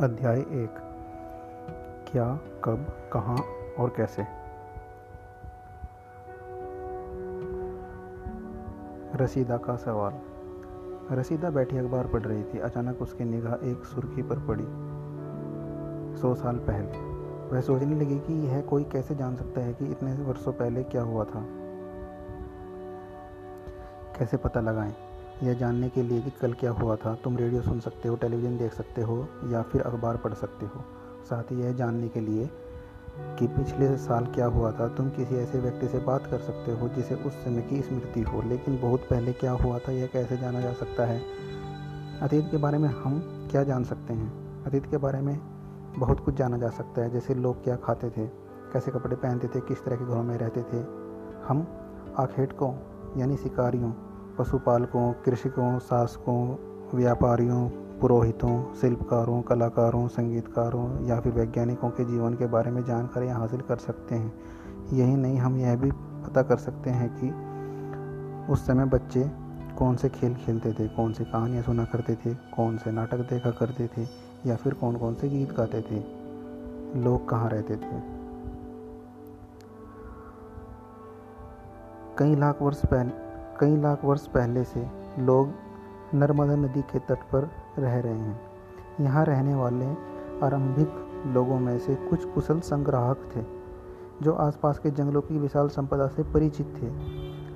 अध्याय एक। क्या, कब, कहाँ और कैसे? रसीदा का सवाल। रसीदा बैठी अखबार पढ़ रही थी। अचानक उसकी निगाह एक सुर्खी पर पड़ी। सौ साल पहले। वह सोचने लगी कि यह कोई कैसे जान सकता है कि इतने वर्षों पहले क्या हुआ था। कैसे पता लगाएँ? यह जानने के लिए कि कल क्या हुआ था। तुम रेडियो सुन सकते हो, टेलीविज़न देख सकते हो या फिर अखबार पढ़ सकते हो। साथ ही यह जानने के लिए कि पिछले साल क्या हुआ था। तुम किसी ऐसे व्यक्ति से बात कर सकते हो जिसे उस समय की स्मृति हो, लेकिन बहुत पहले क्या हुआ था यह कैसे जाना जा सकता है? अतीत के बारे में हम क्या जान सकते हैं? अतीत के बारे में बहुत कुछ जाना जा सकता है, जैसे लोग क्या खाते थे, कैसे कपड़े पहनते थे, किस तरह के घरों में रहते थे। हम आखेटकों, यानी शिकारियों पशुपालकों, कृषकों, शासकों, व्यापारियों, पुरोहितों, शिल्पकारों, कलाकारों, संगीतकारों या फिर वैज्ञानिकों के जीवन के बारे में जानकारियाँ हासिल कर सकते हैं। यही नहीं, हम यह भी पता कर सकते हैं कि उस समय बच्चे कौन से खेल खेलते थे, कौन सी कहानियाँ सुना करते थे, कौन से नाटक देखा करते थे या फिर कौन कौन से गीत गाते थे, लोग कहाँ रहते थे। कई लाख वर्ष पहले कई लाख वर्ष पहले से लोग नर्मदा नदी के तट पर रह रहे हैं। यहाँ रहने वाले आरंभिक लोगों में से कुछ कुशल संग्राहक थे, जो आसपास के जंगलों की विशाल संपदा से परिचित थे।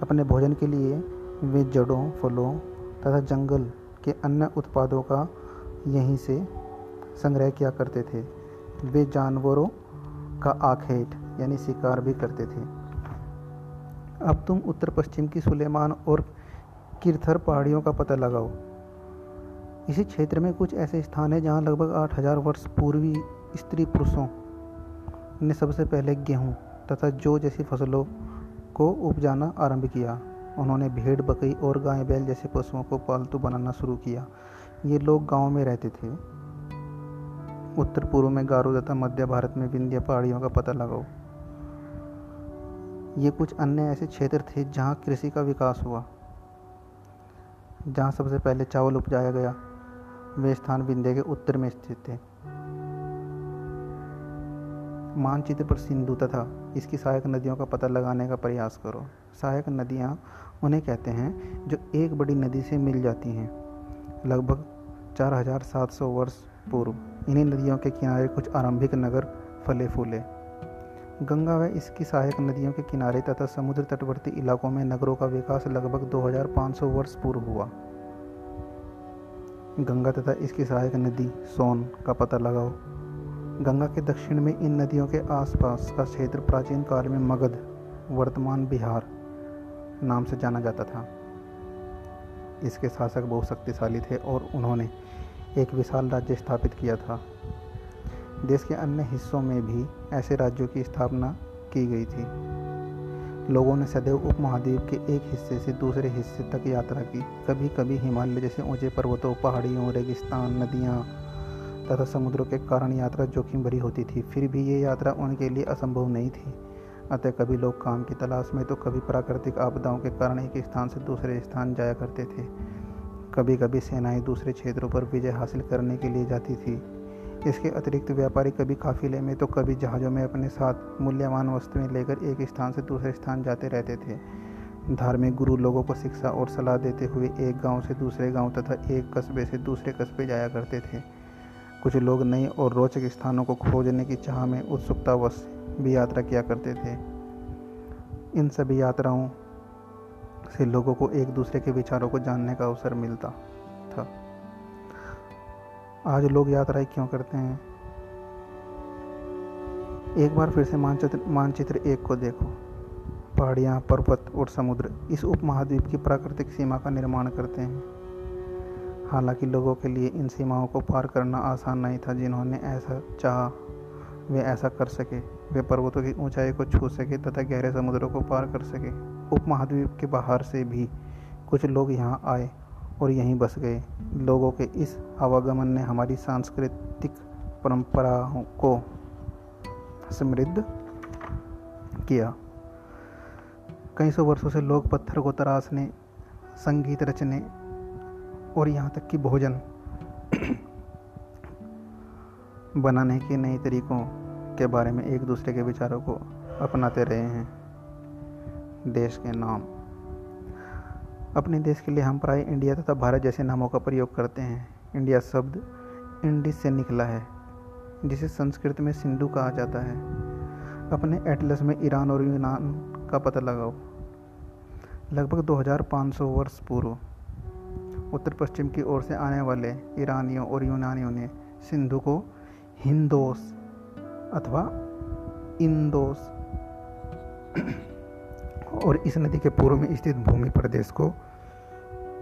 अपने भोजन के लिए वे जड़ों, फलों तथा जंगल के अन्य उत्पादों का यहीं से संग्रह किया करते थे। वे जानवरों का आखेट, यानी शिकार भी करते थे। अब तुम उत्तर पश्चिम की सुलेमान और किरथर पहाड़ियों का पता लगाओ। इसी क्षेत्र में कुछ ऐसे स्थान हैं जहाँ लगभग आठ हज़ार वर्ष पूर्वी स्त्री पुरुषों ने सबसे पहले गेहूँ तथा जौ जैसी फ़सलों को उपजाना आरंभ किया। उन्होंने भेड़, बकरी और गाय बैल जैसे पशुओं को पालतू बनाना शुरू किया। ये लोग गाँव में रहते थे। उत्तर पूर्व में गारो तथा मध्य भारत में विंध्य पहाड़ियों का पता लगाओ। ये कुछ अन्य ऐसे क्षेत्र थे जहाँ कृषि का विकास हुआ, जहाँ सबसे पहले चावल उपजाया गया। वे स्थान विंध्य के उत्तर में स्थित थे। मानचित्र पर सिंधु तथा इसकी सहायक नदियों का पता लगाने का प्रयास करो। सहायक नदियाँ उन्हें कहते हैं जो एक बड़ी नदी से मिल जाती हैं, लगभग 4700 वर्ष पूर्व। इन्हीं नदियों के किनारे कुछ आरंभिक नगर फले फूले गंगा व इसकी सहायक नदियों के किनारे तथा समुद्र तटवर्ती इलाकों में नगरों का विकास लगभग 2500 वर्ष पूर्व हुआ। गंगा तथा इसकी सहायक नदी सोन का पता लगाओ। गंगा के दक्षिण में इन नदियों के आसपास का क्षेत्र प्राचीन काल में मगध, वर्तमान बिहार नाम से जाना जाता था। इसके शासक बहुत शक्तिशाली थे और उन्होंने एक विशाल राज्य स्थापित किया था। देश के अन्य हिस्सों में भी ऐसे राज्यों की स्थापना की गई थी। लोगों ने सदैव उपमहाद्वीप के एक हिस्से से दूसरे हिस्से तक यात्रा की। कभी कभी हिमालय जैसे ऊँचे पर्वतों, पहाड़ियों, रेगिस्तान, नदियाँ तथा समुद्रों के कारण यात्रा जोखिम भरी होती थी। फिर भी ये यात्रा उनके लिए असंभव नहीं थी। अतः कभी लोग काम की तलाश में तो कभी प्राकृतिक आपदाओं के कारण एक स्थान से दूसरे स्थान जाया करते थे। कभी कभी सेनाएँ दूसरे क्षेत्रों पर विजय हासिल करने के लिए जाती थी। इसके अतिरिक्त व्यापारी कभी काफिले में तो कभी जहाज़ों में अपने साथ मूल्यवान वस्तुएँ लेकर एक स्थान से दूसरे स्थान जाते रहते थे। धार्मिक गुरु लोगों को शिक्षा और सलाह देते हुए एक गाँव से दूसरे गाँव तथा एक कस्बे से दूसरे कस्बे जाया करते थे। कुछ लोग नए और रोचक स्थानों को खोजने की चाह में उत्सुकतावश भी यात्रा किया करते थे। इन सभी यात्राओं से लोगों को एक दूसरे के विचारों को जानने का अवसर मिलता था। आज लोग यात्राएँ क्यों करते हैं? एक बार फिर से मानचित्र मानचित्र एक को देखो। पहाड़ियाँ, पर्वत और समुद्र इस उपमहाद्वीप की प्राकृतिक सीमा का निर्माण करते हैं। हालाँकि लोगों के लिए इन सीमाओं को पार करना आसान नहीं था जिन्होंने ऐसा चाहा, वे ऐसा कर सके। वे पर्वतों की ऊंचाई को छू सके तथा गहरे समुद्रों को पार कर सके। उपमहाद्वीप के बाहर से भी कुछ लोग यहाँ आए। और यहीं बस गए। लोगों के इस आवागमन ने हमारी सांस्कृतिक परंपराओं को समृद्ध किया। कई सौ वर्षों से लोग पत्थर को तराशने, संगीत रचने और यहाँ तक कि भोजन बनाने के नए तरीकों के बारे में एक दूसरे के विचारों को अपनाते रहे हैं। देश के नाम अपने देश के लिए हम प्राय इंडिया तथा भारत जैसे नामों का प्रयोग करते हैं। इंडिया शब्द इंडिस से निकला है, जिसे संस्कृत में सिंधु कहा जाता है। अपने एटलस में ईरान और यूनान का पता लगाओ। लगभग 2500 वर्ष पूर्व उत्तर पश्चिम की ओर से आने वाले ईरानियों और यूनानियों ने सिंधु को हिंदोस अथवा इंदोस और इस नदी के पूर्व में स्थित भूमि प्रदेश को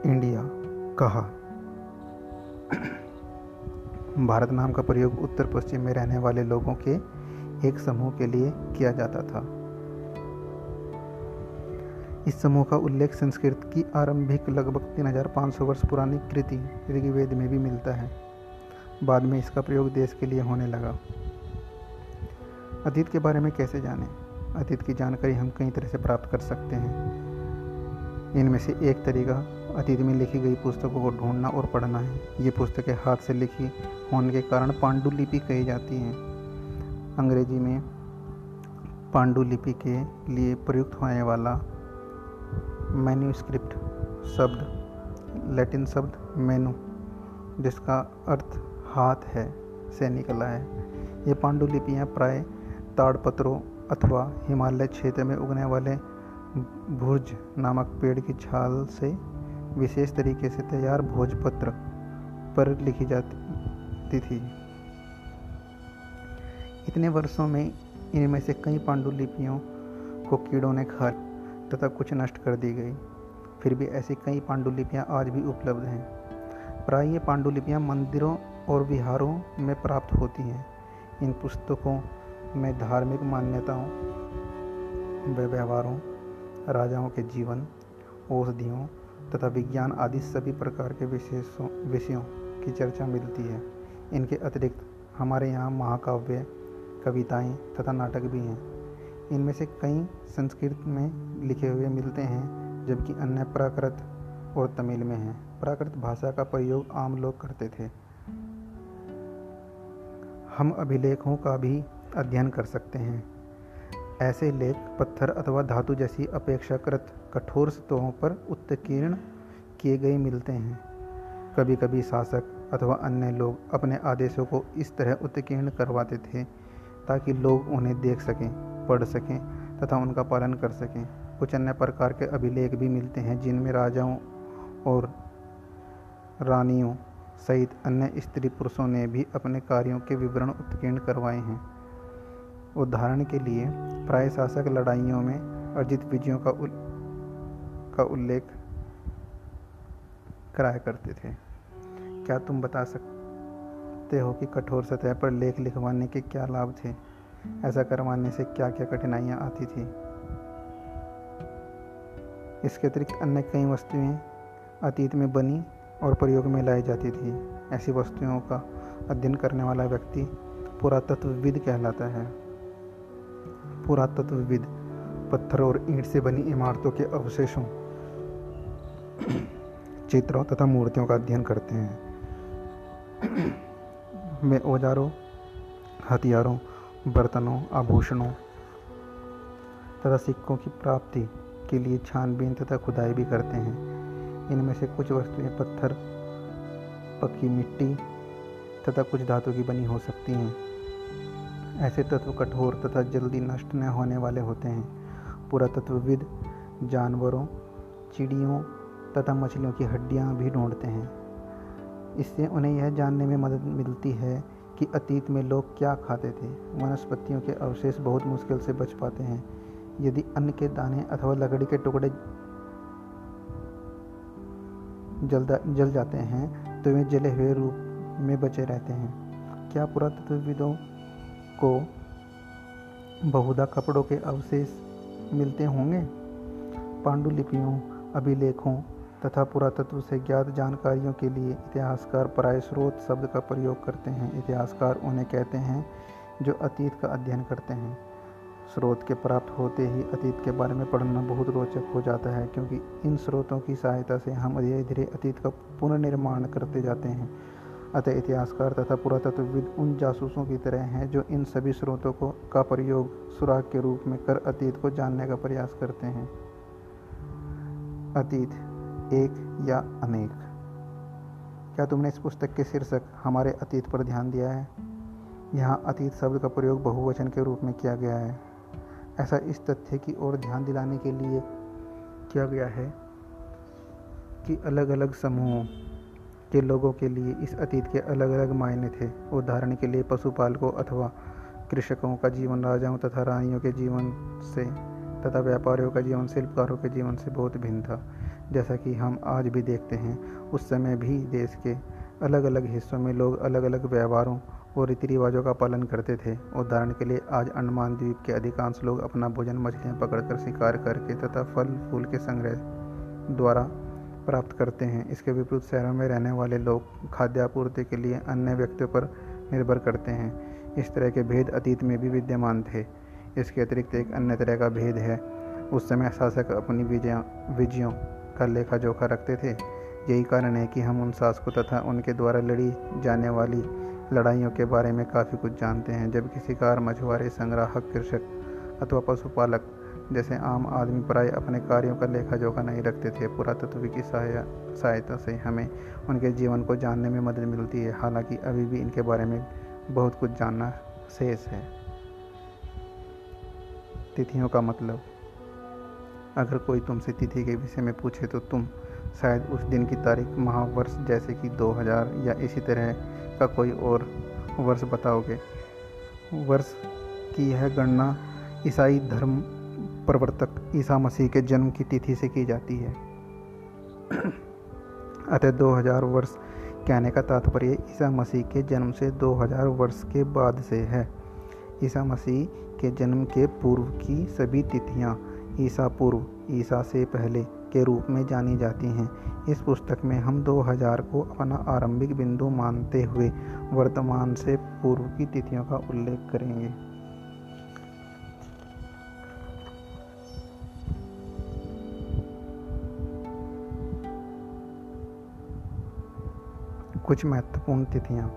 इंडिया कहा। भारत नाम का प्रयोग उत्तर पश्चिम में रहने वाले लोगों के एक समूह के लिए किया जाता था। इस समूह का उल्लेख संस्कृत की आरंभिक लगभग 3500 वर्ष पुरानी कृति ऋग्वेद में भी मिलता है। बाद में इसका प्रयोग देश के लिए होने लगा। अतीत के बारे में कैसे जानें? अतीत की जानकारी हम कई तरह से प्राप्त कर सकते हैं। इनमें से एक तरीका, अतीत में लिखी गई पुस्तकों को ढूंढना और पढ़ना है। ये पुस्तकें हाथ से लिखी होने के कारण पांडुलिपि कही जाती हैं। अंग्रेज़ी में पांडुलिपि के लिए प्रयुक्त होने वाला मैन्यूस्क्रिप्ट शब्द, लैटिन शब्द मेनू, जिसका अर्थ हाथ है से निकला है। ये पांडुलिपियाँ प्राय ताड़पत्रों अथवा हिमालय क्षेत्र में उगने वाले भुर्ज नामक पेड़ की छाल से विशेष तरीके से तैयार भोजपत्र पर लिखी जाती थी। इतने वर्षों में इनमें से कई पांडुलिपियों को कीड़ों ने खा तथा कुछ नष्ट कर दी गई। फिर भी ऐसी कई पांडुलिपियाँ आज भी उपलब्ध हैं। प्राय ये पांडुलिपियाँ मंदिरों और विहारों में प्राप्त होती हैं। इन पुस्तकों में धार्मिक मान्यताओं व्यवहारों, राजाओं के जीवन, औषधियों तथा विज्ञान आदि सभी प्रकार के विशेषों, विषयों की चर्चा मिलती है। इनके अतिरिक्त हमारे यहाँ महाकाव्य, कविताएँ तथा नाटक भी हैं। इनमें से कई संस्कृत में लिखे हुए मिलते हैं, जबकि अन्य प्राकृत और तमिल में हैं। प्राकृत भाषा का प्रयोग आम लोग करते थे। हम अभिलेखों का भी अध्ययन कर सकते हैं। ऐसे लेख पत्थर अथवा धातु जैसी अपेक्षाकृत कठोर सतहों पर उत्कीर्ण किए गए मिलते हैं। कभी कभी शासक अथवा अन्य लोग अपने आदेशों को इस तरह उत्कीर्ण करवाते थे ताकि लोग उन्हें देख सकें, पढ़ सकें तथा उनका पालन कर सकें। कुछ अन्य प्रकार के अभिलेख भी मिलते हैं जिनमें राजाओं और रानियों सहित अन्य स्त्री पुरुषों ने भी अपने कार्यों के विवरण उत्कीर्ण करवाए हैं। उदाहरण के लिए प्राय शासक लड़ाइयों में अर्जित विजयों का उल, का उल्लेख कराया करते थे। क्या तुम बता सकते हो कि कठोर सतह पर लेख लिखवाने के क्या लाभ थे? ऐसा करवाने से क्या क्या कठिनाइयाँ आती थी? इसके अतिरिक्त अन्य कई वस्तुएँ अतीत में बनी और प्रयोग में लाई जाती थी। ऐसी वस्तुओं का अध्ययन करने वाला व्यक्ति पुरातत्वविद कहलाता है। पुरातत्वविद पत्थर और ईंट से बनी इमारतों के अवशेषों, चित्रों तथा मूर्तियों का अध्ययन करते हैं। वे औजारों, हथियारों, बर्तनों, आभूषणों तथा सिक्कों की प्राप्ति के लिए छानबीन तथा खुदाई भी करते हैं। इनमें से कुछ वस्तुएँ पत्थर पक्की मिट्टी तथा कुछ धातु की बनी हो सकती हैं। ऐसे तत्व कठोर तथा जल्दी नष्ट न होने वाले होते हैं। पुरातत्वविद जानवरों, चिड़ियों तथा मछलियों की हड्डियाँ भी ढूंढते हैं। इससे उन्हें यह जानने में मदद मिलती है कि अतीत में लोग क्या खाते थे। वनस्पतियों के अवशेष बहुत मुश्किल से बच पाते हैं। यदि अन्न के दाने अथवा लकड़ी के टुकड़े जल जल जाते हैं तो वे जले हुए रूप में बचे रहते हैं। क्या पुरातत्वविदों को बहुधा कपड़ों के अवशेष मिलते होंगे। पांडुलिपियों, अभिलेखों तथा पुरातत्व से ज्ञात जानकारियों के लिए इतिहासकार प्राय स्रोत शब्द का प्रयोग करते हैं। इतिहासकार उन्हें कहते हैं, जो अतीत का अध्ययन करते हैं। स्रोत के प्राप्त होते ही अतीत के बारे में पढ़ना बहुत रोचक हो जाता है, क्योंकि इन स्रोतों की सहायता से हम धीरे धीरे अतीत का पुनर्निर्माण करते जाते हैं। अतः इतिहासकार तथा पुरातत्वविद उन जासूसों की तरह हैं जो इन सभी स्रोतों को का प्रयोग सुराग के रूप में कर अतीत को जानने का प्रयास करते हैं। अतीत, एक या अनेक। क्या तुमने इस पुस्तक के शीर्षक हमारे अतीत पर ध्यान दिया है? यहाँ अतीत शब्द का प्रयोग बहुवचन के रूप में किया गया है। ऐसा इस तथ्य की ओर ध्यान दिलाने के लिए किया गया है कि अलग अलग समूहों के लोगों के लिए इस अतीत के अलग अलग मायने थे। उदाहरण के लिए पशुपालकों अथवा कृषकों का जीवन, राजाओं तथा रानियों के जीवन से तथा व्यापारियों का जीवन, शिल्पकारों के जीवन से बहुत भिन्न था। जैसा कि हम आज भी देखते हैं, उस समय भी देश के अलग अलग हिस्सों में लोग अलग अलग व्यवहारों और रीति रिवाजों का पालन करते थे। उदाहरण के लिए, आज अंडमान द्वीप के अधिकांश लोग अपना भोजन मछलियाँ पकड़कर, शिकार करके तथा फल फूल के संग्रह द्वारा प्राप्त करते हैं। इसके विपरीत शहरों में रहने वाले लोग खाद्यापूर्ति के लिए अन्य व्यक्तियों पर निर्भर करते हैं। इस तरह के भेद अतीत में भी विद्यमान थे। इसके अतिरिक्त एक अन्य तरह का भेद है। उस समय शासक अपनी विजय, विजयों का लेखा जोखा रखते थे। यही कारण है कि हम उन शासकों तथा उनके द्वारा लड़ी जाने वाली लड़ाइयों के बारे में काफ़ी कुछ जानते हैं। जब किसी कार, मछुआरे, संग्राहक, कृषक अथवा पशुपालक जैसे आम आदमी प्राय अपने कार्यों का लेखा जोखा नहीं रखते थे पुरातत्व की सहायता से हमें उनके जीवन को जानने में मदद मिलती है। हालाँकि अभी भी इनके बारे में बहुत कुछ जानना शेष है। तिथियों का मतलब। अगर कोई तुमसे तिथि के विषय में पूछे तो तुम शायद उस दिन की तारीख, महावर्ष जैसे कि 2000 या इसी तरह का कोई और वर्ष बताओगे। वर्ष की यह गणना ईसाई धर्म प्रवर्तक ईसा मसीह के जन्म की तिथि से की जाती है। अतः 2000 वर्ष कहने का तात्पर्य ईसा मसीह के जन्म से 2000 वर्ष के बाद से है। ईसा मसीह के जन्म के पूर्व की सभी तिथियाँ ईसा पूर्व, ईसा से पहले के रूप में जानी जाती हैं। इस पुस्तक में हम 2000 को अपना आरंभिक बिंदु मानते हुए वर्तमान से पूर्व की तिथियों का उल्लेख करेंगे। कुछ महत्वपूर्ण तिथियाँ।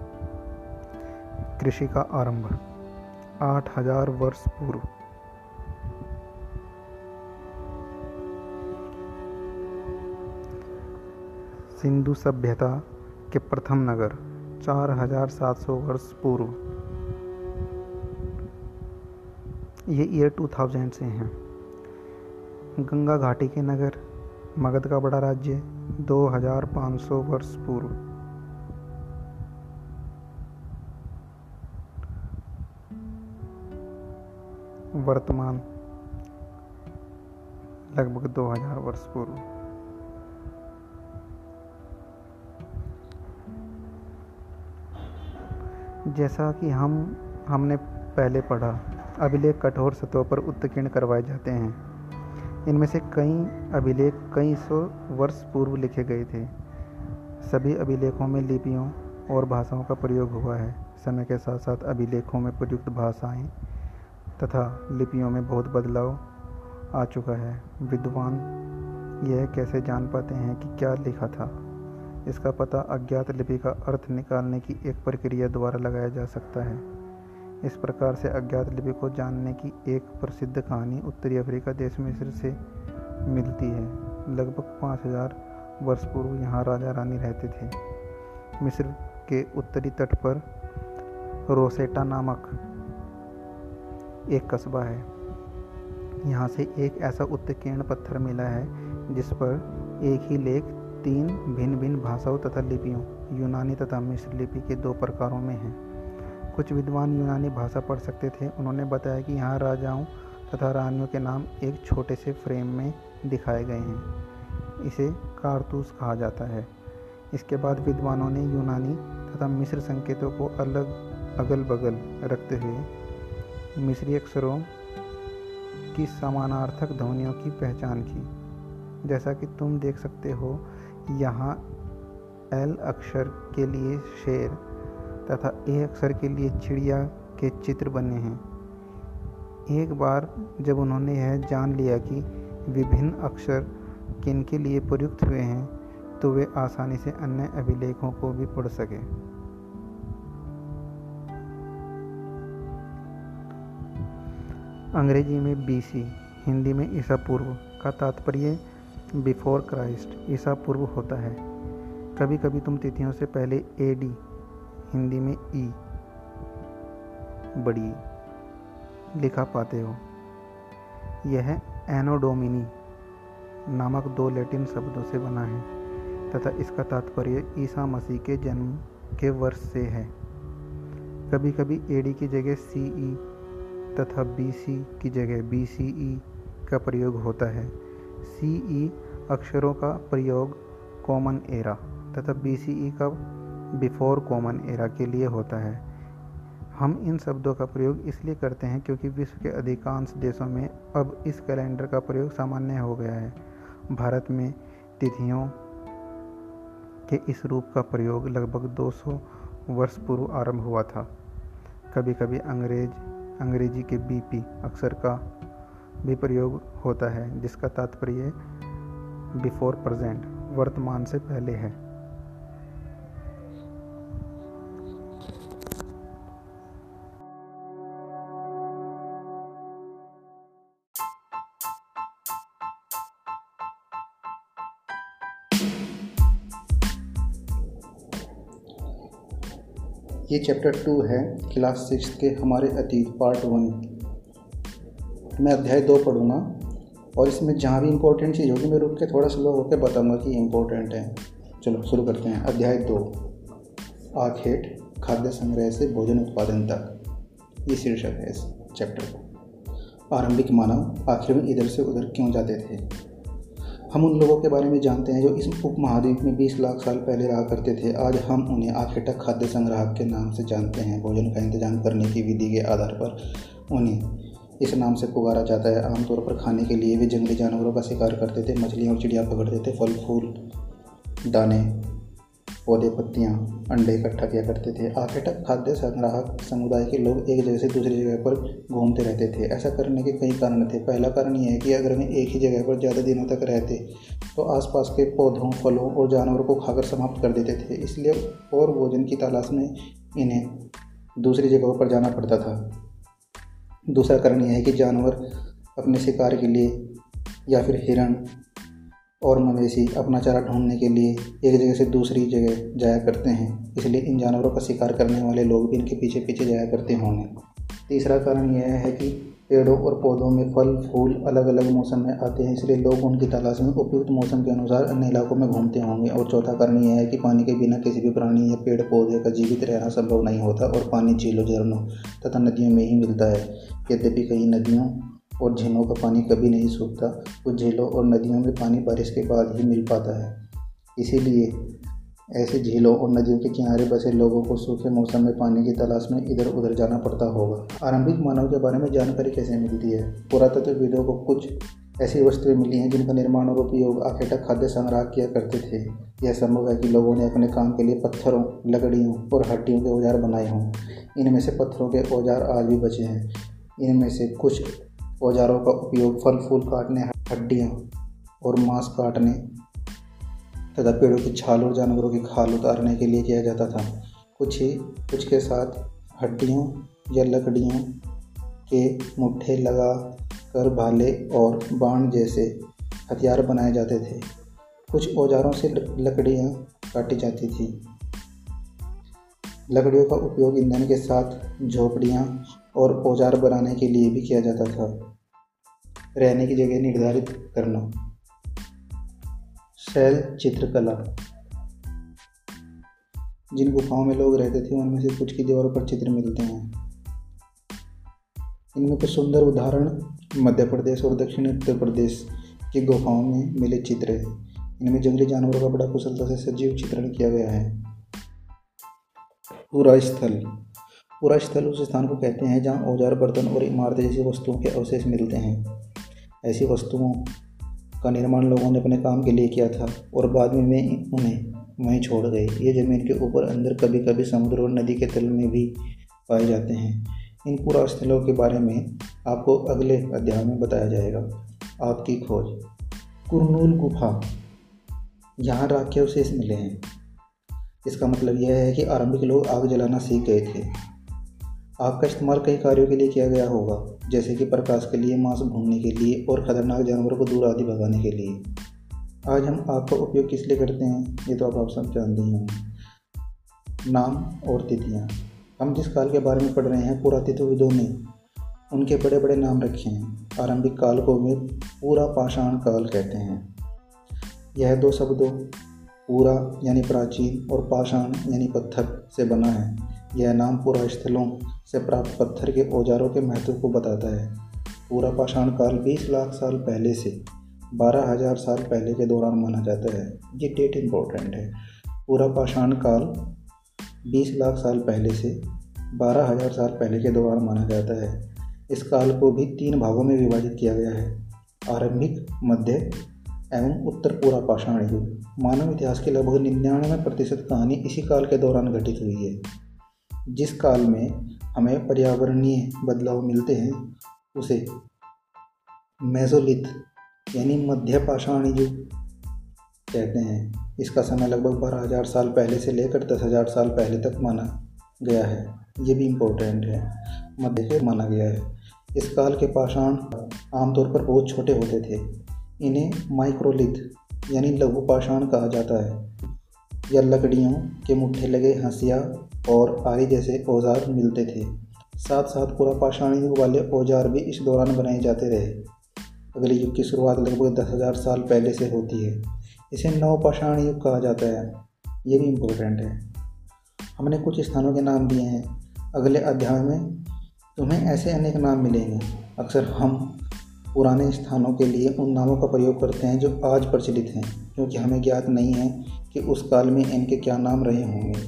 कृषि का आरंभ, आठ हज़ार वर्ष पूर्व। सिंधु सभ्यता के प्रथम नगर, चार हज़ार सात सौ वर्ष पूर्व। ये ईयर टू थाउज़ेंड से हैं। गंगा घाटी के नगर, मगध का बड़ा राज्य, दो हज़ार पाँच सौ वर्ष पूर्व। वर्तमान, लगभग 2000 वर्ष पूर्व। जैसा कि हम, हमने पहले पढ़ा, अभिलेख कठोर सतहों पर उत्कीर्ण करवाए जाते हैं। इनमें से कई अभिलेख कई सौ वर्ष पूर्व लिखे गए थे। सभी अभिलेखों में लिपियों और भाषाओं का प्रयोग हुआ है। समय के साथ साथ अभिलेखों में प्रयुक्त भाषाएँ तथा लिपियों में बहुत बदलाव आ चुका है। विद्वान यह कैसे जान पाते हैं कि क्या लिखा था? इसका पता अज्ञात लिपि का अर्थ निकालने की एक प्रक्रिया द्वारा लगाया जा सकता है। इस प्रकार से अज्ञात लिपि को जानने की एक प्रसिद्ध कहानी उत्तरी अफ्रीका देश मिस्र से मिलती है। लगभग पाँच हज़ार वर्ष पूर्व यहाँ राजा रानी रहते थे। मिस्र के उत्तरी तट पर रोसेटा नामक एक कस्बा है। यहाँ से एक ऐसा उत्कीर्ण पत्थर मिला है, जिस पर एक ही लेख तीन भिन्न भिन्न भाषाओं तथा लिपियों, यूनानी तथा मिश्र लिपि के दो प्रकारों में है। कुछ विद्वान यूनानी भाषा पढ़ सकते थे। उन्होंने बताया कि यहाँ राजाओं तथा रानियों के नाम एक छोटे से फ्रेम में दिखाए गए हैं। इसे कारतूस कहा जाता है। इसके बाद विद्वानों ने यूनानी तथा मिश्र संकेतों को अलग अगल बगल रखते हुए मिस्री अक्षरों की समानार्थक ध्वनियों की पहचान की। जैसा कि तुम देख सकते हो यहाँ एल अक्षर के लिए शेर तथा ए अक्षर के लिए चिड़िया के चित्र बने हैं। एक बार जब उन्होंने यह जान लिया कि विभिन्न अक्षर किन के लिए प्रयुक्त हुए हैं तो वे आसानी से अन्य अभिलेखों को भी पढ़ सके। अंग्रेज़ी में बीसी हिंदी में ईसा पूर्व का तात्पर्य बिफोर क्राइस्ट ईसा पूर्व होता है। कभी कभी तुम तिथियों से पहले ए डी हिंदी में ई बड़ी लिखा पाते हो। यह एनोडोमिनी नामक दो लैटिन शब्दों से बना है, तथा इसका तात्पर्य ईसा मसीह के जन्म के वर्ष से है। कभी कभी एडी की जगह सी ई तथा सी की जगह ई का प्रयोग होता है। ई अक्षरों का प्रयोग कॉमन एरा तथा ई का बिफोर कॉमन एरा के लिए होता है। हम इन शब्दों का प्रयोग इसलिए करते हैं क्योंकि विश्व के अधिकांश देशों में अब इस कैलेंडर का प्रयोग सामान्य हो गया है। भारत में तिथियों के इस रूप का प्रयोग लगभग 200 वर्ष पूर्व आरंभ हुआ था। कभी कभी अंग्रेज़ अंग्रेज़ी के बीपी अक्षर का भी प्रयोग होता है, जिसका तात्पर्य बिफोर प्रेजेंट वर्तमान से पहले है। ये चैप्टर टू है क्लास सिक्स के हमारे अतीत पार्ट वन मैं अध्याय दो पढ़ूँगा और इसमें जहाँ भी इम्पोर्टेंट चीज़ होगी, मैं रुक के थोड़ा स्लो होकर बताऊँगा कि इम्पोर्टेंट है। चलो, शुरू करते हैं। अध्याय दो। आखेट खाद्य संग्रह से भोजन उत्पादन तक। ये शीर्षक है इस चैप्टर का। आरंभिक मानव आखिर में इधर से उधर क्यों जाते थे? हम उन लोगों के बारे में जानते हैं जो इस उपमहाद्वीप में 20 लाख साल पहले रहा करते थे। आज हम उन्हें आखेटक खाद्य संग्राहक के नाम से जानते हैं। भोजन का इंतज़ाम करने की विधि के आधार पर उन्हें इस नाम से पुकारा जाता है। आमतौर पर खाने के लिए वे जंगली जानवरों का शिकार करते थे, मछलियाँ और चिड़िया पकड़ते थे। फल, फूल, दाने पौधे पत्तियाँ अंडे इकट्ठा किया करते थे। आखेटक खाद्य संग्राहक समुदाय के लोग एक जगह से दूसरी जगह पर घूमते रहते थे। ऐसा करने के कई कारण थे। पहला कारण यह है कि अगर वे एक ही जगह पर ज़्यादा दिनों तक रहते तो आसपास के पौधों, फलों और जानवरों को खाकर समाप्त कर देते थे। इसलिए और भोजन की तलाश में इन्हें दूसरी जगहों पर जाना पड़ता था। दूसरा कारण यह है कि जानवर अपने शिकार के लिए या फिर हिरण और मवेशी अपना चारा ढूँढने के लिए एक जगह से दूसरी जगह जाया करते हैं। इसलिए इन जानवरों का शिकार करने वाले लोग भी इनके पीछे पीछे जाया करते होंगे। तीसरा कारण यह है कि पेड़ों और पौधों में फल, फूल अलग अलग मौसम में आते हैं, इसलिए लोग उनकी तलाश में उपयुक्त मौसम के अनुसार अन्य इलाकों में घूमते होंगे। और चौथा कारण यह है कि पानी के बिना किसी भी प्राणी या पेड़, पौधे का जीवित रहना संभव नहीं होता और पानी झीलों, झरनों तथा नदियों में ही मिलता है। यद्यपि कई नदियों और झीलों का पानी कभी नहीं सूखता कुछ झीलों और नदियों में पानी बारिश के बाद ही मिल पाता है। इसीलिए ऐसे झीलों और नदियों के किनारे बसे लोगों को सूखे मौसम में पानी की तलाश में इधर उधर जाना पड़ता होगा। आरंभिक मानव के बारे में जानकारी कैसे मिलती है? पुरातत्वविदों को कुछ ऐसी वस्तुएँ मिली हैं जिनका निर्माण और उपयोग आखेटक खाद्य संग्रह किया करते थे। यह संभव है कि लोगों ने अपने काम के लिए पत्थरों, लकड़ियों और हड्डियों के औज़ार बनाए हों। इनमें से पत्थरों के औज़ार आज भी बचे हैं। इनमें से कुछ औजारों का उपयोग फल फूल काटने, हड्डियाँ और मांस काटने तथा पेड़ों की छाल और जानवरों की खाल उतारने के लिए किया जाता था। कुछ ही, कुछ के साथ हड्डियों या लकड़ियों के मुट्ठे लगा कर भाले और बाण जैसे हथियार बनाए जाते थे। कुछ औजारों से लकड़ियाँ काटी जाती थी। लकड़ियों का उपयोग ईंधन के साथ, झोपड़ियाँ और औज़ार बनाने के लिए भी किया जाता था। रहने की जगह निर्धारित करना। शैल चित्रकला। जिन गुफाओं में लोग रहते थे, उनमें से कुछ की दीवारों पर चित्र मिलते हैं। इनमें कुछ सुंदर उदाहरण, मध्य प्रदेश और दक्षिण उत्तर प्रदेश की गुफाओं में मिले चित्र हैं। इनमें जंगली जानवरों का बड़ा कुशलता से सजीव चित्रण किया गया है। पूरा स्थल पूरा स्थल उस स्थान को कहते हैं जहाँ औज़ार, बर्तन और इमारत जैसी वस्तुओं के अवशेष मिलते हैं। ऐसी वस्तुओं का निर्माण लोगों ने अपने काम के लिए किया था और बाद में वे उन्हें वहीं छोड़ गए। ये ज़मीन के ऊपर अंदर कभी कभी समुद्र और नदी के तल में भी पाए जाते हैं। इन पूरा स्थलों के बारे में आपको अगले अध्याय में बताया जाएगा। आपकी खोज। कुरनूल गुफा। यहाँ राख के अवशेष मिले हैं। इसका मतलब यह है कि आरंभिक लोग आग जलाना सीख गए थे। आग का इस्तेमाल कई कार्यों के लिए किया गया होगा। जैसे कि प्रकाश के लिए, मांस भूनने के लिए और खतरनाक जानवरों को दूर आदि भगाने के लिए। आज हम आग का उपयोग किस लिए करते हैं, ये तो आप सब जानते ही होंगे। नाम और तिथियाँ। हम जिस काल के बारे में पढ़ रहे हैं पुरातत्वविदों ने उनके बड़े बड़े नाम रखे हैं। आरंभिक काल को वे पूरा पाषाण काल कहते हैं। यह दो शब्दों, पूरा यानी प्राचीन और पाषाण यानी पत्थर से बना है। यह नाम पूरा स्थलों से प्राप्त पत्थर के औजारों के महत्व को बताता है। पूरा पाषाण काल 20 लाख साल पहले से बारह हज़ार साल पहले के दौरान माना जाता है। ये डेट इम्पोर्टेंट है। पूरा पाषाण काल 20 लाख साल पहले से बारह हज़ार साल पहले के दौरान माना जाता है। इस काल को भी तीन भागों में विभाजित किया गया है। आरंभिक, मध्य एवं उत्तर पूरा पाषाण युग। मानव इतिहास की लगभग निन्यानवे प्रतिशत कहानी इसी काल के दौरान घटित हुई है। जिस काल में हमें पर्यावरणीय बदलाव मिलते हैं, उसे मेजोलिथ यानी मध्य पाषाण युग कहते हैं। इसका समय लगभग बारह हज़ार साल पहले से लेकर दस हज़ार साल पहले तक माना गया है। ये भी इम्पोर्टेंट है। मध्य के माना गया है। इस काल के पाषाण आमतौर पर बहुत छोटे होते थे। इन्हें माइक्रोलिथ यानी लघु पाषाण कहा जाता है। या लकड़ियों के मुट्ठे लगे हंसिया और आरी जैसे औज़ार मिलते थे। साथ साथ पूरा पाषाण युग वाले औज़ार भी इस दौरान बनाए जाते रहे। अगले युग की शुरुआत लगभग दस हज़ार साल पहले से होती है। इसे नवपाषाण युग कहा जाता है। ये भी इम्पोर्टेंट है। हमने कुछ स्थानों के नाम दिए हैं। अगले अध्याय में तुम्हें ऐसे अनेक नाम मिलेंगे। अक्सर हम पुराने स्थानों के लिए उन नामों का प्रयोग करते हैं जो आज प्रचलित हैं, क्योंकि हमें ज्ञात नहीं है कि उस काल में इनके क्या नाम रहे होंगे?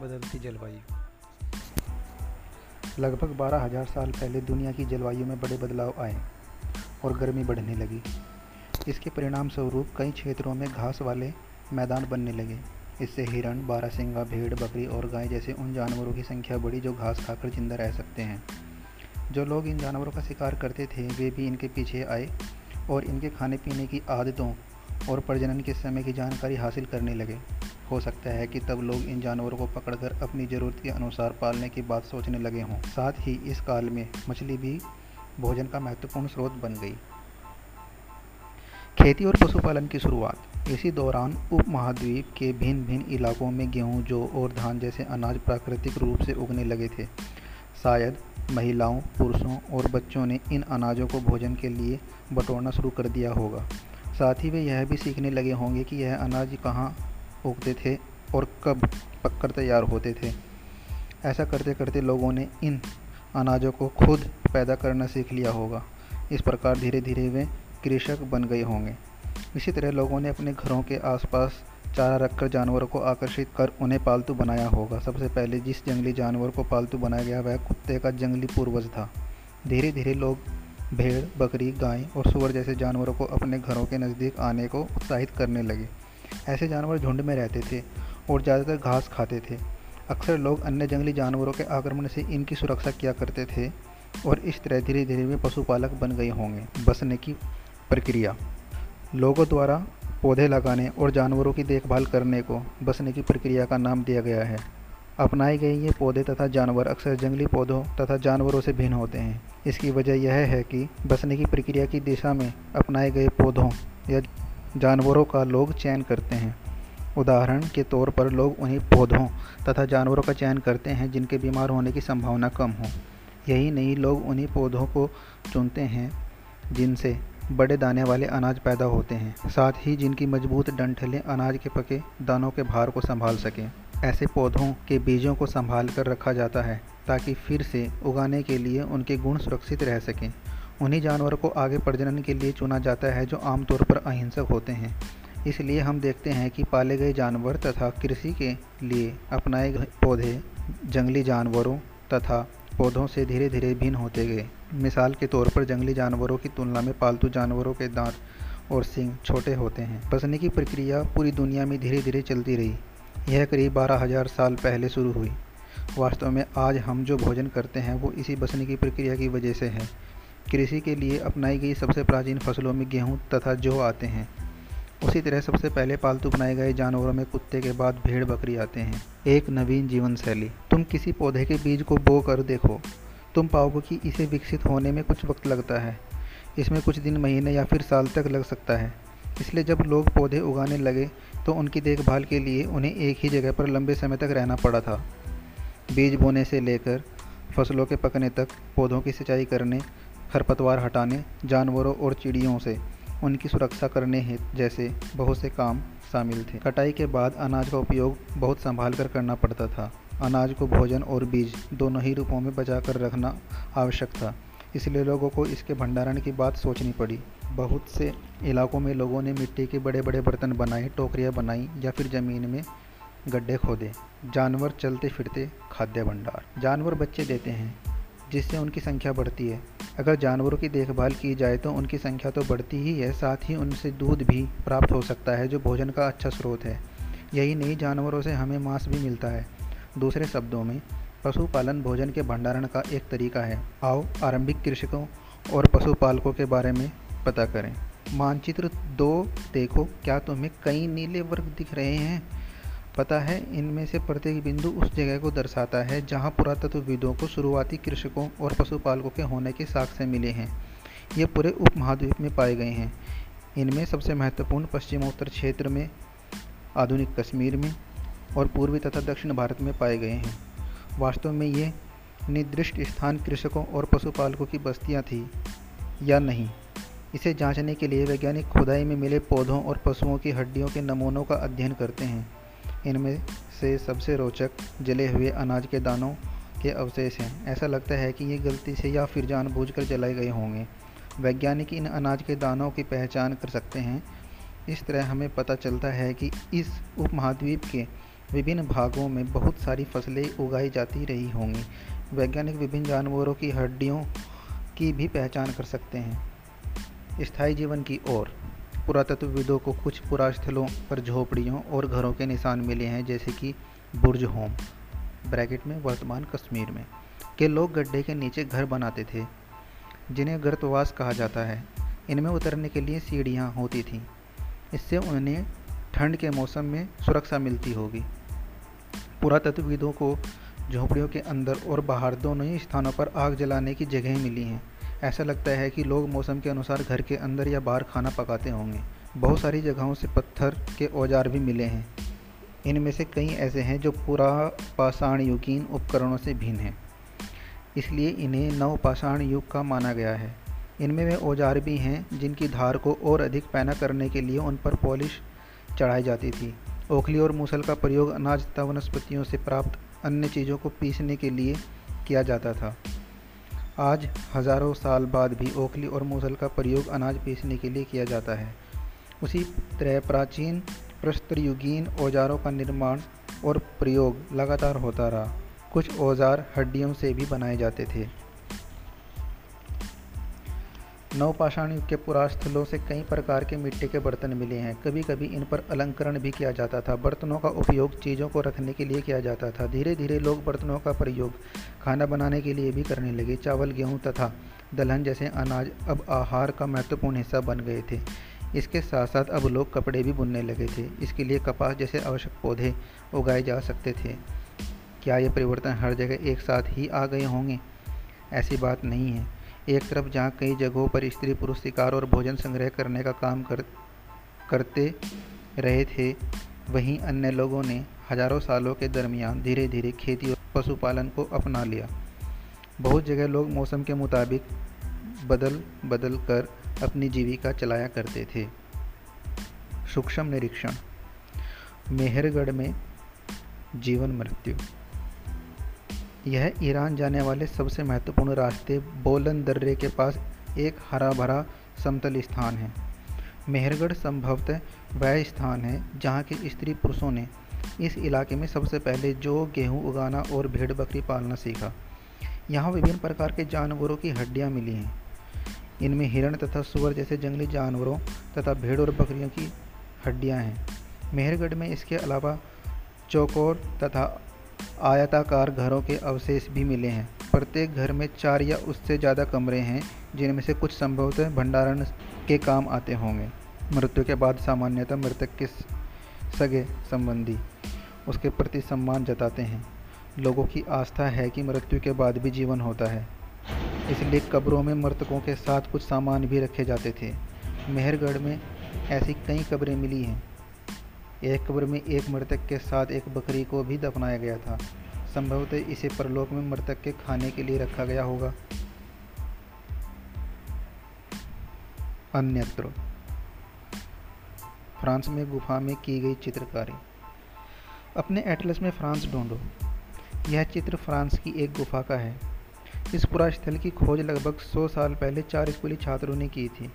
बदलती जलवायु। लगभग बारह हज़ार साल पहले दुनिया की जलवायु में बड़े बदलाव आए और गर्मी बढ़ने लगी। इसके परिणाम स्वरूप कई क्षेत्रों में घास वाले मैदान बनने लगे। इससे हिरण बारहसिंगा भेड़, बकरी और गाय जैसे उन जानवरों की संख्या बढ़ी जो घास खाकर ज़िंदा रह सकते हैं। जो लोग इन जानवरों का शिकार करते थे, वे भी इनके पीछे आए और इनके खाने पीने की आदतों और प्रजनन के समय की जानकारी हासिल करने लगे। हो सकता है कि तब लोग इन जानवरों को पकड़कर अपनी ज़रूरत के अनुसार पालने की बात सोचने लगे हों। साथ ही इस काल में मछली भी भोजन का महत्वपूर्ण स्रोत बन गई। खेती और पशुपालन की शुरुआत। इसी दौरान उप महाद्वीप के भिन्न भिन्न इलाकों में गेहूँ, जौ और धान जैसे अनाज प्राकृतिक रूप से उगने लगे थे। शायद महिलाओं, पुरुषों और बच्चों ने इन अनाजों को भोजन के लिए बटोरना शुरू कर दिया होगा। साथ ही वे यह भी सीखने लगे होंगे कि यह अनाज कहाँ उगते थे और कब पककर तैयार होते थे। ऐसा करते करते लोगों ने इन अनाजों को खुद पैदा करना सीख लिया होगा। इस प्रकार धीरे धीरे वे कृषक बन गए होंगे। इसी तरह लोगों ने अपने घरों के आसपास चारा रखकर जानवरों को आकर्षित कर उन्हें पालतू बनाया होगा। सबसे पहले जिस जंगली जानवर को पालतू बनाया गया, वह कुत्ते का जंगली पूर्वज था। धीरे धीरे लोग भेड़, बकरी, गाय और सुअर जैसे जानवरों को अपने घरों के नज़दीक आने को उत्साहित करने लगे। ऐसे जानवर झुंड में रहते थे और ज़्यादातर घास खाते थे। अक्सर लोग अन्य जंगली जानवरों के आक्रमण से इनकी सुरक्षा किया करते थे और इस तरह धीरे धीरे वे पशुपालक बन गए होंगे। बसने की प्रक्रिया। लोगों द्वारा पौधे लगाने और जानवरों की देखभाल करने को बसने की प्रक्रिया का नाम दिया गया है। अपनाए गए ये पौधे तथा जानवर अक्सर जंगली पौधों तथा जानवरों से भिन्न होते हैं। इसकी वजह यह है कि बसने की प्रक्रिया की दिशा में अपनाए गए पौधों या जानवरों का लोग चयन करते हैं। उदाहरण के तौर पर लोग उन्हीं पौधों तथा जानवरों का चयन करते हैं जिनके बीमार होने की संभावना कम हो। यही नहीं, लोग उन्हीं पौधों को चुनते हैं जिनसे बड़े दाने वाले अनाज पैदा होते हैं, साथ ही जिनकी मज़बूत डंठलें अनाज के पके दानों के भार को संभाल सकें। ऐसे पौधों के बीजों को संभाल कर रखा जाता है, ताकि फिर से उगाने के लिए उनके गुण सुरक्षित रह सकें। उन्हीं जानवरों को आगे प्रजनन के लिए चुना जाता है जो आमतौर पर अहिंसक होते हैं। इसलिए हम देखते हैं कि पाले गए जानवर तथा कृषि के लिए अपनाए गए पौधे जंगली जानवरों तथा पौधों से धीरे धीरे भिन्न होते गए। मिसाल के तौर पर जंगली जानवरों की तुलना में पालतू जानवरों के दांत और सिंग छोटे होते हैं। बसने की प्रक्रिया पूरी दुनिया में धीरे धीरे चलती रही। यह करीब बारह हज़ार साल पहले शुरू हुई। वास्तव में आज हम जो भोजन करते हैं, वो इसी बसने की प्रक्रिया की वजह से है। कृषि के लिए अपनाई गई सबसे प्राचीन फ़सलों में गेहूँ तथा जौ आते हैं। उसी तरह सबसे पहले पालतू बनाए गए जानवरों में कुत्ते के बाद भेड़ बकरी आते हैं। एक नवीन जीवन शैली तुम किसी पौधे के बीज को बो कर देखो। तुम पाओगे कि इसे विकसित होने में कुछ वक्त लगता है। इसमें कुछ दिन, महीने या फिर साल तक लग सकता है। इसलिए जब लोग पौधे उगाने लगे तो उनकी देखभाल के लिए उन्हें एक ही जगह पर लंबे समय तक रहना पड़ा था। बीज बोने से लेकर फ़सलों के पकने तक, पौधों की सिंचाई करने, खरपतवार हटाने, जानवरों और चिड़ियों से, उनकी सुरक्षा करने हेतु जैसे बहुत से काम शामिल थे। कटाई के बाद अनाज का उपयोग बहुत संभाल कर करना पड़ता था। अनाज को भोजन और बीज दोनों ही रूपों में बचा कर रखना आवश्यक था। इसलिए लोगों को इसके भंडारण की बात सोचनी पड़ी। बहुत से इलाकों में लोगों ने मिट्टी के बड़े बड़े बर्तन बनाए, टोकरियाँ बनाई या फिर ज़मीन में गड्ढे खोदे। जानवर चलते फिरते खाद्य भंडार। जानवर बच्चे देते हैं, जिससे उनकी संख्या बढ़ती है। अगर जानवरों की देखभाल की जाए तो उनकी संख्या तो बढ़ती ही है, साथ ही उनसे दूध भी प्राप्त हो सकता है, जो भोजन का अच्छा स्रोत है। यही नहीं, जानवरों से हमें मांस भी मिलता है। दूसरे शब्दों में, पशुपालन भोजन के भंडारण का एक तरीका है। आओ, आरंभिक कृषकों और पशुपालकों के बारे में पता करें। मानचित्र दो, देखो, क्या तुम्हें कई नीले वर्ग दिख रहे हैं? पता है, इनमें से प्रत्येक बिंदु उस जगह को दर्शाता है, जहाँ पुरातत्वविदों को शुरुआती कृषकों और पशुपालकों के होने के साक्ष्य मिले हैं। ये पूरे उपमहाद्वीप में पाए गए हैं। इनमें सबसे महत्वपूर्ण पश्चिमोत्तर क्षेत्र में, आधुनिक कश्मीर में और पूर्वी तथा दक्षिण भारत में पाए गए हैं। वास्तव में ये निर्दिष्ट स्थान कृषकों और पशुपालकों की बस्तियाँ थी या नहीं? इसे जांचने के लिए वैज्ञानिक खुदाई में मिले पौधों और पशुओं की हड्डियों के नमूनों का अध्ययन करते हैं। इनमें से सबसे रोचक जले हुए अनाज के दानों के अवशेष हैं। ऐसा लगता है कि ये गलती से या फिर जानबूझकर जलाए गए होंगे। वैज्ञानिक इन अनाज के दानों की पहचान कर सकते हैं। इस तरह हमें पता चलता है कि इस उपमहाद्वीप के विभिन्न भागों में बहुत सारी फ़सलें उगाई जाती रही होंगी। वैज्ञानिक विभिन्न जानवरों की हड्डियों की भी पहचान कर सकते हैं। स्थायी जीवन की ओर पुरातत्वविदों को कुछ पुरास्थलों पर झोपड़ियों और घरों के निशान मिले हैं, जैसे कि बुर्ज होम, ब्रैकेट में, वर्तमान कश्मीर में, के लोग गड्ढे के नीचे घर बनाते थे, जिन्हें गर्तवास कहा जाता है। इनमें उतरने के लिए सीढ़ियाँ होती थीं। इससे उन्हें ठंड के मौसम में सुरक्षा मिलती होगी। पुरातत्वविदों को झोंपड़ियों के अंदर और बाहर दोनों ही स्थानों पर आग जलाने की जगह मिली हैं। ऐसा लगता है कि लोग मौसम के अनुसार घर के अंदर या बाहर खाना पकाते होंगे। बहुत सारी जगहों से पत्थर के औज़ार भी मिले हैं। इनमें से कई ऐसे हैं जो पूरा पाषाण युगीन उपकरणों से भिन्न हैं। इसलिए इन्हें नव पाषाण युग का माना गया है। इनमें वे औज़ार भी हैं जिनकी धार को और अधिक पैना करने के लिए उन पर पॉलिश चढ़ाई जाती थी। ओखली और मूसल का प्रयोग अनाज तथा वनस्पतियों से प्राप्त अन्य चीज़ों को पीसने के लिए किया जाता था। आज, हज़ारों साल बाद भी ओखली और मूसल का प्रयोग अनाज पीसने के लिए किया जाता है। उसी तरह प्राचीन, प्रस्तरयुगीन औजारों का निर्माण और प्रयोग लगातार होता रहा। कुछ औज़ार हड्डियों से भी बनाए जाते थे। नवपाषाण युग के पुरास्थलों से कई प्रकार के मिट्टी के बर्तन मिले हैं। कभी कभी इन पर अलंकरण भी किया जाता था। बर्तनों का उपयोग चीज़ों को रखने के लिए किया जाता था। धीरे धीरे लोग बर्तनों का प्रयोग खाना बनाने के लिए भी करने लगे। चावल, गेहूँ तथा दलहन जैसे अनाज अब आहार का महत्वपूर्ण हिस्सा बन गए थे। इसके साथ साथ अब लोग कपड़े भी बुनने लगे थे। इसके लिए कपास जैसे आवश्यक पौधे उगाए जा सकते थे। क्या ये परिवर्तन हर जगह एक साथ ही आ गए होंगे? ऐसी बात नहीं है। एक तरफ़ जहाँ कई जगहों पर स्त्री पुरुष शिकार और भोजन संग्रह करने का काम कर, करते रहे थे, वहीं अन्य लोगों ने हज़ारों सालों के दरमियान धीरे धीरे खेती और पशुपालन को अपना लिया। बहुत जगह लोग मौसम के मुताबिक बदल बदल कर अपनी जीविका चलाया करते थे। सूक्ष्म निरीक्षण, मेहरगढ़ में जीवन मृत्यु यह ईरान जाने वाले सबसे महत्वपूर्ण रास्ते बोलन दर्रे के पास एक हरा भरा समतल स्थान है। मेहरगढ़ संभवतः वह स्थान है जहाँ के स्त्री पुरुषों ने इस इलाके में सबसे पहले जो गेहूँ उगाना और भेड़ बकरी पालना सीखा। यहाँ विभिन्न प्रकार के जानवरों की हड्डियाँ मिली हैं। इनमें हिरण तथा सुअर जैसे जंगली जानवरों तथा भेड़ और बकरियों की हड्डियाँ हैं। मेहरगढ़ में इसके अलावा चौकोर तथा आयताकार घरों के अवशेष भी मिले हैं। प्रत्येक घर में चार या उससे ज़्यादा कमरे हैं, जिनमें से कुछ संभवतः भंडारण के काम आते होंगे। मृत्यु के बाद सामान्यतः मृतक के सगे संबंधी उसके प्रति सम्मान जताते हैं। लोगों की आस्था है कि मृत्यु के बाद भी जीवन होता है। इसलिए कब्रों में मृतकों के साथ कुछ सामान भी रखे जाते थे। मेहरगढ़ में ऐसी कई कब्रें मिली हैं। एक कब्र में एक मृतक के साथ एक बकरी को भी दफनाया गया था। संभवतः इसे परलोक में मृतक के खाने के लिए रखा गया होगा। अन्यत्र, फ्रांस में गुफा में की गई चित्रकारी। अपने एटलस में फ्रांस ढूंढो। यह चित्र फ्रांस की एक गुफा का है। इस पुरा स्थल की खोज लगभग 100 साल पहले चार स्कूली छात्रों ने की थी।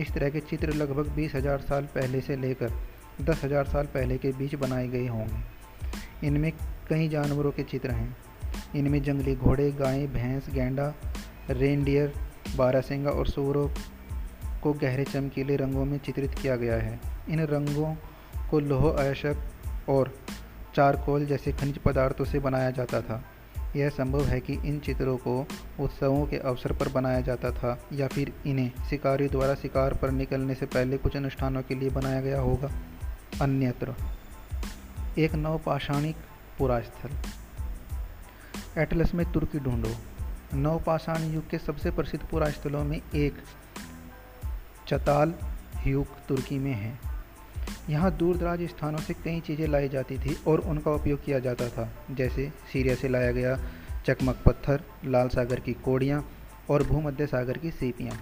इस तरह के चित्र लगभग बीस हज़ार साल पहले से लेकर दस हज़ार साल पहले के बीच बनाए गए होंगे। इनमें कई जानवरों के चित्र हैं। इनमें जंगली घोड़े, गाय, भैंस, गेंडा, रेनडियर, बारासिंगा और सूरों को गहरे चमकीले रंगों में चित्रित किया गया है। इन रंगों को लोह, अयशक और चारकोल जैसे खनिज पदार्थों से बनाया जाता था। यह संभव है कि इन चित्रों को उत्सवों के अवसर पर बनाया जाता था या फिर इन्हें शिकारी द्वारा शिकार पर निकलने से पहले कुछ अनुष्ठानों के लिए बनाया गया होगा। अन्यत्र। एक नवपाषाणिक पुरा स्थल एटलस में तुर्की ढूंढो। नवपाषाण युग के सबसे प्रसिद्ध पुरा स्थलों में एक चताल युग तुर्की में है। यहाँ दूर दराज स्थानों से कई चीज़ें लाई जाती थी और उनका उपयोग किया जाता था। जैसे सीरिया से लाया गया चकमक पत्थर, लाल सागर की कोड़ियाँ और भूमध्य सागर की सीपियाँ।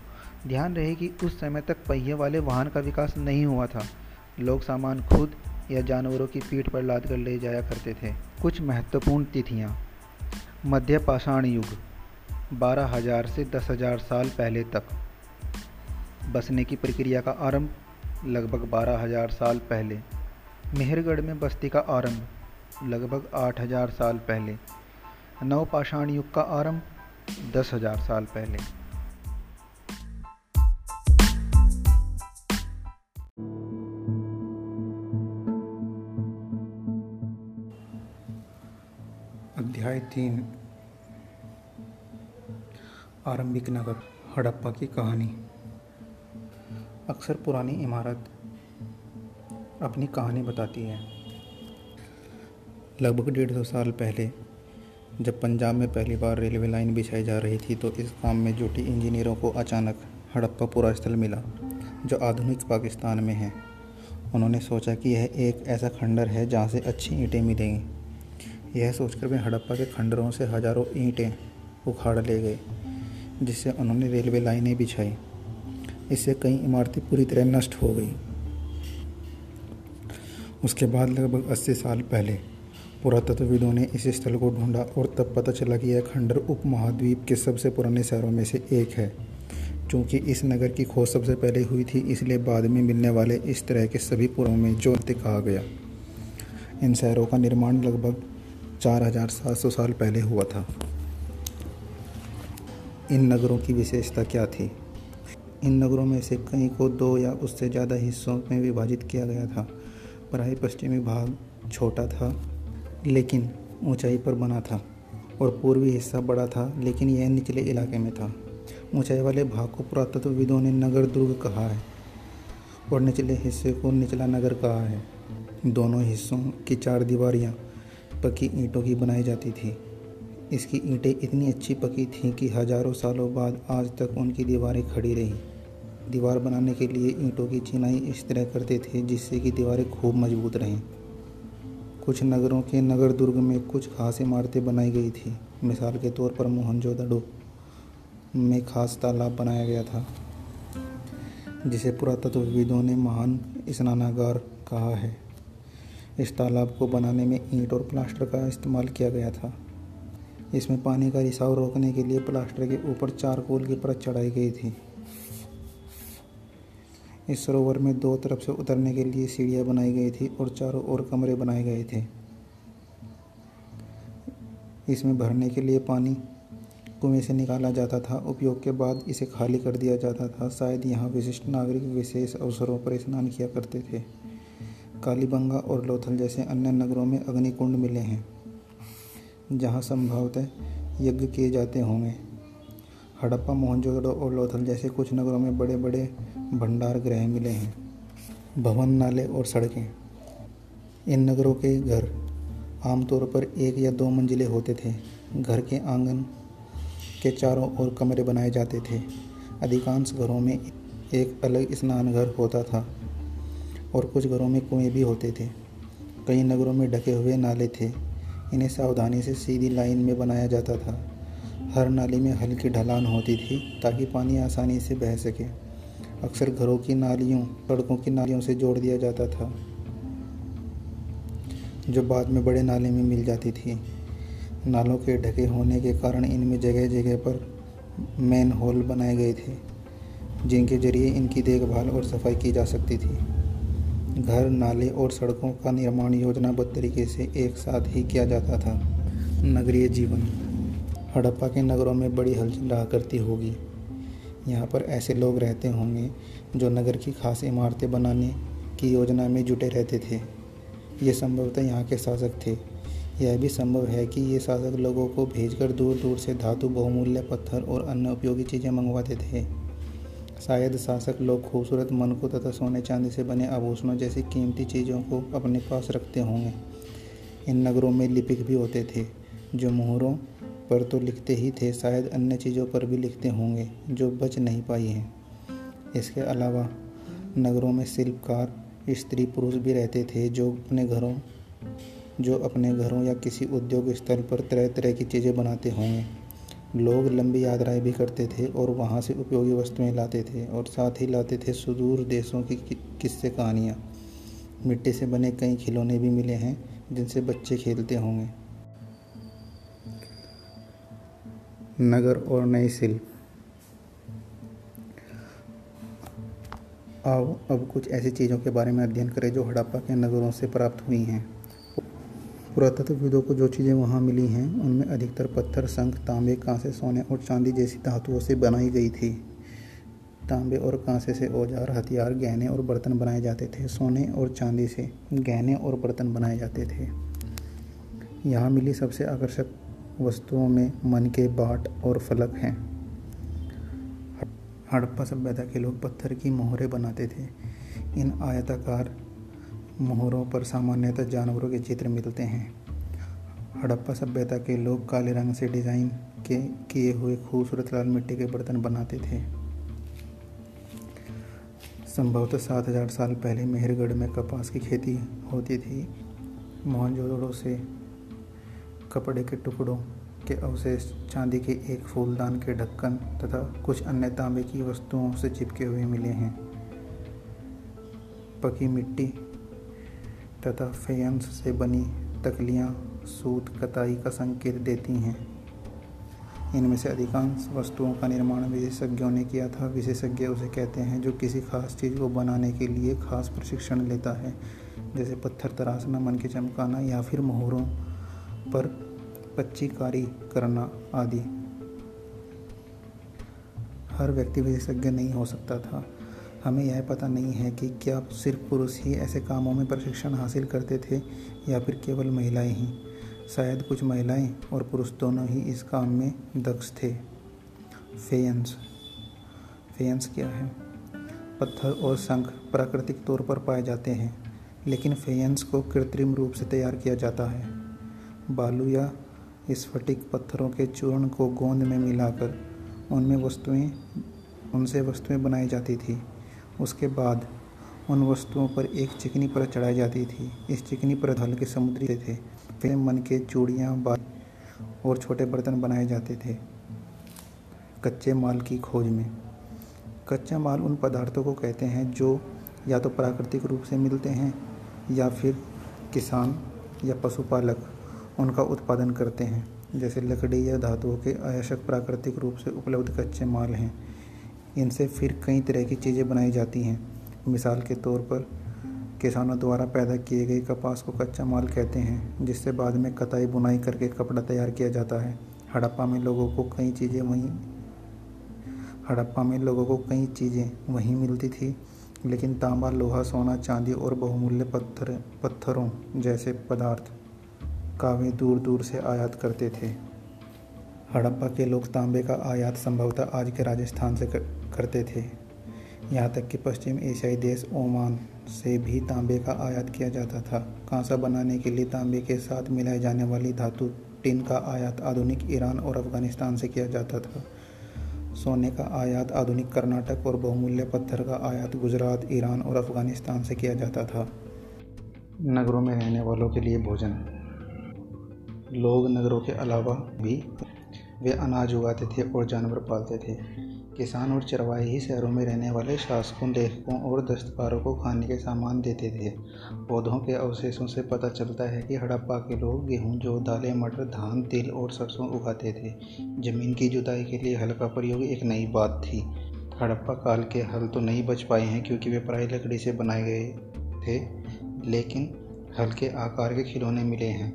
ध्यान रहे कि उस समय तक पहिए वाले वाहन का विकास नहीं हुआ था। लोग सामान खुद या जानवरों की पीठ पर लाद कर ले जाया करते थे। कुछ महत्वपूर्ण तिथियाँ। मध्य पाषाण युग, बारह हज़ार से दस हज़ार साल पहले तक। बसने की प्रक्रिया का आरंभ लगभग बारह हज़ार साल पहले। मेहरगढ़ में बस्ती का आरंभ लगभग आठ हज़ार साल पहले। नवपाषाण युग का आरंभ दस हज़ार साल पहले। अध्याय तीन आरंभिक नगर, हड़प्पा की कहानी। अक्सर पुरानी इमारत अपनी कहानी बताती है। लगभग डेढ़ सौ साल पहले, जब पंजाब में पहली बार रेलवे लाइन बिछाई जा रही थी तो इस काम में जुटी इंजीनियरों को अचानक हड़प्पा पूरा स्थल मिला, जो आधुनिक पाकिस्तान में है। उन्होंने सोचा कि यह एक ऐसा खंडर है जहाँ से अच्छी ईंटें मिलेंगी। यह सोचकर वे हड़प्पा के खंडरों से हज़ारों ईंटें उखाड़ ले गए, जिससे उन्होंने रेलवे लाइनें बिछाई। इससे कई इमारतें पूरी तरह नष्ट हो गई। उसके बाद लगभग 80 साल पहले पुरातत्वविदों ने इस स्थल को ढूंढा और तब पता चला कि यह खंडर उपमहाद्वीप के सबसे पुराने शहरों में से एक है, चूँकि इस नगर की खोज सबसे पहले हुई थी, इसलिए बाद में मिलने वाले इस तरह के सभी पुरों में जोते कहा गया। इन शहरों का निर्माण लगभग 4700 साल पहले हुआ था। इन नगरों की विशेषता क्या थी? इन नगरों में से कई को दो या उससे ज़्यादा हिस्सों में विभाजित किया गया था। पढ़ाई पश्चिमी भाग छोटा था, लेकिन ऊंचाई पर बना था और पूर्वी हिस्सा बड़ा था, लेकिन यह निचले इलाके में था। ऊंचाई वाले भाग को पुरातत्वविदों ने नगर दुर्ग कहा है और निचले हिस्से को निचला नगर कहा है। दोनों हिस्सों की चार दीवारियाँ पक्की ईंटों की बनाई जाती थी। इसकी ईंटें इतनी अच्छी पकी थीं कि हज़ारों सालों बाद आज तक उनकी दीवारें खड़ी रहीं। दीवार बनाने के लिए ईंटों की चिनाई इस तरह करते थे जिससे कि दीवारें खूब मज़बूत रहें। कुछ नगरों के नगर दुर्ग में कुछ खास इमारतें बनाई गई थी। मिसाल के तौर पर मोहनजोदड़ो में खास तालाब बनाया गया था, जिसे पुरातत्वविदों ने महान स्नानागार कहा है। इस तालाब को बनाने में ईंट और प्लास्टर का इस्तेमाल किया गया था। इसमें पानी का रिसाव रोकने के लिए प्लास्टर के ऊपर चारकोल की परत चढ़ाई गई थी। इस सरोवर में दो तरफ़ से उतरने के लिए सीढ़ियाँ बनाई गई थी और चारों ओर कमरे बनाए गए थे। इसमें भरने के लिए पानी कुएँ से निकाला जाता था, उपयोग के बाद इसे खाली कर दिया जाता था। शायद यहाँ विशिष्ट नागरिक विशेष अवसरों पर स्नान किया करते थे। कालीबंगा और लोथल जैसे अन्य नगरों में अग्निकुंड मिले हैं, जहाँ संभवतः यज्ञ किए जाते होंगे। हड़प्पा, मोहनजोदड़ो और लोथल जैसे कुछ नगरों में बड़े बड़े भंडार गृह मिले हैं, भवन, नाले और सड़कें। इन नगरों के घर आमतौर पर एक या दो मंजिले होते थे। घर के आँगन के चारों ओर कमरे बनाए जाते थे। अधिकांश घरों में एक अलग स्नान घर होता था। और कुछ घरों में कुएँ भी होते थे। कई नगरों में ढके हुए नाले थे। इन्हें सावधानी से सीधी लाइन में बनाया जाता था। हर नाली में हल्की ढलान होती थी ताकि पानी आसानी से बह सके। अक्सर घरों की नालियों, सड़कों की नालियों से जोड़ दिया जाता था, जो बाद में बड़े नाले में मिल जाती थी। नालों के ढके होने के कारण इनमें जगह जगह पर मैन होल बनाए गए थे, जिनके ज़रिए इनकी देखभाल और सफ़ाई की जा सकती थी। घर, नाले और सड़कों का निर्माण योजनाबद्ध तरीके से एक साथ ही किया जाता था। नगरीय जीवन हड़प्पा के नगरों में बड़ी हलचल रहा करती होगी। यहाँ पर ऐसे लोग रहते होंगे जो नगर की खास इमारतें बनाने की योजना में जुटे रहते थे। ये संभवतः यहाँ के शासक थे। यह भी संभव है कि ये शासक लोगों को भेजकर दूर दूर से धातु, बहुमूल्य पत्थर और अन्य उपयोगी चीज़ें मंगवाते थे। शायद शासक लोग खूबसूरत मन को तथा सोने चांदी से बने आभूषणों जैसी कीमती चीज़ों को अपने पास रखते होंगे। इन नगरों में लिपिक भी होते थे, जो मोहरों पर तो लिखते ही थे, शायद अन्य चीज़ों पर भी लिखते होंगे, जो बच नहीं पाई हैं। इसके अलावा नगरों में शिल्पकार, स्त्री पुरुष भी रहते थे, जो अपने घरों, जो अपने घरों या किसी उद्योग स्थल पर तरह तरह की चीज़ें बनाते होंगे। लोग लंबी यात्राएँ भी करते थे और वहाँ से उपयोगी वस्तुएँ लाते थे और साथ ही लाते थे सुदूर देशों की किस्से कहानियाँ। मिट्टी से बने कई खिलौने भी मिले हैं, जिनसे बच्चे खेलते होंगे। नगर और नई शिल्प आओ, अब कुछ ऐसी चीज़ों के बारे में अध्ययन करें जो हड़प्पा के नगरों से प्राप्त हुई हैं। पुरातत्वविदों को जो चीज़ें वहाँ मिली हैं, उनमें अधिकतर पत्थर संख तांबे, कांसे, सोने और चांदी जैसी धातुओं से बनाई गई थी। तांबे और कांसे से औज़ार, हथियार, गहने और बर्तन बनाए जाते थे। सोने और चांदी से गहने और बर्तन बनाए जाते थे। यहाँ मिली सबसे आकर्षक वस्तुओं में मन के बाट और फलक हैं। हड़प्पा सभ्यता के लोग पत्थर की मोहरें बनाते थे। इन आयताकार मोहरों पर सामान्यतः जानवरों के चित्र मिलते हैं। हड़प्पा सभ्यता के लोग काले रंग से डिज़ाइन के, किए हुए खूबसूरत लाल मिट्टी के बर्तन बनाते थे। संभवतः सात हज़ार साल पहले मेहरगढ़ में कपास की खेती होती थी। मोहनजोदड़ो से कपड़े के टुकड़ों के अवशेष, चांदी के एक फूलदान के ढक्कन तथा कुछ अन्य तांबे की वस्तुओं से चिपके हुए मिले हैं। पकी मिट्टी तथा फेयंस से बनी तकलियाँ सूत कताई का संकेत देती हैं। इनमें से अधिकांश वस्तुओं का निर्माण विशेषज्ञों ने किया था। विशेषज्ञ उसे कहते हैं जो किसी खास चीज़ को बनाने के लिए खास प्रशिक्षण लेता है, जैसे पत्थर तराशना, मन के चमकाना या फिर मोहरों पर पच्चीकारी करना आदि। हर व्यक्ति विशेषज्ञ नहीं हो सकता था। हमें यह पता नहीं है कि क्या सिर्फ़ पुरुष ही ऐसे कामों में प्रशिक्षण हासिल करते थे या फिर केवल महिलाएँ ही। शायद कुछ महिलाएँ और पुरुष दोनों ही इस काम में दक्ष थे। फेयंस। फेयंस क्या है? पत्थर और शंख प्राकृतिक तौर पर पाए जाते हैं, लेकिन फेयंस को कृत्रिम रूप से तैयार किया जाता है। बालू या स्फटिक पत्थरों के चूर्ण को गोंद में मिलाकर उनमें वस्तुएँ, उनसे वस्तुएँ बनाई जाती थी। उसके बाद उन वस्तुओं पर एक चिकनी परत चढ़ाई जाती थी। इस चिकनी परत हल्के समुद्री थे। फिर मन के चूड़ियाँ, बाल और छोटे बर्तन बनाए जाते थे। कच्चे माल की खोज में। कच्चा माल उन पदार्थों को कहते हैं जो या तो प्राकृतिक रूप से मिलते हैं या फिर किसान या पशुपालक उनका उत्पादन करते हैं। जैसे लकड़ी या धातुओं के आवश्यक प्राकृतिक रूप से उपलब्ध कच्चे माल हैं। इनसे फिर कई तरह की चीज़ें बनाई जाती हैं। मिसाल के तौर पर, किसानों द्वारा पैदा किए गए कपास को कच्चा माल कहते हैं, जिससे बाद में कताई बुनाई करके कपड़ा तैयार किया जाता है। हड़प्पा में लोगों को कई चीज़ें वहीं, हड़प्पा में लोगों को कई चीज़ें वहीं मिलती थी, लेकिन तांबा, लोहा, सोना, चांदी और बहुमूल्य पत्थर, पत्थरों जैसे पदार्थ का वे दूर दूर से आयात करते थे। हड़प्पा के लोग तांबे का आयात संभवतः आज के राजस्थान से करते थे। यहाँ तक कि पश्चिम एशियाई देश ओमान से भी तांबे का आयात किया जाता था। कांसा बनाने के लिए तांबे के साथ मिलाई जाने वाली धातु टिन का आयात आधुनिक ईरान और अफ़गानिस्तान से किया जाता था। सोने का आयात आधुनिक कर्नाटक और बहुमूल्य पत्थर का आयात गुजरात, ईरान और अफ़गानिस्तान से किया जाता था। नगरों में रहने वालों के लिए भोजन। लोग नगरों के अलावा भी वे अनाज उगाते थे और जानवर पालते थे। किसान और चरवाहे ही शहरों में रहने वाले शासकों, लेखकों और दस्तकारों को खाने के सामान देते थे। पौधों के अवशेषों से पता चलता है कि हड़प्पा के लोग गेहूँ, जौ, दालें, मटर, धान, तिल और सरसों उगाते थे। ज़मीन की जुताई के लिए हल का प्रयोग एक नई बात थी। हड़प्पा काल के हल तो नहीं बच पाए हैं क्योंकि वे प्राय लकड़ी से बनाए गए थे, लेकिन हल के आकार के खिलौने मिले हैं।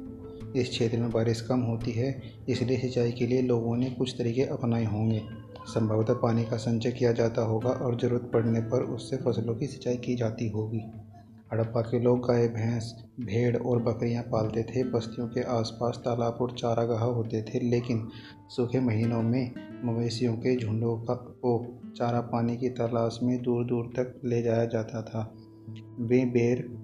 इस क्षेत्र में बारिश कम होती है, इसलिए सिंचाई के लिए लोगों ने कुछ तरीके अपनाए होंगे। संभवतः पानी का संचय किया जाता होगा और ज़रूरत पड़ने पर उससे फ़सलों की सिंचाई की जाती होगी। हड़प्पा के लोग गाय, भैंस, भेड़ और बकरियाँ पालते थे। बस्तियों के आसपास तालाब और चारागाह होते थे, लेकिन सूखे महीनों में मवेशियों के झुंडों का को चारा पानी की तलाश में दूर दूर तक ले जाया जाता था। वे बेर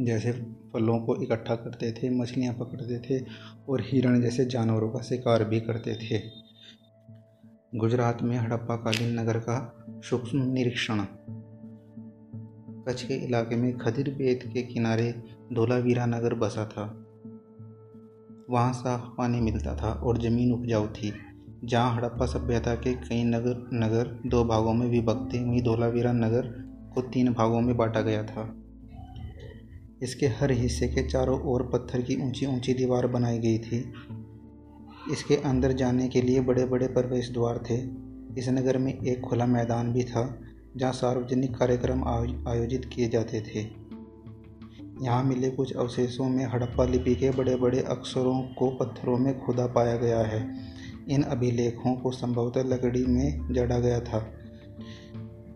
जैसे फलों को इकट्ठा करते थे, मछलियाँ पकड़ते थे और हिरण जैसे जानवरों का शिकार भी करते थे। गुजरात में हड़प्पा कालीन नगर का सूक्ष्म निरीक्षण। कच्छ के इलाके में खदिर बेत के किनारे धोलावीरा नगर बसा था। वहाँ साफ़ पानी मिलता था और ज़मीन उपजाऊ थी, जहाँ हड़प्पा सभ्यता के कई नगर नगर दो भागों में विभक्त थे, वहीं धोलावीरा नगर को तीन भागों में बांटा गया था। इसके हर हिस्से के चारों ओर पत्थर की ऊँची ऊँची दीवार बनाई गई थी। इसके अंदर जाने के लिए बड़े बड़े प्रवेश द्वार थे। इस नगर में एक खुला मैदान भी था, जहाँ सार्वजनिक कार्यक्रम आयोजित किए जाते थे। यहाँ मिले कुछ अवशेषों में हड़प्पा लिपि के बड़े बड़े अक्षरों को पत्थरों में खुदा पाया गया है। इन अभिलेखों को संभवतः लकड़ी में जड़ा गया था।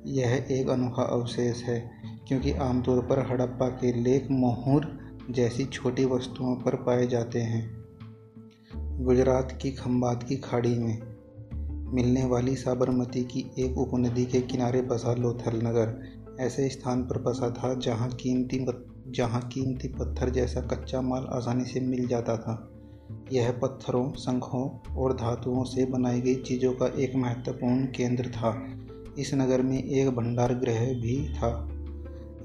यह एक अनोखा अवशेष है, क्योंकि आमतौर पर हड़प्पा के लेख मोहर जैसी छोटी वस्तुओं पर पाए जाते हैं। गुजरात की खम्बात की खाड़ी में मिलने वाली साबरमती की एक उपनदी के किनारे बसा लोथल नगर। ऐसे स्थान पर बसा था जहाँ कीमती जहाँ कीमती पत्थर जैसा कच्चा माल आसानी से मिल जाता था। यह पत्थरों, शंखों और धातुओं से बनाई गई चीज़ों का एक महत्वपूर्ण केंद्र था। इस नगर में एक भंडार गृह भी था।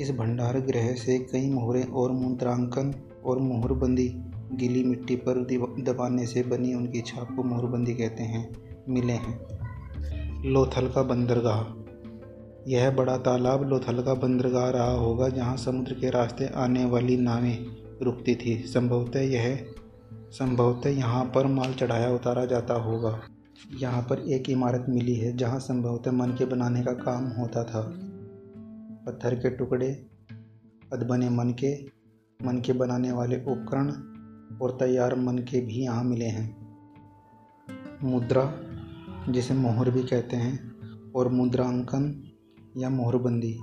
इस भंडार गृह से कई मोहरें और मूत्रांकन और मोहरबंदी गीली मिट्टी पर दबाने से बनी उनकी छाप को मोहरबंदी कहते हैं, मिले हैं। लोथल का बंदरगाह। यह बड़ा तालाब लोथल का बंदरगाह रहा होगा जहाँ समुद्र के रास्ते आने वाली नावें रुकती थी। संभवतः यह, संभवतः यहाँ पर माल चढ़ाया उतारा जाता होगा। यहाँ पर एक इमारत मिली है जहाँ संभवतः मन के बनाने का काम होता था। पत्थर के टुकड़े, अदबने मन के मन के बनाने वाले उपकरण और तैयार मन के भी यहाँ मिले हैं। मुद्रा, जिसे मोहर भी कहते हैं, और मुद्रांकन या मोहरबंदी।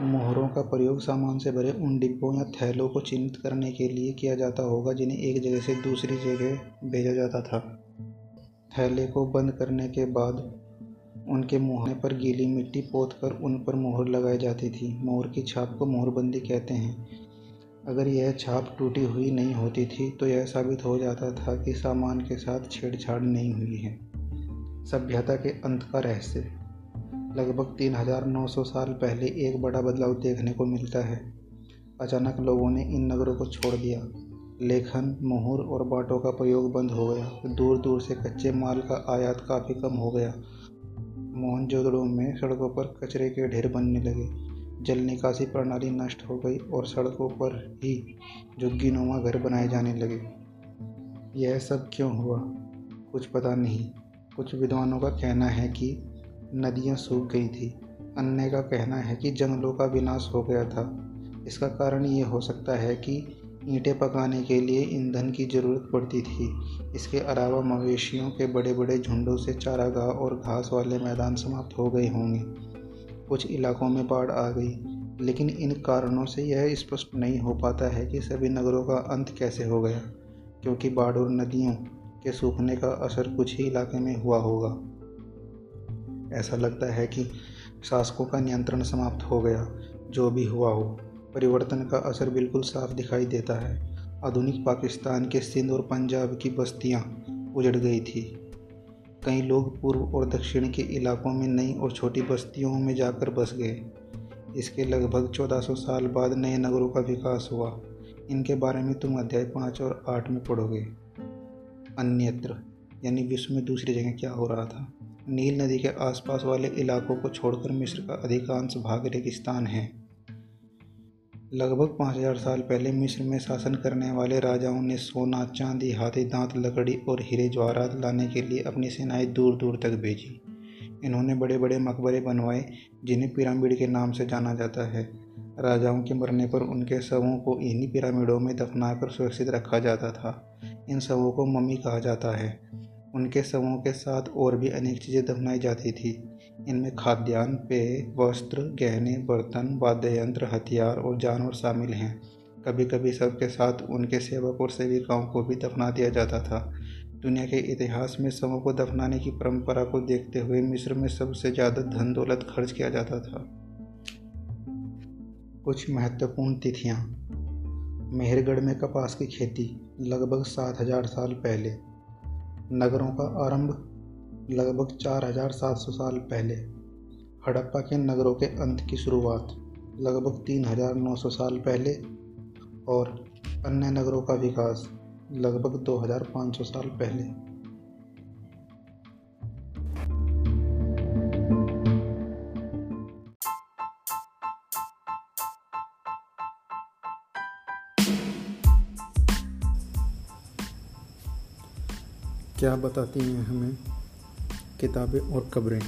मोहरों का प्रयोग सामान से भरे उन डिब्बों या थैलों को चिन्हित करने के लिए किया जाता होगा, जिन्हें एक जगह से दूसरी जगह भेजा जाता था। थैले को बंद करने के बाद उनके मुँह पर गीली मिट्टी पोत कर उन पर मोहर लगाई जाती थी। मोहर की छाप को मोहरबंदी कहते हैं। अगर यह छाप टूटी हुई नहीं होती थी तो यह साबित हो जाता था कि सामान के साथ छेड़छाड़ नहीं हुई है। सभ्यता के अंत का रहस्य। लगभग तीन हज़ार नौ सौ साल पहले एक बड़ा बदलाव देखने को मिलता है। अचानक लोगों ने इन नगरों को छोड़ दिया। लेखन, मोहर और बाटों का प्रयोग बंद हो गया। दूर दूर से कच्चे माल का आयात काफ़ी कम हो गया। मोहनजोदड़ो में सड़कों पर कचरे के ढेर बनने लगे। जल निकासी प्रणाली नष्ट हो गई और सड़कों पर ही झुग्गीनुमा घर बनाए जाने लगे। यह सब क्यों हुआ? कुछ पता नहीं। कुछ विद्वानों का कहना है कि नदियाँ सूख गई थी। अन्य का कहना है कि जंगलों का विनाश हो गया था। इसका कारण ये हो सकता है कि ईंटें पकाने के लिए ईंधन की ज़रूरत पड़ती थी। इसके अलावा मवेशियों के बड़े बड़े झुंडों से चारागाह और घास वाले मैदान समाप्त हो गए होंगे। कुछ इलाकों में बाढ़ आ गई, लेकिन इन कारणों से यह स्पष्ट नहीं हो पाता है कि सभी नगरों का अंत कैसे हो गया, क्योंकि बाढ़ और नदियों के सूखने का असर कुछ ही इलाके में हुआ होगा। ऐसा लगता है कि शासकों का नियंत्रण समाप्त हो गया, जो भी हुआ हो। परिवर्तन का असर बिल्कुल साफ़ दिखाई देता है। आधुनिक पाकिस्तान के सिंध और पंजाब की बस्तियाँ उजड़ गई थी। कई लोग पूर्व और दक्षिण के इलाकों में नई और छोटी बस्तियों में जाकर बस गए। इसके लगभग 1400 साल बाद नए नगरों का विकास हुआ। इनके बारे में तुम अध्याय पाँच और आठ में पढ़ोगे। अन्यत्र, यानी विश्व में दूसरी जगह क्या हो रहा था? नील नदी के आसपास वाले इलाकों को छोड़कर मिस्र का अधिकांश भाग रेगिस्तान है। लगभग पाँच हज़ार साल पहले मिस्र में शासन करने वाले राजाओं ने सोना, चांदी, हाथी, दांत, लकड़ी और हीरे जवाहरात लाने के लिए अपनी सेनाएँ दूर दूर तक भेजी। इन्होंने बड़े बड़े मकबरे बनवाए, जिन्हें पिरामिड के नाम से जाना जाता है। राजाओं के मरने पर उनके शवों को इन्हीं पिरामिडों में दफनाकर सुरक्षित रखा जाता था। इन शवों को मम्मी कहा जाता है। उनके शवों के साथ और भी अनेक चीज़ें दफनाई जाती थी। इनमें खाद्यान्न, पेय, वस्त्र, गहने, बर्तन, वाद्य यंत्र, हथियार और जानवर शामिल हैं। कभी कभी सबके साथ उनके सेवक और सेविकाओं को भी दफना दिया जाता था। दुनिया के इतिहास में शवों को दफनाने की परंपरा को देखते हुए मिस्र में सबसे ज़्यादा धन दौलत खर्च किया जाता था। कुछ महत्वपूर्ण तिथियाँ। मेहरगढ़ में कपास की खेती लगभग सात हज़ार साल पहले। नगरों का आरंभ लगभग चार हज़ार सात सौ साल पहले, हड़प्पा के नगरों के अंत की शुरुआत, लगभग तीन हज़ार नौ सौ साल पहले, और अन्य नगरों का विकास, लगभग दो हज़ार पाँच सौ साल पहले। क्या बताती हैं हमें? किताबें और कब्रें।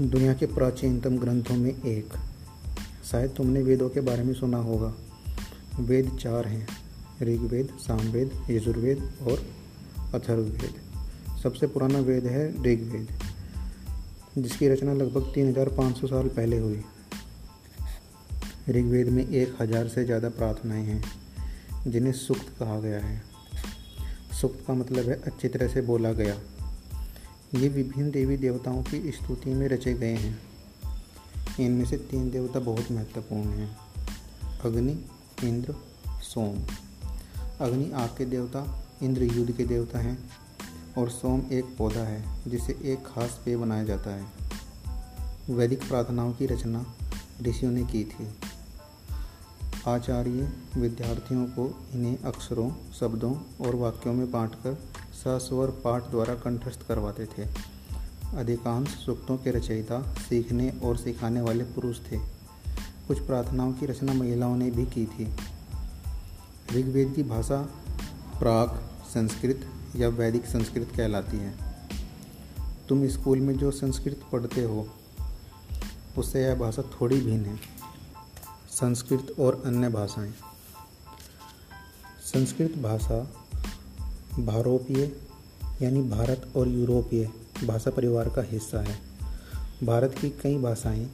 दुनिया के प्राचीनतम ग्रंथों में एक। शायद तुमने वेदों के बारे में सुना होगा। वेद चार हैं, ऋग्वेद, सामवेद, यजुर्वेद और अथर्ववेद। सबसे पुराना वेद है ऋग्वेद, जिसकी रचना लगभग 3500 साल पहले हुई। ऋग्वेद में एक हज़ार से ज़्यादा प्रार्थनाएँ हैं, जिन्हें सुक्त कहा गया है। सुक्त का मतलब है, अच्छी तरह से बोला गया। ये विभिन्न देवी देवताओं की स्तुति में रचे गए हैं। इनमें से तीन देवता बहुत महत्वपूर्ण हैं। अग्नि, इंद्र, सोम। अग्नि आग के देवता, इंद्र युद्ध के देवता हैं और सोम एक पौधा है, जिसे एक खास पेय बनाया जाता है। वैदिक प्रार्थनाओं की रचना ऋषियों ने की थी। आचार्य विद्यार्थियों को इन्हें अक्षरों, शब्दों और वाक्यों में बांटकर सस्वर पाठ द्वारा कंठस्थ करवाते थे। अधिकांश सूक्तों के रचयिता, सीखने और सिखाने वाले पुरुष थे। कुछ प्रार्थनाओं की रचना महिलाओं ने भी की थी। ऋग्वेद की भाषा प्राक, संस्कृत या वैदिक संस्कृत कहलाती है। तुम स्कूल में जो संस्कृत पढ़ते हो, उससे यह भाषा थोड़ी भिन्न है। संस्कृत और अन्य भाषाएँ। संस्कृत भाषा भारोपीय, यानी भारत और यूरोपीय भाषा परिवार का हिस्सा है। भारत की कई भाषाएँ,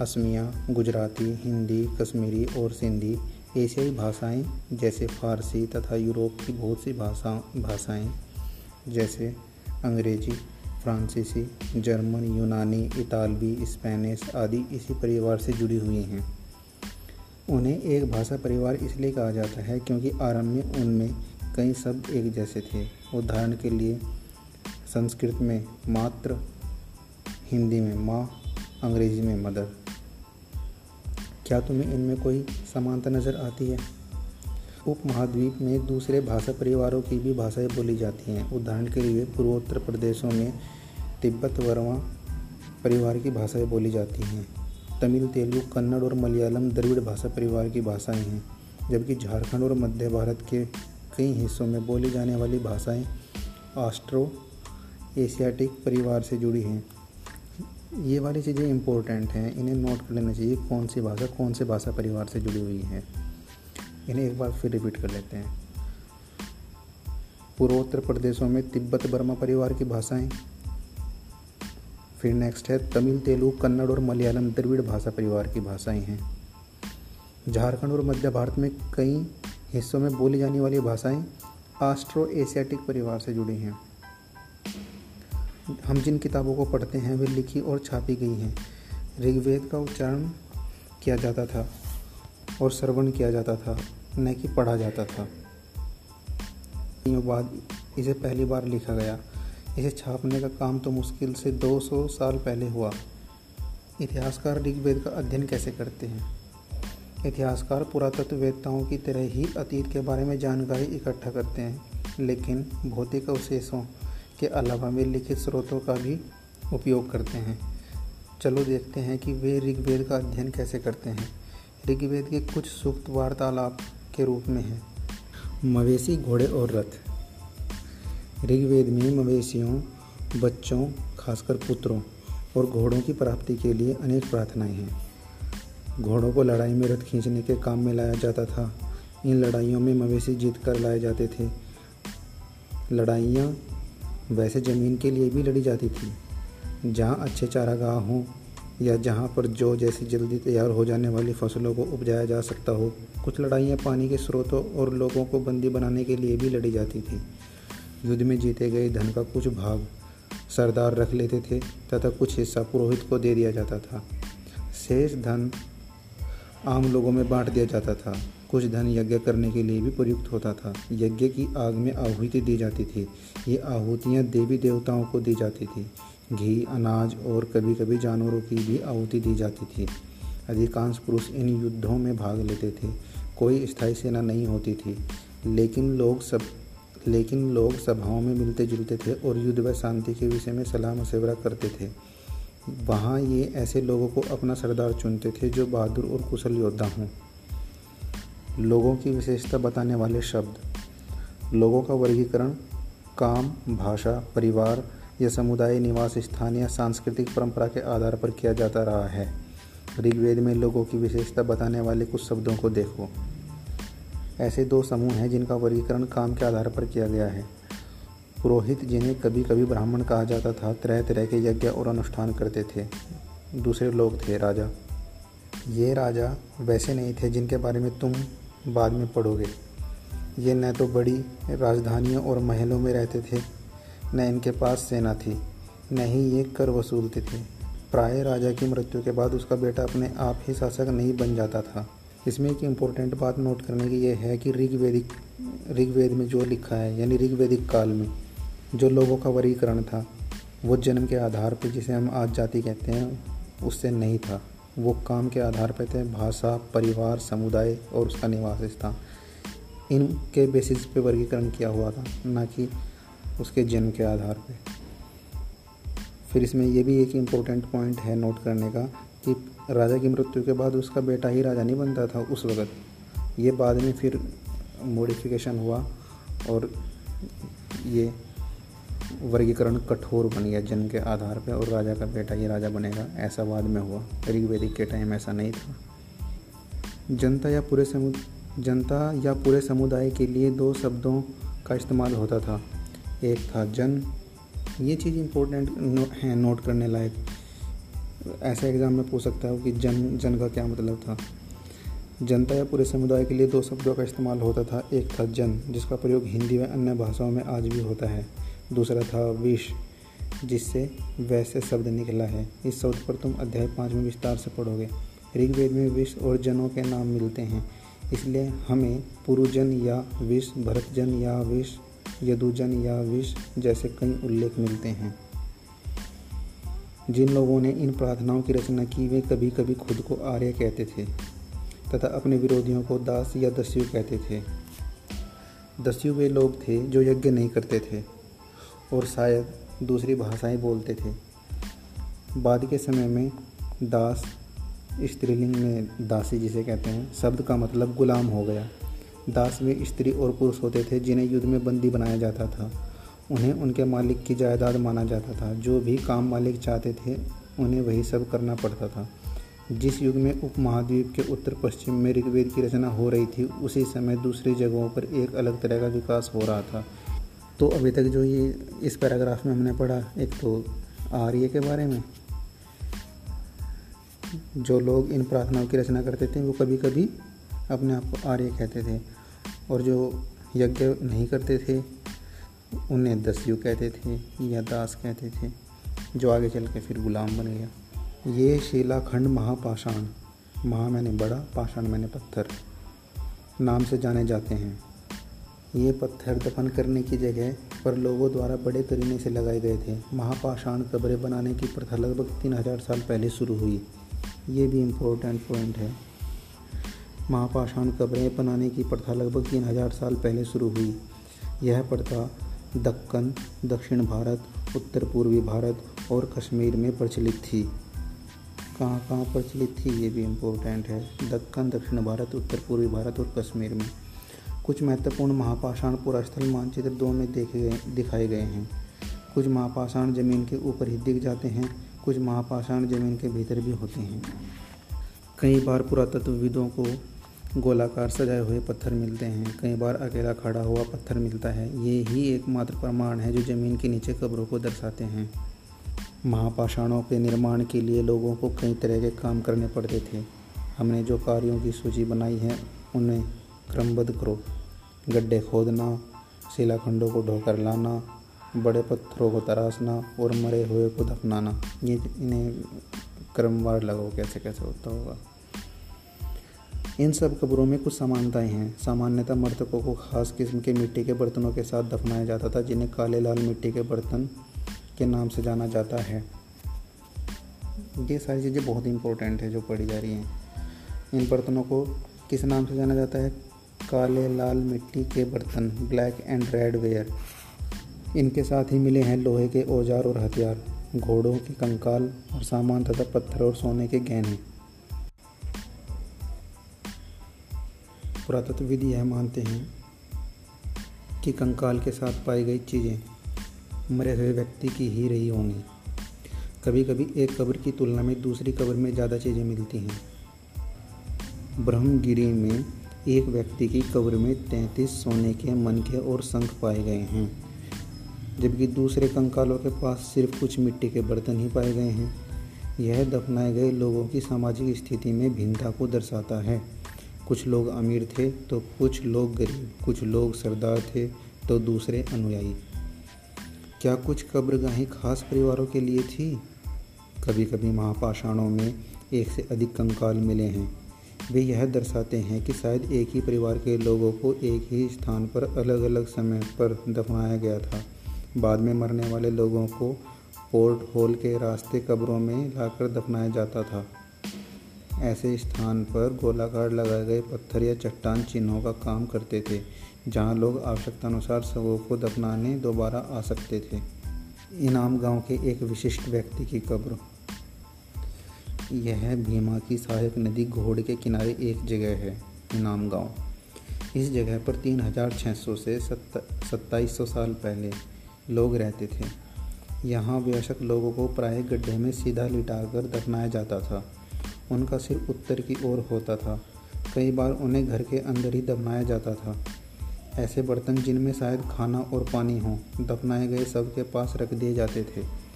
असमिया, गुजराती, हिंदी, कश्मीरी और सिंधी एशियाई भाषाएँ, जैसे फारसी तथा यूरोप की बहुत सी भाषा, भाषाएँ, जैसे अंग्रेज़ी, फ्रांसीसी, जर्मन, यूनानी, इतालवी, स्पेनिश आदि इसी परिवार से जुड़ी हुई हैं। उन्हें एक भाषा परिवार इसलिए कहा जाता है क्योंकि आरंभ में उनमें कई शब्द एक जैसे थे। उदाहरण के लिए, संस्कृत में मात्र, हिंदी में माँ, अंग्रेज़ी में मदर। क्या तुम्हें इनमें कोई समानता नज़र आती है? उपमहाद्वीप में दूसरे भाषा परिवारों की भी भाषाएँ बोली जाती हैं। उदाहरण के लिए, पूर्वोत्तर प्रदेशों में तिब्बत वर्मा परिवार की भाषाएँ बोली जाती हैं। तमिल, तेलुगु, कन्नड़ और मलयालम द्रविड़ भाषा परिवार की भाषाएँ हैं, जबकि झारखंड और मध्य भारत के कई हिस्सों में बोली जाने वाली भाषाएँ ऑस्ट्रो एशियाटिक परिवार से जुड़ी हैं। ये वाली चीज़ें इम्पोर्टेंट हैं, इन्हें नोट कर लेना चाहिए कौन सी भाषा कौन से भाषा परिवार से जुड़ी हुई है। इन्हें एक बार फिर रिपीट कर लेते हैं। पूर्वोत्तर प्रदेशों में तिब्बत, बर्मा परिवार की भाषाएँ फिर नेक्स्ट है, तमिल, तेलुगु, कन्नड़ और मलयालम। द्रविड़ भाषा परिवार की भाषाएँ हैं। झारखंड और मध्य भारत में कई हिस्सों में बोली जाने वाली भाषाएँ आस्ट्रो एशियाटिक परिवार से जुड़ी हैं। हम जिन किताबों को पढ़ते हैं, वे लिखी और छापी गई हैं। ऋग्वेद का उच्चारण किया जाता था और श्रवण किया जाता था, न कि पढ़ा जाता था। बाद इसे पहली बार लिखा गया। इसे छापने का काम तो मुश्किल से 200 साल पहले हुआ। इतिहासकार ऋग्वेद का अध्ययन कैसे करते हैं? इतिहासकार पुरातत्ववेत्ताओं की तरह ही अतीत के बारे में जानकारी इकट्ठा करते हैं, लेकिन भौतिक अवशेषों के अलावा वे लिखित स्रोतों का भी उपयोग करते हैं। चलो देखते हैं कि वे ऋग्वेद का अध्ययन कैसे करते हैं। ऋग्वेद के कुछ सूक्त वार्तालाप के रूप में हैं। मवेशी, घोड़े और रथ। ऋग्वेद में मवेशियों बच्चों, खासकर पुत्रों और घोड़ों की प्राप्ति के लिए अनेक प्रार्थनाएँ हैं। घोड़ों को लड़ाई में रथ खींचने के काम में लाया जाता था। इन लड़ाइयों में मवेशी जीत कर लाए जाते थे। लड़ाइयाँ वैसे ज़मीन के लिए भी लड़ी जाती थी। जहाँ अच्छे चारागाह हों या जहाँ पर जो जैसी जल्दी तैयार हो जाने वाली फ़सलों को उपजाया जा सकता हो, कुछ लड़ाइयाँ पानी के स्रोतों और लोगों को बंदी बनाने के लिए भी लड़ी जाती थी। युद्ध में जीते गए धन का कुछ भाग सरदार रख लेते थे, तथा कुछ हिस्सा पुरोहित को दे दिया जाता था। शेष धन आम लोगों में बांट दिया जाता था। कुछ धन यज्ञ करने के लिए भी प्रयुक्त होता था। यज्ञ की आग में आहुति दी जाती थी। ये आहुतियाँ देवी देवताओं को दी जाती थी। घी, अनाज और कभी कभी जानवरों की भी आहुति दी जाती थी। अधिकांश पुरुष इन युद्धों में भाग लेते थे। कोई स्थायी सेना नहीं होती थी। लेकिन लोग सब लेकिन लोग सभाओं में मिलते जुलते थे और युद्ध व शांति के विषय में सलाह मशवरा करते थे। वहाँ ये ऐसे लोगों को अपना सरदार चुनते थे जो बहादुर और कुशल योद्धा हों। लोगों की विशेषता बताने वाले शब्द। लोगों का वर्गीकरण, काम, भाषा, परिवार या समुदाय, निवास स्थान या सांस्कृतिक परंपरा के आधार पर किया जाता रहा है। ऋग्वेद में लोगों की विशेषता बताने वाले कुछ शब्दों को देखो। ऐसे दो समूह हैं जिनका वर्गीकरण काम के आधार पर किया गया है। पुरोहित जिन्हें कभी कभी ब्राह्मण कहा जाता था तरह तरह के यज्ञ और अनुष्ठान करते थे। दूसरे लोग थे राजा। ये राजा वैसे नहीं थे जिनके बारे में तुम बाद में पढ़ोगे। ये न तो बड़ी राजधानियों और महलों में रहते थे, न इनके पास सेना थी, न ही ये कर वसूलते थे। प्राय राजा की मृत्यु के बाद उसका बेटा अपने आप ही शासक नहीं बन जाता था। इसमें एक इम्पोर्टेंट बात नोट करने की यह है कि ऋग्वेदिक, ऋग्वेद में जो लिखा है, यानी ऋग्वेदिक काल में, जो लोगों का वर्गीकरण था, वो जन्म के आधार पर जिसे हम आज जाति कहते हैं, उससे नहीं था। वो काम के आधार पर थे, भाषा, परिवार, समुदाय और उसका निवास स्थान। इनके बेसिस पे वर्गीकरण किया हुआ था, ना कि उसके जन्म के आधार पे। फिर इसमें ये भी एक इम्पोर्टेंट पॉइंट है नोट करने का कि राजा की मृत्यु के बाद उसका बेटा ही राजा नहीं बनता था उस वक़्त। ये बाद में फिर मॉडिफिकेशन हुआ और ये वर्गीकरण कठोर बन गया जन्म के आधार पर और राजा का बेटा ही राजा बनेगा ऐसा बाद में हुआ। ऋग्वेदिक के टाइम ऐसा नहीं था। जनता या पूरे समु जनता या पूरे समुदाय के लिए दो शब्दों का इस्तेमाल होता था। एक था जन। ये चीज़ इम्पोर्टेंट नो, है नोट करने लायक। ऐसे एग्ज़ाम में पूछ सकता हूँ कि जन जन का क्या मतलब था? जनता या पूरे समुदाय के लिए दो शब्दों का इस्तेमाल होता था। एक था जन, जिसका प्रयोग हिंदी व अन्य भाषाओं में आज भी होता है। दूसरा था विश जिससे वैसे शब्द निकला है। इस शब्द पर तुम अध्याय पाँच में विस्तार से पढ़ोगे। ऋग्वेद में विष और जनों के नाम मिलते हैं। इसलिए हमें पुरुजन या विष, भरतजन या विष, यदुजन या विष जैसे कई उल्लेख मिलते हैं। जिन लोगों ने इन प्रार्थनाओं की रचना की, वे कभी कभी खुद को आर्य कहते थे तथा अपने विरोधियों को दास या दस्यु कहते थे। दस्यु वे लोग थे जो यज्ञ नहीं करते थे और शायद दूसरी भाषाएँ बोलते थे। बाद के समय में दास, स्त्रीलिंग में दासी जिसे कहते हैं, शब्द का मतलब गुलाम हो गया। दास में स्त्री और पुरुष होते थे जिन्हें युद्ध में बंदी बनाया जाता था। उन्हें उनके मालिक की जायदाद माना जाता था। जो भी काम मालिक चाहते थे, उन्हें वही सब करना पड़ता था। जिस युग में उपमहाद्वीप के उत्तर पश्चिम में ऋग्वेद की रचना हो रही थी, उसी समय दूसरी जगहों पर एक अलग तरह का विकास हो रहा था। तो अभी तक जो ये, इस पैराग्राफ में हमने पढ़ा, एक तो आर्य के बारे में। जो लोग इन प्रार्थनाओं की रचना करते थे, वो कभी कभी अपने आप को आर्य कहते थे। और जो यज्ञ नहीं करते थे उन्हें दस्यु कहते थे या दास कहते थे, जो आगे चल के फिर गुलाम बन गया। ये शिलाखंड महापाषाण। महा मैंने बड़ा, पाषाण मैंने पत्थर। नाम से जाने जाते हैं। ये पत्थर दफन करने की जगह पर लोगों द्वारा बड़े करीने से लगाए गए थे। महापाषाण कब्रें बनाने की प्रथा लगभग तीन हज़ार साल पहले शुरू हुई। ये भी इम्पोर्टेंट पॉइंट है। महापाषाण कब्रें बनाने की प्रथा लगभग तीन हज़ार साल पहले शुरू हुई। यह प्रथा दक्कन, दक्षिण भारत, उत्तर पूर्वी भारत और कश्मीर में प्रचलित थी। कहाँ कहाँ प्रचलित थी ये भी इम्पोर्टेंट है। दक्कन, दक्षिण भारत, उत्तर पूर्वी भारत और कश्मीर में। कुछ महत्वपूर्ण महापाषाण पुरास्थल मानचित्र दो में देखे गए, दिखाए गए हैं। कुछ महापाषाण ज़मीन के ऊपर ही दिख जाते हैं, कुछ महापाषाण ज़मीन के भीतर भी होते हैं। कई बार पुरातत्वविदों को गोलाकार सजाए हुए पत्थर मिलते हैं। कई बार अकेला खड़ा हुआ पत्थर मिलता है। ये ही एकमात्र प्रमाण है जो ज़मीन के नीचे कब्रों को दर्शाते हैं। महापाषाणों के निर्माण के लिए लोगों को कई तरह के काम करने पड़ते थे। हमने जो कार्यों की सूची बनाई है, उन्हें क्रमबद्ध करो। गड्ढे खोदना, शिलाखंडों को ढोकर लाना, बड़े पत्थरों को तराशना और मरे हुए को दफनाना। ये इन्हें क्रमवार लगाओ। कैसे कैसे होता होगा? इन सब कब्रों में कुछ समानताएँ हैं। सामान्यतः मृतकों को खास किस्म के मिट्टी के बर्तनों के साथ दफनाया जाता था, जिन्हें काले लाल मिट्टी के बर्तन के नाम से जाना जाता है। ये सारी चीज़ें बहुत इंपॉर्टेंट है जो पढ़ी जा रही हैं। इन बर्तनों को किस नाम से जाना जाता है? काले लाल मिट्टी के बर्तन ब्लैक एंड रेड वेयर इनके साथ ही मिले हैं लोहे के औज़ार और हथियार, घोड़ों के कंकाल और सामान तथा पत्थर और सोने के गहने। पुरातत्वविद यह मानते हैं कि कंकाल के साथ पाई गई चीज़ें मरे हुए व्यक्ति की ही रही होंगी। कभी कभी एक कब्र की तुलना में दूसरी कब्र में ज़्यादा चीज़ें मिलती हैं। ब्रह्मगिरी में एक व्यक्ति की कब्र में तैंतीस सोने के मन के और शंख पाए गए हैं, जबकि दूसरे कंकालों के पास सिर्फ़ कुछ मिट्टी के बर्तन ही पाए गए हैं। यह दफनाए गए लोगों की सामाजिक स्थिति में भिन्नता को दर्शाता है। कुछ लोग अमीर थे तो कुछ लोग गरीब, कुछ लोग सरदार थे तो दूसरे अनुयायी। क्या कुछ कब्रगाहें खास परिवारों के लिए थी? कभी कभी महापाषाणों में एक से अधिक कंकाल मिले हैं। वे यह दर्शाते हैं कि शायद एक ही परिवार के लोगों को एक ही स्थान पर अलग अलग समय पर दफनाया गया था। बाद में मरने वाले लोगों को पोर्ट होल के रास्ते कब्रों में लाकर दफनाया जाता था। ऐसे स्थान पर गोलाकार लगाए गए पत्थर या चट्टान चिन्हों का काम करते थे, जहाँ लोग आवश्यकतानुसार शवों को दफनाने दोबारा आ सकते थे। इनाम गाँव के एक विशिष्ट व्यक्ति की कब्र। यह भीमा की सहायक नदी घोड़ के किनारे एक जगह है, इनाम गाँव। इस जगह पर तीन हज़ार छः सौ से सत्ताईस सौ साल पहले लोग रहते थे। यहाँ वयस्क लोगों को प्राय गड्ढे में सीधा लिटाकर दफनाया जाता था। उनका सिर उत्तर की ओर होता था। कई बार उन्हें घर के अंदर ही दफनाया जाता था। ऐसे बर्तन जिनमें शायद खाना और पानी हो, दफनाए गए सब के पास रख दिए जाते थे।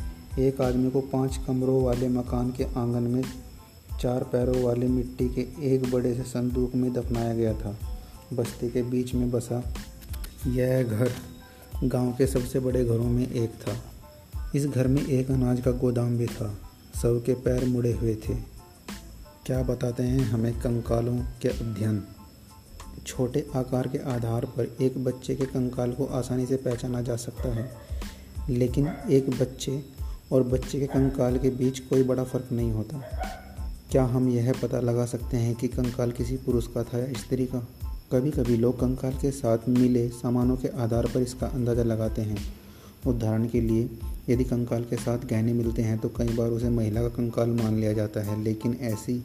एक आदमी को पाँच कमरों वाले मकान के आँगन में, चार पैरों वाले मिट्टी के एक बड़े से संदूक में दफनाया गया था। बस्ती के बीच में बसा यह घर गाँव के सबसे बड़े घरों में एक था। इस घर में एक अनाज का गोदाम भी था। सब के पैर मुड़े हुए थे। क्या बताते हैं हमें कंकालों के अध्ययन? छोटे आकार के आधार पर एक बच्चे के कंकाल को आसानी से पहचाना जा सकता है, लेकिन एक बच्चे और बच्चे के कंकाल के बीच कोई बड़ा फ़र्क नहीं होता। क्या हम यह पता लगा सकते हैं कि कंकाल किसी पुरुष का था या स्त्री का? कभी कभी लोग कंकाल के साथ मिले सामानों के आधार पर इसका अंदाज़ा लगाते हैं। उदाहरण के लिए यदि कंकाल के साथ गहने मिलते हैं तो कई बार उसे महिला का कंकाल मान लिया जाता है, लेकिन ऐसी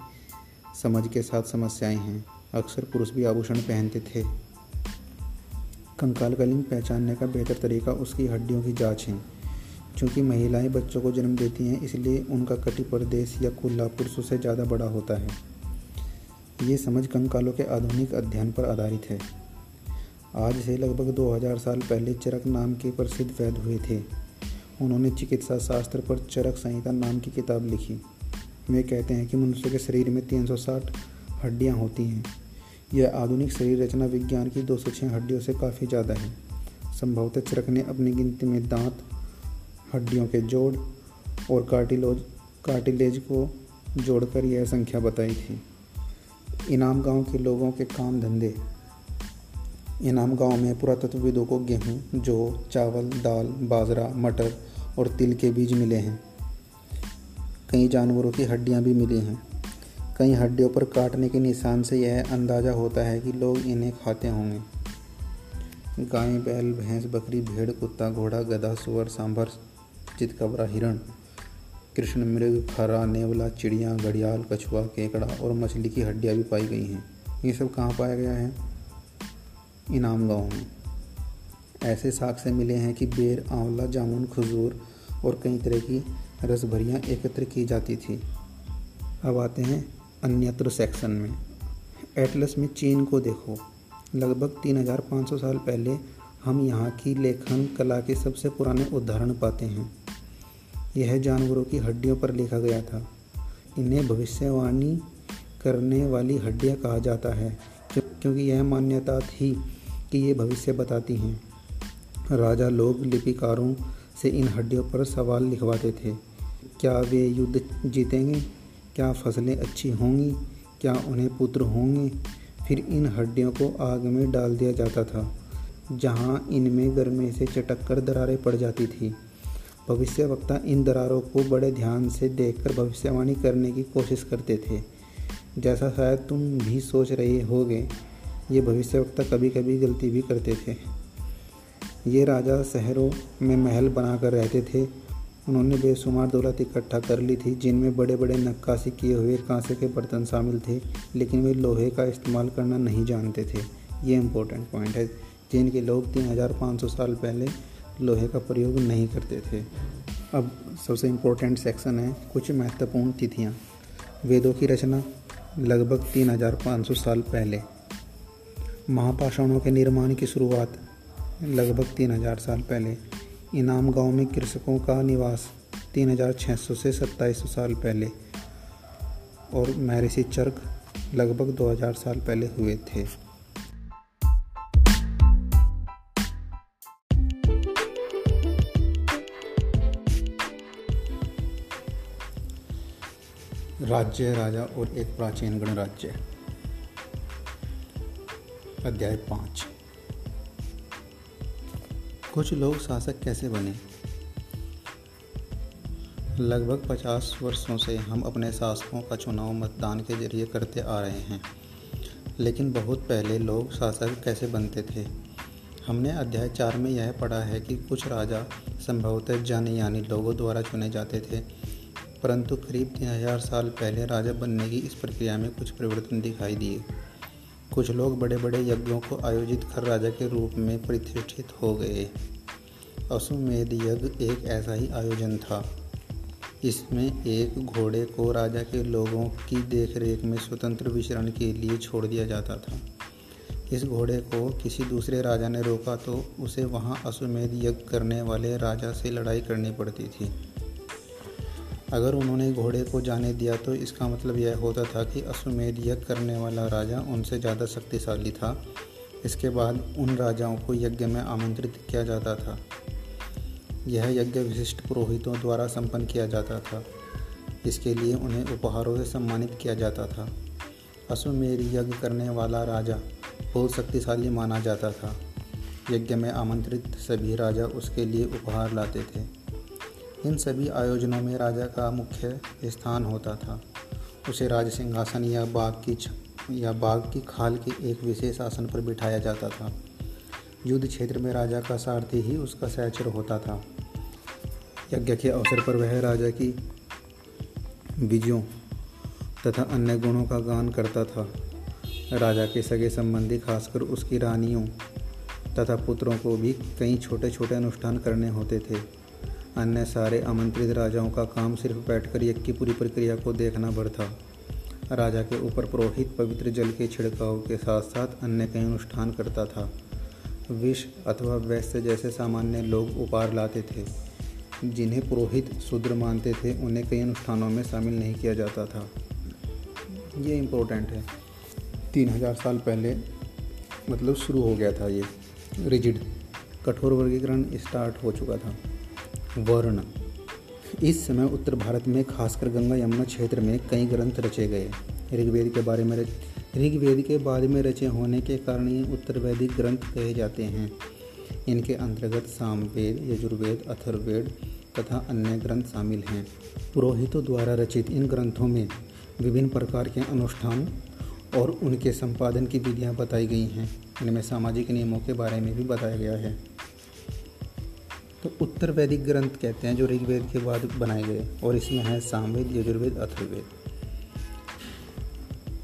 समझ के साथ समस्याएँ हैं। अक्सर पुरुष भी आभूषण पहनते थे। कंकाल का लिंग पहचानने का बेहतर तरीका उसकी हड्डियों की जाँच है। क्योंकि महिलाएँ बच्चों को जन्म देती हैं, इसलिए उनका कटी प्रदेश या कुल्ला पुरुषों से ज़्यादा बड़ा होता है। ये समझ कंकालों के आधुनिक अध्ययन पर आधारित है। आज से लगभग 2000 साल पहले चरक नाम के प्रसिद्ध वैद्य हुए थे। उन्होंने चिकित्सा शास्त्र पर चरक संहिता नाम की किताब लिखी। वे कहते हैं कि मनुष्य के शरीर में 360 हड्डियाँ होती हैं। यह आधुनिक शरीर रचना विज्ञान की 206 हड्डियों से काफ़ी ज़्यादा है। संभवतः चरक ने अपनी गिनती में दांत, हड्डियों के जोड़ और कार्टिलोज, कार्टिलेज को जोड़कर यह संख्या बताई थी। इनाम गाँव के लोगों के काम धंधे इनाम गाँव में पुरातत्वविदों को गेहूँ, जौ, चावल, दाल, बाजरा, मटर और तिल के बीज मिले हैं। कई जानवरों की हड्डियाँ भी मिली हैं। कई हड्डियों पर काटने के निशान से यह अंदाज़ा होता है कि लोग इन्हें खाते होंगे। गाय, बैल, भैंस, बकरी, भेड़, कुत्ता, घोड़ा, गधा, सुअर, सांभर चितकबरा हिरण, कृष्ण, मृग खरा नेवला, चिड़िया, घड़ियाल, कछुआ, केकड़ा और मछली की हड्डियाँ भी पाई गई हैं। ये सब कहाँ पाया गया है? इनाम में ऐसे साग से मिले हैं कि बेर, आंवला, जामुन, खजूर और कई तरह की रसभरियाँ एकत्र की जाती थी। अब आते हैं अन्यत्र सेक्शन में। एटलस में चीन को देखो। लगभग 3500 साल पहले हम यहाँ की लेखन कला के सबसे पुराने उदाहरण पाते हैं। यह जानवरों की हड्डियों पर लिखा गया था। इन्हें भविष्यवाणी करने वाली हड्डियाँ कहा जाता है क्योंकि यह मान्यता थी कि ये भविष्य बताती हैं। राजा लोग लिपिकारों से इन हड्डियों पर सवाल लिखवाते थे, क्या वे युद्ध जीतेंगे? क्या फ़सलें अच्छी होंगी? क्या उन्हें पुत्र होंगे? फिर इन हड्डियों को आग में डाल दिया जाता था, जहाँ इनमें गर्मी से चटक कर दरारें पड़ जाती थी। भविष्यवक्ता इन दरारों को बड़े ध्यान से देखकर भविष्यवाणी करने की कोशिश करते थे। जैसा शायद तुम भी सोच रहे होगे ये भविष्यवक्ता कभी कभी गलती भी करते थे। ये राजा शहरों में महल बनाकर रहते थे। उन्होंने बेशुमार दौलत इकट्ठा कर ली थी, जिनमें बड़े बड़े नक्काशी किए हुए कांसे के बर्तन शामिल थे, लेकिन वे लोहे का इस्तेमाल करना नहीं जानते थे। ये इम्पोर्टेंट पॉइंट है, जिनके लोग तीन हज़ार पाँच सौ साल पहले लोहे का प्रयोग नहीं करते थे। अब सबसे इम्पोर्टेंट सेक्शन है, कुछ महत्वपूर्ण तिथियाँ। वेदों की रचना लगभग तीन हज़ार पाँच सौ साल पहले। महापाषाणों के निर्माण की शुरुआत लगभग तीन हज़ार साल पहले इनाम गाँव में कृषकों का निवास तीन हज़ार छः सौ से सत्ताईस सौ साल पहले और महर्षि चर्क लगभग दो हज़ार साल पहले हुए थे। राज्य राजा और एक प्राचीन गणराज्य। अध्याय पाँच। कुछ लोग शासक कैसे बने? लगभग पचास वर्षों से हम अपने शासकों का चुनाव मतदान के ज़रिए करते आ रहे हैं, लेकिन बहुत पहले लोग शासक कैसे बनते थे? हमने अध्याय चार में यह पढ़ा है कि कुछ राजा संभवतः जन यानी लोगों द्वारा चुने जाते थे, परंतु करीब तीन हज़ार साल पहले राजा बनने की इस प्रक्रिया में कुछ परिवर्तन दिखाई दिए। कुछ लोग बड़े बड़े यज्ञों को आयोजित कर राजा के रूप में प्रतिष्ठित हो गए। अश्वमेध यज्ञ एक ऐसा ही आयोजन था, इसमें एक घोड़े को राजा के लोगों की देखरेख में स्वतंत्र विचरण के लिए छोड़ दिया जाता था। इस घोड़े को किसी दूसरे राजा ने रोका तो उसे वहाँ अश्वमेध यज्ञ करने वाले राजा से लड़ाई करनी पड़ती थी। अगर उन्होंने घोड़े को जाने दिया तो इसका मतलब यह होता था कि अश्वमेध यज्ञ करने वाला राजा उनसे ज़्यादा शक्तिशाली था। इसके बाद उन राजाओं को यज्ञ में आमंत्रित किया जाता था। यह यज्ञ विशिष्ट पुरोहितों द्वारा संपन्न किया जाता था। इसके लिए उन्हें उपहारों से सम्मानित किया जाता था। अश्वमेध यज्ञ करने वाला राजा बहुत शक्तिशाली माना जाता था। यज्ञ में आमंत्रित सभी राजा उसके लिए उपहार लाते थे। इन सभी आयोजनों में राजा का मुख्य स्थान होता था। उसे राज सिंहासन या बाग की या बाग की खाल के एक विशेष आसन पर बिठाया जाता था। युद्ध क्षेत्र में राजा का सारथी ही उसका सहचर होता था। यज्ञ के अवसर पर वह राजा की विजयों तथा अन्य गुणों का गान करता था। राजा के सगे संबंधी खासकर उसकी रानियों तथा पुत्रों को भी कई छोटे छोटे अनुष्ठान करने होते थे। अन्य सारे आमंत्रित राजाओं का काम सिर्फ़ बैठकर यज्ञ की पूरी प्रक्रिया को देखना भर था। राजा के ऊपर पुरोहित पवित्र जल के छिड़काव के साथ साथ अन्य कई अनुष्ठान करता था। विष अथवा वैश्य जैसे सामान्य लोग उपहार लाते थे, जिन्हें पुरोहित शूद्र मानते थे, उन्हें कई अनुष्ठानों में शामिल नहीं किया जाता था। ये इम्पोर्टेंट है। तीन हज़ार साल पहले मतलब शुरू हो गया था ये। रिजिड, कठोर वर्गीकरण स्टार्ट हो चुका था। वर्ण। इस समय उत्तर भारत में, खासकर गंगा यमुना क्षेत्र में, कई ग्रंथ रचे गए। ऋग्वेद के बारे में ऋग्वेद के बाद में रचे होने के कारण ये उत्तर वैदिक ग्रंथ कहे जाते हैं। इनके अंतर्गत सामवेद, यजुर्वेद अथर्वेद तथा अन्य ग्रंथ शामिल हैं। पुरोहितों द्वारा रचित इन ग्रंथों में विभिन्न प्रकार के अनुष्ठान और उनके संपादन की विधियाँ बताई गई हैं। इनमें सामाजिक नियमों के बारे में भी बताया गया है। तो उत्तर वैदिक ग्रंथ कहते हैं, जो ऋग्वेद के बाद बनाए गए, और इसमें है सामवेद, यजुर्वेद अथर्वेद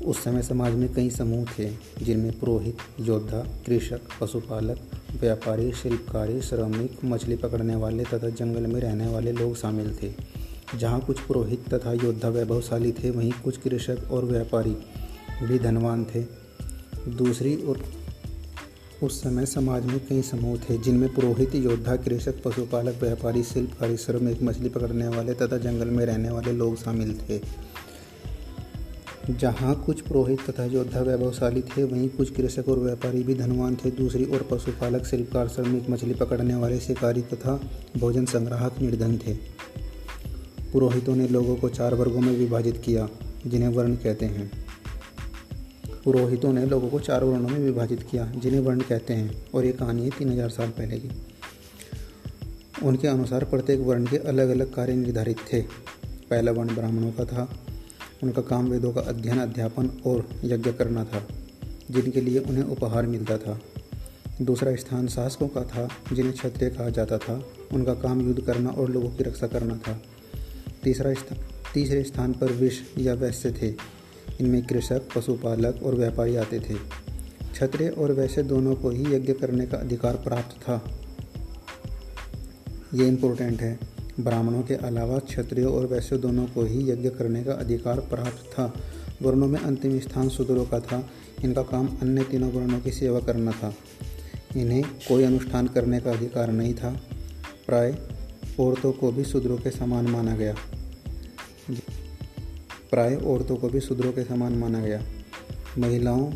उस समय समाज में कई समूह थे, जिनमें पुरोहित, योद्धा, कृषक, पशुपालक, व्यापारी, शिल्पकारी, श्रमिक, मछली पकड़ने वाले तथा जंगल में रहने वाले लोग शामिल थे। जहाँ कुछ पुरोहित तथा योद्धा वैभवशाली थे, वहीं कुछ कृषक और व्यापारी भी धनवान थे। दूसरी ओर उस समय समाज में कई समूह थे, जिनमें पुरोहित, योद्धा, कृषक, पशुपालक, व्यापारी शिल्पकारी श्रमिक मछली पकड़ने वाले तथा जंगल में रहने वाले लोग शामिल थे। जहाँ कुछ पुरोहित तथा योद्धा वैभवशाली थे, वहीं कुछ कृषक और व्यापारी भी धनवान थे। दूसरी ओर पशुपालक शिल्पकार श्रमिक मछली पकड़ने वाले शिकारी तथा भोजन संग्राहक निर्धन थे। पुरोहितों ने लोगों को चार वर्गों में विभाजित किया, जिन्हें वर्ण कहते हैं। पुरोहितों ने लोगों को चार वर्णों में विभाजित किया, जिन्हें वर्ण कहते हैं, और ये कहानी है तीन हज़ार साल पहले की। उनके अनुसार प्रत्येक वर्ण के अलग अलग कार्य निर्धारित थे। पहला वर्ण ब्राह्मणों का था। उनका काम वेदों का अध्ययन, अध्यापन और यज्ञ करना था, जिनके लिए उन्हें उपहार मिलता था। दूसरा स्थान शासकों का था, जिन्हें क्षत्रिय कहा जाता था। उनका काम युद्ध करना और लोगों की रक्षा करना था। तीसरा स्थान तीसरे स्थान पर विष या वैश्य थे। इनमें कृषक, पशुपालक और व्यापारी आते थे। क्षत्रिय और वैश्य दोनों को ही यज्ञ करने का अधिकार प्राप्त था। ये इम्पोर्टेंट है। ब्राह्मणों के अलावा क्षत्रियों और वैश्य दोनों को ही यज्ञ करने का अधिकार प्राप्त था। वर्णों में अंतिम स्थान शूद्रों का था। इनका काम अन्य तीनों वर्णों की सेवा करना था। इन्हें कोई अनुष्ठान करने का अधिकार नहीं था। प्राय औरतों को भी शूद्रों के समान माना गया। प्राय औरतों को भी शूद्रों के समान माना गया। महिलाओं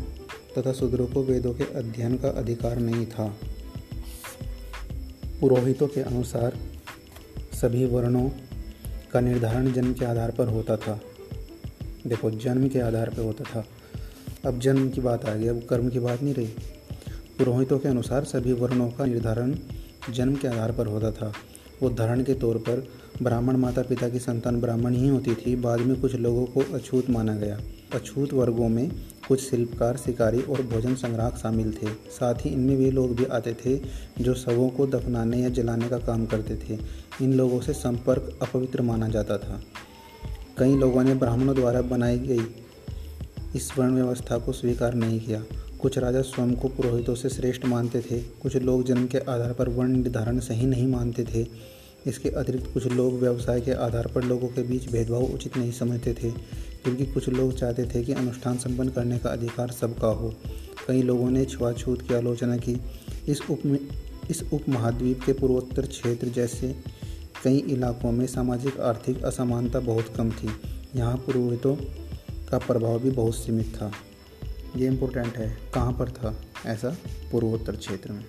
तथा शूद्रों को वेदों के अध्ययन का अधिकार नहीं था। पुरोहितों के अनुसार सभी वर्णों का निर्धारण जन्म के आधार पर होता था। देखो, जन्म के आधार पर होता था। अब जन्म की बात आ गई, अब कर्म की बात नहीं रही। पुरोहितों के अनुसार सभी वर्णों का निर्धारण जन्म के आधार पर होता था। उदाहरण के तौर पर ब्राह्मण माता पिता की संतान ब्राह्मण ही होती थी। बाद में कुछ लोगों को अछूत माना गया। अछूत वर्गों में कुछ शिल्पकार, शिकारी और भोजन संग्राहक शामिल थे। साथ ही इनमें वे लोग भी आते थे जो शवों को दफनाने या जलाने का काम करते थे। इन लोगों से संपर्क अपवित्र माना जाता था। कई लोगों ने ब्राह्मणों द्वारा बनाई गई इस वर्ण व्यवस्था को स्वीकार नहीं किया। कुछ राजा स्वयं को पुरोहितों से श्रेष्ठ मानते थे। कुछ लोग जन्म के आधार पर वर्ण निर्धारण सही नहीं मानते थे। इसके अतिरिक्त कुछ लोग व्यवसाय के आधार पर लोगों के बीच भेदभाव उचित नहीं समझते थे, क्योंकि कुछ लोग चाहते थे कि अनुष्ठान संपन्न करने का अधिकार सबका हो। कई लोगों ने छुआछूत की आलोचना की। इस उप इस उप महाद्वीप के पूर्वोत्तर क्षेत्र जैसे कई इलाकों में सामाजिक, आर्थिक असमानता बहुत कम थी। यहाँ पुरोहितों का प्रभाव भी बहुत सीमित था। ये इम्पोर्टेंट है। कहाँ पर था? ऐसा पूर्वोत्तर क्षेत्र में।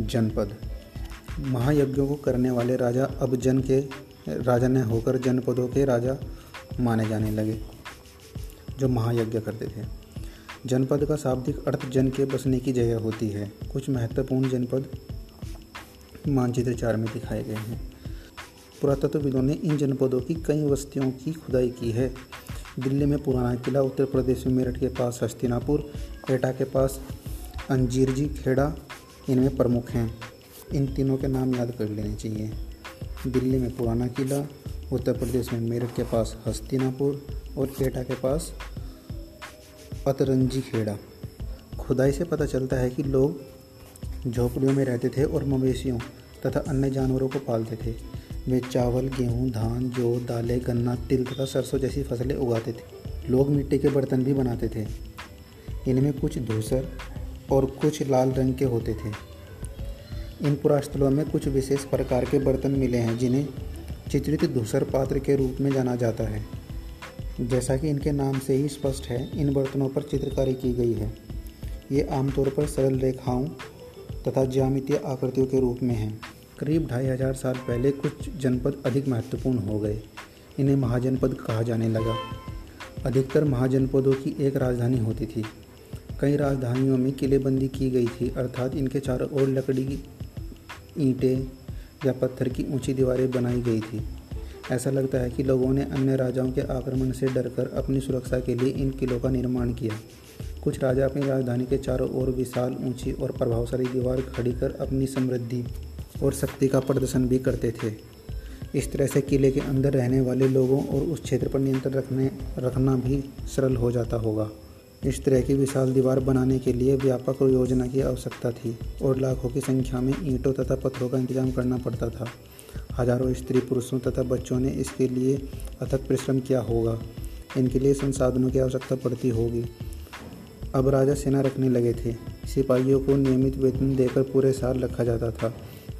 जनपद। महायज्ञों को करने वाले राजा अब जन के, राजा ने होकर जनपदों के राजा माने जाने लगे, जो महायज्ञ करते थे। जनपद का शाब्दिक अर्थ जन के बसने की जगह होती है। कुछ महत्वपूर्ण जनपद मानचित्र चार में दिखाए गए हैं। पुरातत्वविदों ने इन जनपदों की कई बस्तियों की खुदाई की है। दिल्ली में पुराना किला, उत्तर प्रदेश में मेरठ के पास हस्तिनापुर, एटा के पास अंजीरजी खेड़ा, इनमें प्रमुख हैं। इन तीनों के नाम याद कर लेने चाहिए। दिल्ली में पुराना किला, उत्तर प्रदेश में मेरठ के पास हस्तिनापुर और एटा के पास अतरंजी खेड़ा। खुदाई से पता चलता है कि लोग झोपड़ियों में रहते थे और मवेशियों तथा अन्य जानवरों को पालते थे। वे चावल, गेहूँ, धान, जौ, दालें, गन्ना, तिल तथा सरसों जैसी फ़सलें उगाते थे। लोग मिट्टी के बर्तन भी बनाते थे। इनमें कुछ धूसर और कुछ लाल रंग के होते थे। इन पुरास्थलों में कुछ विशेष प्रकार के बर्तन मिले हैं, जिन्हें चित्रित धूसर पात्र के रूप में जाना जाता है। जैसा कि इनके नाम से ही स्पष्ट है, इन बर्तनों पर चित्रकारी की गई है। ये आमतौर पर सरल रेखाओं तथा ज्यामितीय आकृतियों के रूप में हैं। करीब ढाई हज़ार साल पहले कुछ जनपद अधिक महत्वपूर्ण हो गए। इन्हें महाजनपद कहा जाने लगा। अधिकतर महाजनपदों की एक राजधानी होती थी। कई राजधानियों में किलेबंदी की गई थी, अर्थात इनके चारों ओर लकड़ी ईंटें या पत्थर की ऊँची दीवारें बनाई गई थी। ऐसा लगता है कि लोगों ने अन्य राजाओं के आक्रमण से डरकर अपनी सुरक्षा के लिए इन किलों का निर्माण किया। कुछ राजा अपनी राजधानी के चारों ओर विशाल, ऊँची और प्रभावशाली दीवार खड़ी कर अपनी समृद्धि और शक्ति का प्रदर्शन भी करते थे। इस तरह से किले के अंदर रहने वाले लोगों और उस क्षेत्र पर नियंत्रण रखने, रखना भी सरल हो जाता होगा। इस तरह की विशाल दीवार बनाने के लिए व्यापक योजना की आवश्यकता थी और लाखों की संख्या में ईंटों तथा पत्थरों का इंतज़ाम करना पड़ता था। हज़ारों स्त्री पुरुषों तथा बच्चों ने इसके लिए अथक परिश्रम किया होगा। इनके लिए संसाधनों की आवश्यकता पड़ती होगी। अब राजा सेना रखने लगे थे। सिपाहियों को नियमित वेतन देकर पूरे साल रखा जाता था।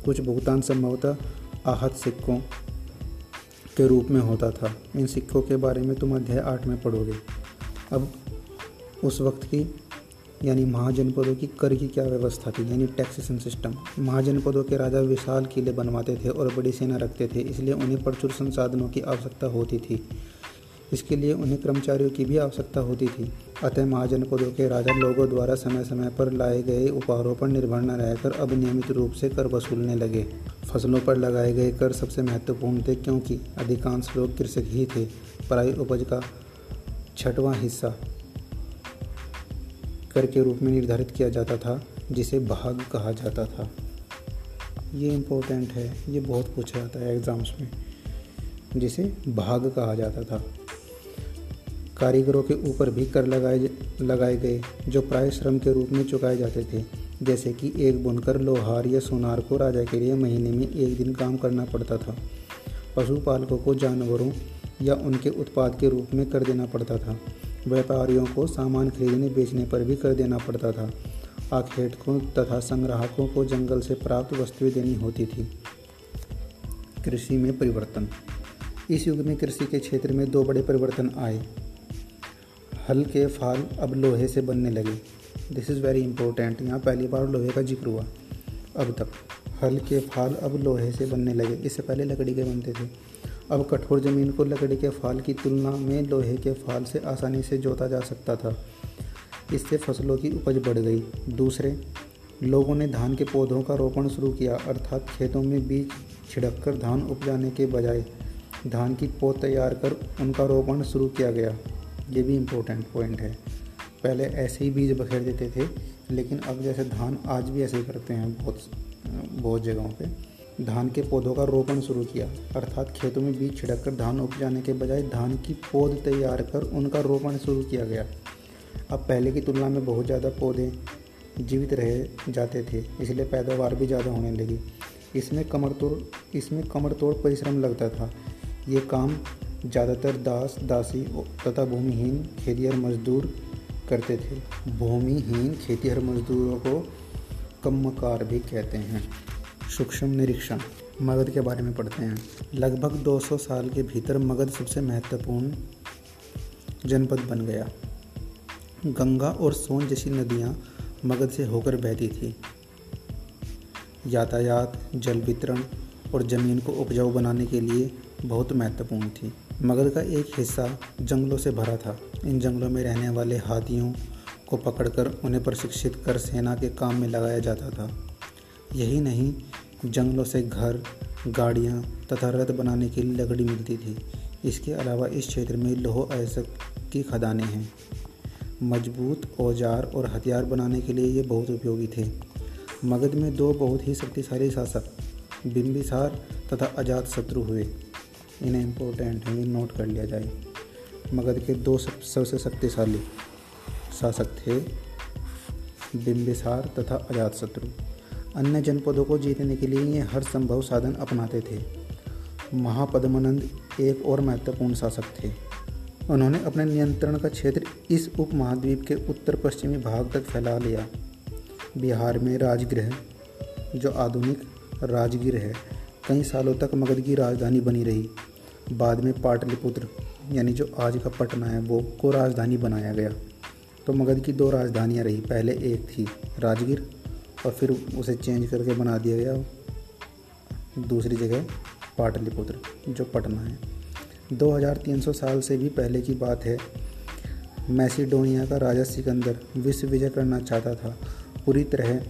कुछ भुगतान संभवतः आहत सिक्कों के रूप में होता था। इन सिक्कों के बारे में तुम अध्याय आठ में पढ़ोगे। अब उस वक्त की, यानी महाजनपदों की कर की क्या व्यवस्था थी? यानी टैक्सेशन सिस्टम महाजनपदों के राजा विशाल किले बनवाते थे और बड़ी सेना रखते थे, इसलिए उन्हें प्रचुर संसाधनों की आवश्यकता होती थी। इसके लिए उन्हें कर्मचारियों की भी आवश्यकता होती थी। अतः महाजनपदों के राजा लोगों द्वारा समय समय पर लाए गए उपहारों पर निर्भर न रहकर अब नियमित रूप से कर वसूलने लगे। फ़सलों पर लगाए गए कर सबसे महत्वपूर्ण थे क्योंकि अधिकांश लोग कृषक ही थे। पराई उपज का छठवां हिस्सा कर के रूप में निर्धारित किया जाता था, जिसे भाग कहा जाता था। ये इम्पोर्टेंट है। ये बहुत पूछा जाता है एग्ज़ाम्स में, जिसे भाग कहा जाता था। कारीगरों के ऊपर भी कर लगाए लगाए गए, जो प्राय श्रम के रूप में चुकाए जाते थे, जैसे कि एक बुनकर, लोहार या सोनार को राजा के लिए महीने में एक दिन काम करना पड़ता था। पशुपालकों को जानवरों या उनके उत्पाद के रूप में कर देना पड़ता था। व्यापारियों को सामान खरीदने, बेचने पर भी कर देना पड़ता था। आखेटकों तथा संग्राहकों को जंगल से प्राप्त वस्तुएँ देनी होती थी। कृषि में परिवर्तन। इस युग में कृषि के क्षेत्र में दो बड़े परिवर्तन आए। हल के फाल अब लोहे से बनने लगे। दिस इज़ वेरी इंपॉर्टेंट यहाँ पहली बार लोहे का ज़िक्र हुआ। अब तक हल के फाल अब लोहे से बनने लगे। इससे पहले लकड़ी के बनते थे। अब कठोर ज़मीन को लकड़ी के फाल की तुलना में लोहे के फाल से आसानी से जोता जा सकता था। इससे फ़सलों की उपज बढ़ गई। दूसरे, लोगों ने धान के पौधों का रोपण शुरू किया, अर्थात खेतों में बीज छिड़क कर धान उपजाने के बजाय धान की पौध तैयार कर उनका रोपण शुरू किया गया। ये भी इम्पोर्टेंट पॉइंट है। पहले ऐसे ही बीज बखेर देते थे, लेकिन अब जैसे धान आज भी ऐसे ही करते हैं, बहुत बहुत जगहों पे। धान के पौधों का रोपण शुरू किया। अर्थात खेतों में बीज छिड़क कर धान उपजाने के बजाय धान की पौध तैयार कर उनका रोपण शुरू किया गया। अब पहले की तुलना में बहुत ज़्यादा पौधे जीवित रहे जाते थे, इसलिए पैदावार भी ज़्यादा होने लगी। इसमें कमर तोड़ इसमें कमर तोड़ परिश्रम लगता था। ये काम ज़्यादातर दास, दासी तथा भूमिहीन खेतिहर मजदूर करते थे। भूमिहीन खेतिहर मजदूरों को कम्मकार भी कहते हैं। सूक्ष्म निरीक्षण, मगध के बारे में पढ़ते हैं। लगभग 200 साल के भीतर मगध सबसे महत्वपूर्ण जनपद बन गया। गंगा और सोन जैसी नदियाँ मगध से होकर बहती थी। यातायात, जल वितरण और ज़मीन को उपजाऊ बनाने के लिए बहुत महत्वपूर्ण थी। मगध का एक हिस्सा जंगलों से भरा था। इन जंगलों में रहने वाले हाथियों को पकड़कर उन्हें प्रशिक्षित कर सेना के काम में लगाया जाता था। यही नहीं, जंगलों से घर, गाड़ियाँ तथा रथ बनाने के लिए लकड़ी मिलती थी। इसके अलावा इस क्षेत्र में लोह अयस्क की खदानें हैं। मज़बूत औज़ार और हथियार बनाने के लिए ये बहुत उपयोगी थे। मगध में दो बहुत ही शक्तिशाली शासक बिम्बिसार तथा अजात शत्रु हुए। इन्हें इम्पोर्टेंट है, ये नोट कर लिया जाए। मगध के दो सबसे शक्तिशाली शासक थे बिम्बिसार तथा अजात शत्रु। अन्य जनपदों को जीतने के लिए ये हर संभव साधन अपनाते थे। महापद्मनंद एक और महत्वपूर्ण शासक थे। उन्होंने अपने नियंत्रण का क्षेत्र इस उपमहाद्वीप के उत्तर पश्चिमी भाग तक फैला लिया। बिहार में राजगृह, जो आधुनिक राजगीर है, कई सालों तक मगध की राजधानी बनी रही। बाद में पाटलिपुत्र, यानी जो आज का पटना है, वो को राजधानी बनाया गया। तो मगध की दो राजधानियाँ रही, पहले एक थी राजगीर और फिर उसे चेंज करके बना दिया गया दूसरी जगह पाटलिपुत्र, जो पटना है। 2300 साल से भी पहले की बात है। मैसीडोनिया का राजा सिकंदर विश्व विजय करना चाहता था। पूरी तरह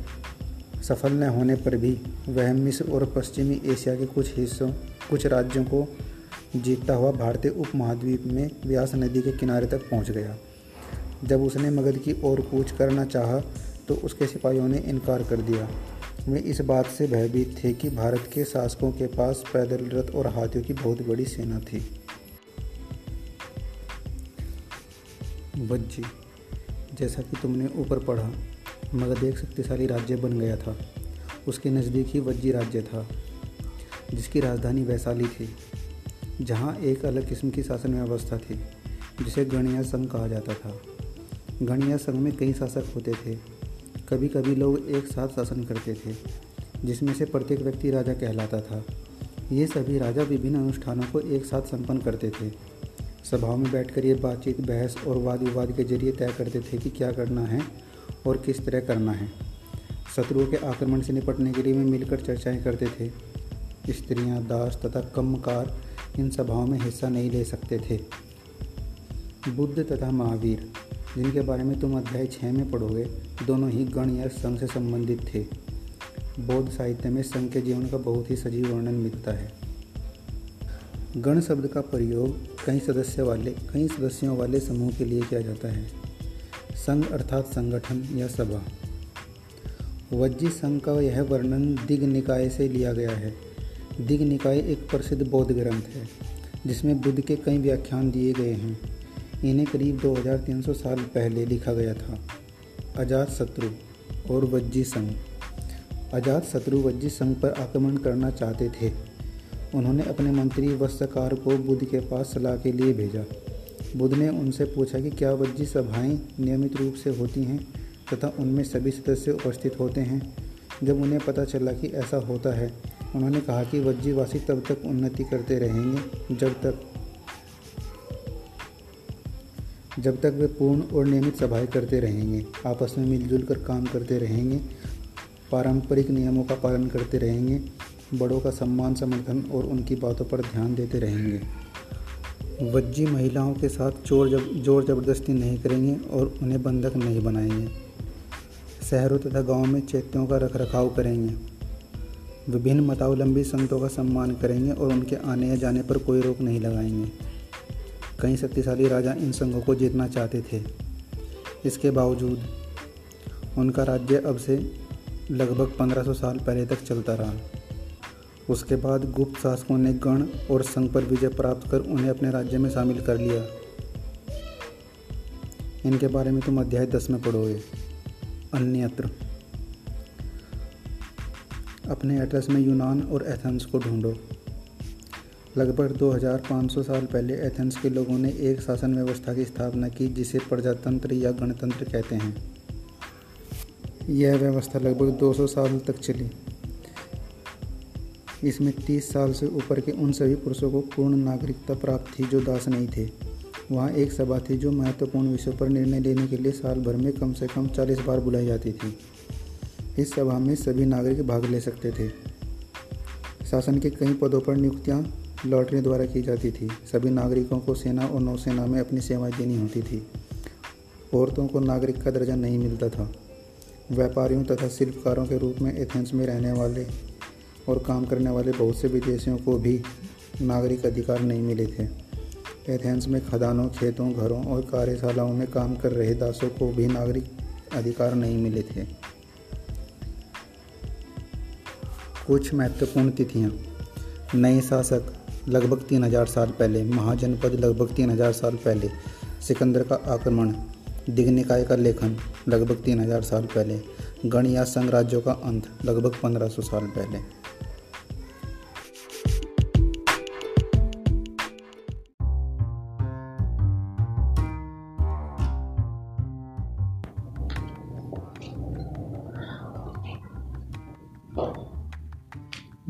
सफल न होने पर भी वह मिस्र और पश्चिमी एशिया के कुछ हिस्सों, कुछ राज्यों को जीतता हुआ भारतीय उपमहाद्वीप में व्यास नदी के किनारे तक पहुँच गया। जब उसने मगध की ओर कूच करना चाहा तो उसके सिपाहियों ने इनकार कर दिया। वे इस बात से भयभीत थे कि भारत के शासकों के पास पैदल रथ और हाथियों की बहुत बड़ी सेना थी। वज्जी जैसा कि तुमने ऊपर पढ़ा मगध एक शक्तिशाली राज्य बन गया था। उसके नज़दीक ही वज्जी राज्य था, जिसकी राजधानी वैशाली थी, जहाँ एक अलग किस्म की शासन व्यवस्था थी, जिसे गणिया संघ कहा जाता था। गणिया संघ में कई शासक होते थे। कभी कभी लोग एक साथ शासन करते थे, जिसमें से प्रत्येक व्यक्ति राजा कहलाता था। ये सभी राजा विभिन्न अनुष्ठानों को एक साथ संपन्न करते थे। सभाओं में बैठकर ये बातचीत, बहस और वाद विवाद के ज़रिए तय करते थे कि क्या करना है और किस तरह करना है। शत्रुओं के आक्रमण से निपटने के लिए वे मिलकर चर्चाएँ करते थे। स्त्रियाँ, दास तथा कमकार इन सभाओं में हिस्सा नहीं ले सकते थे। बुद्ध तथा महावीर जिनके बारे में तुम अध्याय छः में पढ़ोगे, दोनों ही गण या संघ से संबंधित थे। बौद्ध साहित्य में संघ के जीवन का बहुत ही सजीव वर्णन मिलता है। गण शब्द का प्रयोग कई सदस्य वाले, कई सदस्यों वाले समूह के लिए किया जाता है। संघ अर्थात संगठन या सभा। वज्जी संघ का यह वर्णन दिग निकाय से लिया गया है। दिग निकाय एक प्रसिद्ध बौद्ध ग्रंथ है, जिसमें बुद्ध के कई व्याख्यान दिए गए हैं। इन्हें करीब 2300 साल पहले लिखा गया था। अजात शत्रु और वज्जी संघ। अजात शत्रु वज्जी संघ पर आक्रमण करना चाहते थे। उन्होंने अपने मंत्री वस्त्रकार को बुद्ध के पास सलाह के लिए भेजा। बुद्ध ने उनसे पूछा कि क्या वज्जी सभाएँ नियमित रूप से होती हैं तथा उनमें सभी सदस्य उपस्थित होते हैं? जब उन्हें पता चला कि ऐसा होता है, उन्होंने कहा कि वज्जीवासी तब तक उन्नति करते रहेंगे जब तक जब तक वे पूर्ण और नियमित सभाएँ करते रहेंगे, आपस में मिलजुल कर काम करते रहेंगे, पारंपरिक नियमों का पालन करते रहेंगे, बड़ों का सम्मान, समर्थन और उनकी बातों पर ध्यान देते रहेंगे। वज्जी महिलाओं के साथ चोर जब ज़ोर ज़बरदस्ती नहीं करेंगे और उन्हें बंधक नहीं बनाएँगे। शहरों तथा गाँवों में चैत्यों का रख रखाव करेंगे। विभिन्न मतावलंबी संतों का सम्मान करेंगे और उनके आने या जाने पर कोई रोक नहीं लगाएँगे। कई शक्तिशाली राजा इन संघों को जीतना चाहते थे। इसके बावजूद, उनका राज्य अब से लगभग 1500 साल पहले तक चलता रहा। उसके बाद गुप्त शासकों ने गण और संघ पर विजय प्राप्त कर उन्हें अपने राज्य में शामिल कर लिया। इनके बारे में तुम अध्याय दस में पढ़ोगे। अन्यत्र। अपने एड्रेस में यूनान और एथेंस को ढूंढो। लगभग 2500 साल पहले एथेंस के लोगों ने एक शासन व्यवस्था की स्थापना की, जिसे प्रजातंत्र या गणतंत्र कहते हैं। यह व्यवस्था लगभग 200 साल तक चली। इसमें 30 साल से ऊपर के उन सभी पुरुषों को पूर्ण नागरिकता प्राप्त थी जो दास नहीं थे। वहाँ एक सभा थी जो महत्वपूर्ण विषयों पर निर्णय लेने के लिए साल भर में कम से कम 40 बार बुलाई जाती थी। इस सभा में सभी नागरिक भाग ले सकते थे। शासन के कई पदों पर नियुक्तियाँ लॉटरी द्वारा की जाती थी। सभी नागरिकों को सेना और नौसेना में अपनी सेवाएँ देनी होती थी। औरतों को नागरिक का दर्जा नहीं मिलता था। व्यापारियों तथा शिल्पकारों के रूप में एथेंस में रहने वाले और काम करने वाले बहुत से विदेशियों को भी नागरिक अधिकार नहीं मिले थे। एथेंस में खदानों, खेतों, घरों और कार्यशालाओं में काम कर रहे दासों को भी नागरिक अधिकार नहीं मिले थे। कुछ महत्वपूर्ण तिथियाँ। नए शासक लगभग तीन हज़ार साल पहले, महाजनपद लगभग तीन हज़ार साल पहले, सिकंदर का आक्रमण, दिग्निकाय का लेखन लगभग तीन हज़ार साल पहले, गण या संघ राज्यों का अंत लगभग पंद्रह सौ साल पहले।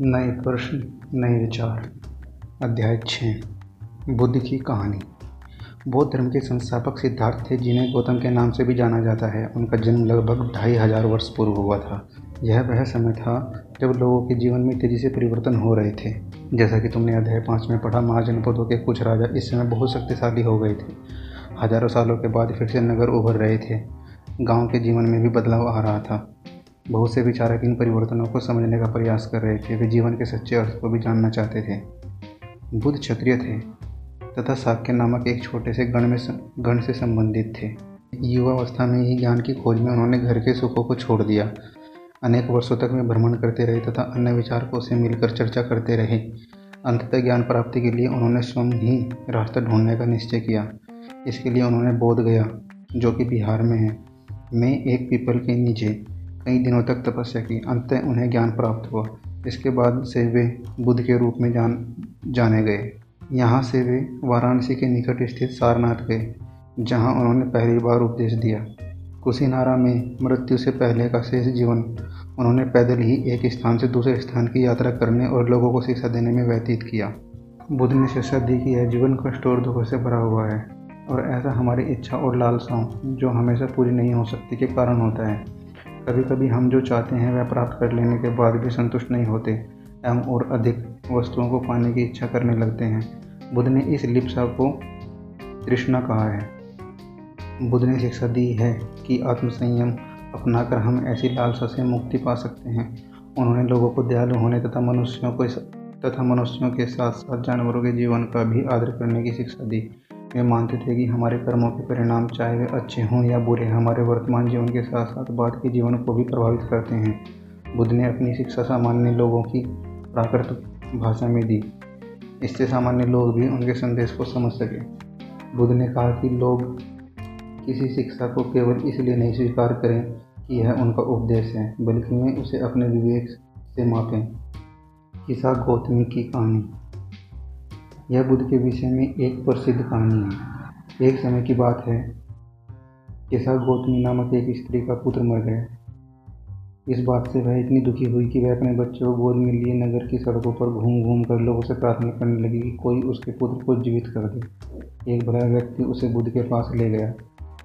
नए प्रश्न, नए विचार। अध्याय छः, बुद्ध की कहानी। बौद्ध धर्म के संस्थापक सिद्धार्थ थे, जिन्हें गौतम के नाम से भी जाना जाता है। उनका जन्म लगभग ढाई हज़ार वर्ष पूर्व हुआ था। यह वह समय था, जब लोगों के जीवन में तेज़ी से परिवर्तन हो रहे थे। जैसा कि तुमने अध्याय पाँच में पढ़ा महाजनपदों के कुछ राजा इस समय बहुत शक्तिशाली हो गए थे। हज़ारों सालों के बाद फिर से नगर उभर रहे थे। गाँव के जीवन में भी बदलाव आ रहा था। बहुत से विचारक इन परिवर्तनों को समझने का प्रयास कर रहे थे। वे जीवन के सच्चे अर्थ को भी जानना चाहते थे। बुद्ध क्षत्रिय थे तथा साक्य नामक एक छोटे से गण में गण से संबंधित थे। युवावस्था में ही ज्ञान की खोज में उन्होंने घर के सुखों को छोड़ दिया। अनेक वर्षों तक वे भ्रमण करते रहे तथा अन्य विचारकों से मिलकर चर्चा करते रहे। अंततः ज्ञान प्राप्ति के लिए उन्होंने स्वयं ही रास्ता ढूँढने का निश्चय किया। इसके लिए उन्होंने बोध गया, जो कि बिहार में है। में एक पीपल के नीचे कई दिनों तक तपस्या की। अंततः उन्हें ज्ञान प्राप्त हुआ। इसके बाद से वे बुद्ध के रूप में जान, जाने गए। यहाँ से वे वाराणसी के निकट स्थित सारनाथ गए, जहाँ उन्होंने पहली बार उपदेश दिया। कुशीनारा में मृत्यु से पहले का शेष जीवन उन्होंने पैदल ही एक स्थान से दूसरे स्थान की यात्रा करने और लोगों को शिक्षा देने में व्यतीत किया। बुद्ध ने शिक्षा दी कि यह जीवन कष्ट और दुखों से भरा हुआ है, और ऐसा हमारी इच्छा और लालसाओं जो हमेशा पूरी नहीं हो सकती के कारण होता है। कभी कभी हम जो चाहते हैं वह प्राप्त कर लेने के बाद भी संतुष्ट नहीं होते। एवं और अधिक वस्तुओं को पाने की इच्छा करने लगते हैं। बुद्ध ने इस लिप्सा को तृष्णा कहा है। बुद्ध ने शिक्षा दी है कि आत्मसंयम अपनाकर हम ऐसी लालसा से मुक्ति पा सकते हैं। उन्होंने लोगों को दयालु होने तथा मनुष्यों को तथा मनुष्यों के साथ साथ जानवरों के जीवन का भी आदर करने की शिक्षा दी। वे मानते थे कि हमारे कर्मों के परिणाम चाहे वे अच्छे हों या बुरे, हमारे वर्तमान जीवन के साथ साथ बाद के जीवन को भी प्रभावित करते हैं। बुद्ध ने अपनी शिक्षा सामान्य लोगों की प्राकृतिक भाषा में दी। इससे सामान्य लोग भी उनके संदेश को समझ सके। बुद्ध ने कहा कि लोग किसी शिक्षा को केवल इसलिए नहीं स्वीकार करें कि यह उनका उपदेश है, बल्कि वे उसे अपने विवेक से मापें। किसा गौतमी की कहानी। यह बुद्ध के विषय में एक प्रसिद्ध कहानी है। एक समय की बात है किसा गौतमी नामक एक स्त्री का पुत्र मर गया। इस बात से वह इतनी दुखी हुई कि वह अपने बच्चे को गोद में लिए नगर की सड़कों पर घूम घूम कर लोगों से प्रार्थना करने लगी कि कोई उसके पुत्र को जीवित कर दे। एक बड़ा व्यक्ति उसे बुद्ध के पास ले गया।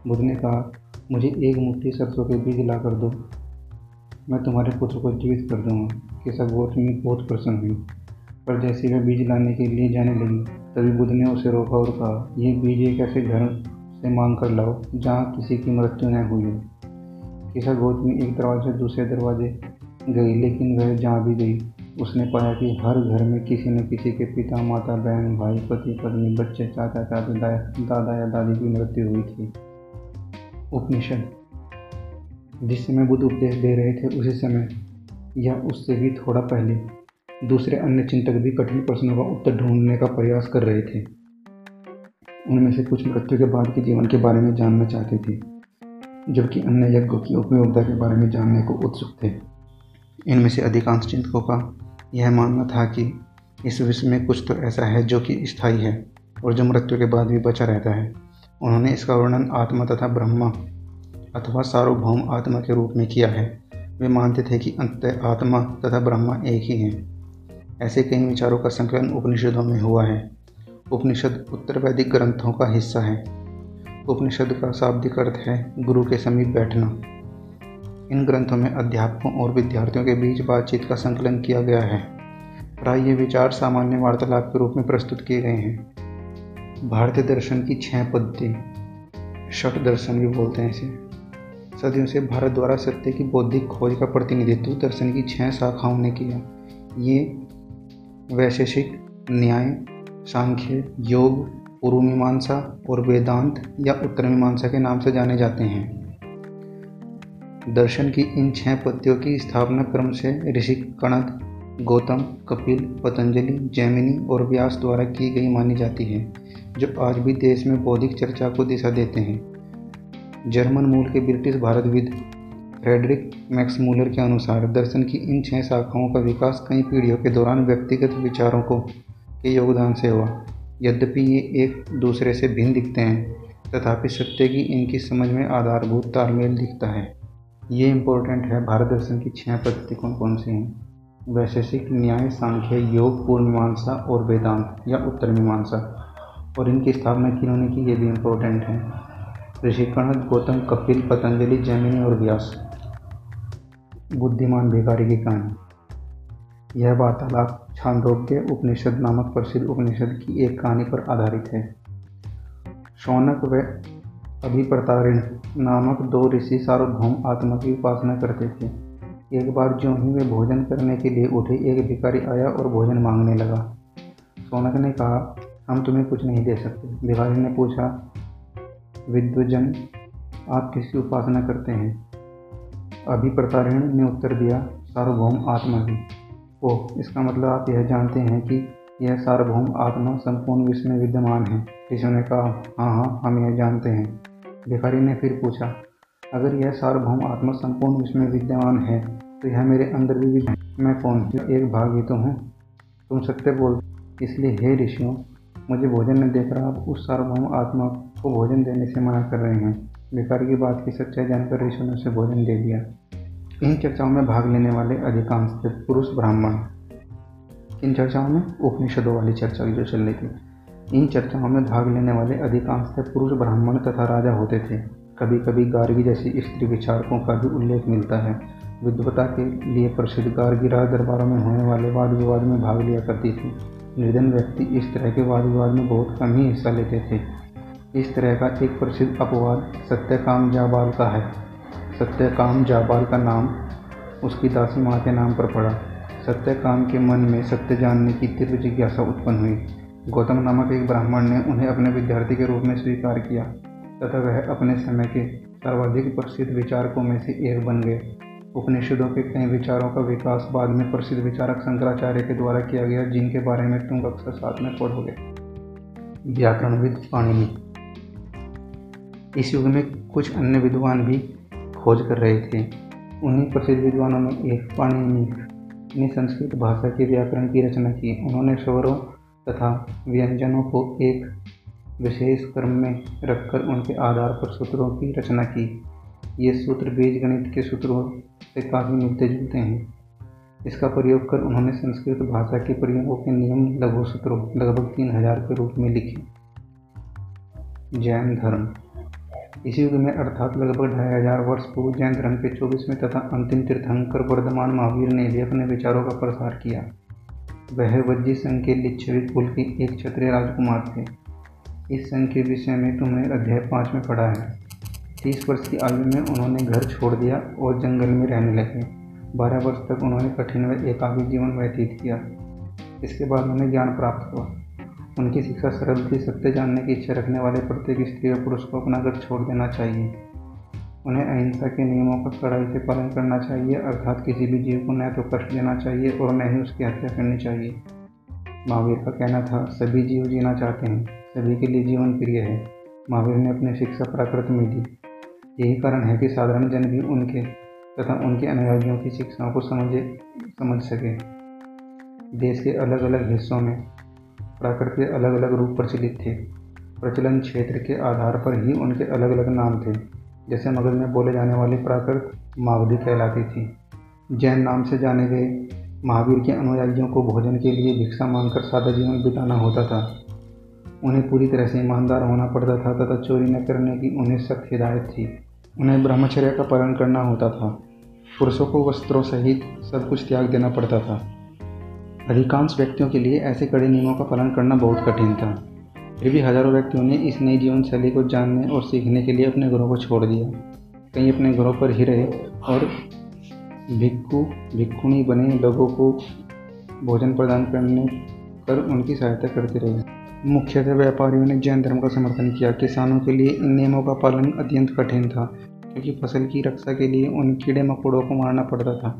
बुद्ध ने कहा, मुझे एक मुट्ठी सरसों के बीज ला कर दो। मैं तुम्हारे पुत्र को जीवित कर दूँगा। किसा गौतमी बहुत प्रसन्न हुई। पर जैसे वह बीज लाने के लिए जाने लगी, तभी बुद्ध ने उसे रोका और कहा, यह बीज एक ऐसे घर से मांग कर लाओ, जहाँ किसी की मृत्यु न हुई हो। किसा गौतमी एक दरवाजे दूसरे दरवाजे गई, लेकिन वह जहाँ भी गई, उसने पाया कि हर घर में किसी न किसी के पिता, माता, बहन, भाई, पति, पत्नी, बच्चे, चाचा चाचा दादा या दादी की मृत्यु हुई थी। उपनिषद। जिस समय बुद्ध उपदेश दे रहे थे, उसी समय या उससे भी थोड़ा पहले दूसरे अन्य चिंतक भी कठिन प्रश्नों का उत्तर ढूँढने का प्रयास कर रहे थे। उनमें से कुछ मृत्यु के बाद के जीवन के बारे में जानना चाहते थे, जबकि अन्य यज्ञों की उपयोगिता के बारे में जानने को उत्सुक थे। इनमें से अधिकांश चिंतकों का यह मानना था कि इस विश्व में कुछ तो ऐसा है जो कि स्थायी है और जो मृत्यु के बाद भी बचा रहता है। उन्होंने इसका वर्णन आत्मा तथा ब्रह्मा अथवा सार्वभौम आत्मा के रूप में किया है। वे मानते थे कि अंत आत्मा तथा ब्रह्मा एक ही हैं। ऐसे कई विचारों का संकलन उपनिषदों में हुआ है। उपनिषद उत्तर वैदिक ग्रंथों का हिस्सा है। उपनिषद का शाब्दिक अर्थ है गुरु के समीप बैठना। इन ग्रंथों में अध्यापकों और विद्यार्थियों के बीच बातचीत का संकलन किया गया है। प्राय ये विचार सामान्य वार्तालाप के रूप में प्रस्तुत किए गए हैं। भारतीय दर्शन की छह पद्धति। शठ दर्शन भी बोलते हैं इसे। सदियों से भारत द्वारा सत्य की बौद्धिक खोज का प्रतिनिधित्व दर्शन की छह शाखाओं ने किया। ये वैशेषिक, न्याय, सांख्य, योग, पूर्व मीमांसा और वेदांत या उत्तर मीमांसा के नाम से जाने जाते हैं। दर्शन की इन छह पत्तियों की स्थापना क्रम से ऋषि कणद गौतम, कपिल, पतंजलि, जैमिनी और व्यास द्वारा की गई मानी जाती है, जो आज भी देश में बौद्धिक चर्चा को दिशा देते हैं। जर्मन मूल के ब्रिटिश भारतविद फ्रेडरिक मैक्समूलर के अनुसार दर्शन की इन छह शाखाओं का विकास कई पीढ़ियों के दौरान व्यक्तिगत विचारों को, के योगदान से हुआ। यद्यपि ये एक दूसरे से भिन्न दिखते हैं, तथापि सत्य की इनकी समझ में आधारभूत तालमेल दिखता है। ये इम्पोर्टेंट है भारत दर्शन की छह पद्धति कौन कौन सी हैं? वैशेषिक, न्याय, सांख्य, योग पूर्व मीमांसा और वेदांत, या उत्तर मीमांसा और इनकी स्थापना किन्होंने की ये भी इम्पोर्टेंट है। ऋषिकर्ण, गौतम, कपिल, पतंजलि, जैमिनी और व्यास। बुद्धिमान भिखारी की कहानी। यह वार्तालाप छांदोग्य उपनिषद नामक प्रसिद्ध उपनिषद की एक कहानी पर आधारित है। शौनक व अभिप्रतारिण नामक दो ऋषि सार्वभौम आत्मा की उपासना करते थे। एक बार जो ही वे भोजन करने के लिए उठे, एक भिखारी आया और भोजन मांगने लगा। शौनक ने कहा, हम तुम्हें कुछ नहीं दे सकते। भिखारी ने पूछा, विद्वजन, आप किसकी उपासना करते हैं? अभी प्रतारिण ने उत्तर दिया, सार्वभौम आत्मा की ओह, इसका मतलब आप यह जानते हैं कि यह सार्वभौम आत्मा संपूर्ण विश्व में विद्यमान है। ऋषि ने कहा हाँ हाँ हम यह जानते हैं। भिखारी ने फिर पूछा, अगर यह सार्वभौम आत्मा संपूर्ण विश्व में विद्यमान है तो यह मेरे अंदर भी विद्यमान मैं कौन? एक भाग ही तो हूँ। तुम सत्य बोल, इसलिए हे ऋषियों, मुझे भोजन में देकर आप उस सार्वभौम आत्मा को भोजन देने से मना कर रहे हैं। भिखारी की बात की सच्चाई जानकर ऋषि ने उसे भोजन दे दिया। इन चर्चाओं में भाग लेने वाले अधिकांश थे पुरुष ब्राह्मण। इन चर्चाओं में उपनिषदों वाली चर्चा जो चल रही थी। इन चर्चाओं में भाग लेने वाले अधिकांश थे पुरुष ब्राह्मण तथा राजा होते थे। कभी कभी गार्गी जैसी स्त्री विचारकों का भी उल्लेख मिलता है। विद्वता के लिए प्रसिद्ध गार्गी राज दरबारों में होने वाले वाद विवाद में भाग लिया करती थी। निर्धन व्यक्ति इस तरह के वाद विवाद में बहुत कम ही हिस्सा लेते थे। इस तरह का एक प्रसिद्ध अपवाद सत्यकाम जाबाल का है। सत्यकाम जाबाल का नाम उसकी दासी माँ के नाम पर पड़ा। सत्यकाम के मन में सत्य जानने की तीव्र जिज्ञासा उत्पन्न हुई। गौतम नामक एक ब्राह्मण ने उन्हें अपने विद्यार्थी के रूप में स्वीकार किया, तथा वह अपने समय के सर्वाधिक प्रसिद्ध विचारकों में से एक बन गए। उपनिषदों के कई विचारों का विकास बाद में प्रसिद्ध विचारक शंकराचार्य के द्वारा किया गया, जिनके बारे में तुम अक्सर साथ में पढ़ोगे। व्याकरणविद पाणिनि। इस युग में कुछ अन्य विद्वान भी खोज कर रहे थे। उन्हीं प्रसिद्ध विद्वानों में एक पाणिनि ने संस्कृत भाषा के व्याकरण की रचना की। उन्होंने स्वरों तथा व्यंजनों को एक विशेष क्रम में रखकर उनके आधार पर सूत्रों की रचना की। ये सूत्र बीज गणित के सूत्रों से काफ़ी मिलते जुलते हैं। इसका प्रयोग कर उन्होंने संस्कृत भाषा के प्रयोगों के नियम लघु सूत्रों लगभग तीन हज़ार के रूप में लिखे। जैन धर्म इस युग में अर्थात लगभग ढाई हज़ार वर्ष पूर्व जैन धर्म के चौबीसवें तथा अंतिम तीर्थंकर वर्धमान महावीर ने भी अपने विचारों का प्रसार किया। वह वज्जी संघ के लिच्छवी कुल के एक क्षत्रिय राजकुमार थे। इस संघ के विषय में तुमने अध्याय पाँच में पढ़ा है। तीस वर्ष की आयु में उन्होंने घर छोड़ दिया और जंगल में रहने लगे। बारह वर्ष तक उन्होंने कठिन व एकाकी जीवन व्यतीत किया। इसके बाद उन्हें ज्ञान प्राप्त हुआ। उनकी शिक्षा सरल थी, सत्य जानने की इच्छा रखने वाले प्रत्येक स्त्री और पुरुष को अपना घर छोड़ देना चाहिए। उन्हें अहिंसा के नियमों का कड़ाई से पालन करना चाहिए, अर्थात किसी भी जीव को न तो कष्ट देना चाहिए और न ही उसकी हत्या करनी चाहिए। महावीर का कहना था, सभी जीव जीना चाहते हैं, सभी के लिए जीवन प्रिय है। महावीर ने अपनी शिक्षा प्राकृत में दी। यही कारण है कि साधारण जन भी उनके तथा उनके अनुयायियों की शिक्षाओं को समझे, समझ सके। देश के अलग अलग हिस्सों में प्राकृत के अलग अलग रूप प्रचलित थे। प्रचलन क्षेत्र के आधार पर ही उनके अलग अलग नाम थे, जैसे मगध में बोले जाने वाली प्राकृत मागधी कहलाती थी। जैन नाम से जाने गए महावीर के अनुयायियों को भोजन के लिए भिक्षा मांगकर सादा जीवन बिताना होता था। उन्हें पूरी तरह से ईमानदार होना पड़ता था तथा चोरी न करने की उन्हें सख्त हिदायत थी। उन्हें ब्रह्मचर्य का पालन करना होता था। पुरुषों को वस्त्रों सहित सब कुछ त्याग देना पड़ता था। अधिकांश व्यक्तियों के लिए ऐसे कड़े नियमों का पालन करना बहुत कठिन था। फिर भी हज़ारों व्यक्तियों ने इस नई जीवन शैली को जानने और सीखने के लिए अपने घरों को छोड़ दिया। कई अपने घरों पर ही रहे और भिक्खु, भिक्खुणी बने लोगों को भोजन प्रदान करने कर उनकी सहायता करते रहे। मुख्यतः व्यापारियों ने जैन धर्म का समर्थन किया। किसानों के लिए इन नियमों का पालन अत्यंत कठिन था, क्योंकि फ़सल की रक्षा के लिए उन कीड़े मकोड़ों को मारना पड़ता था।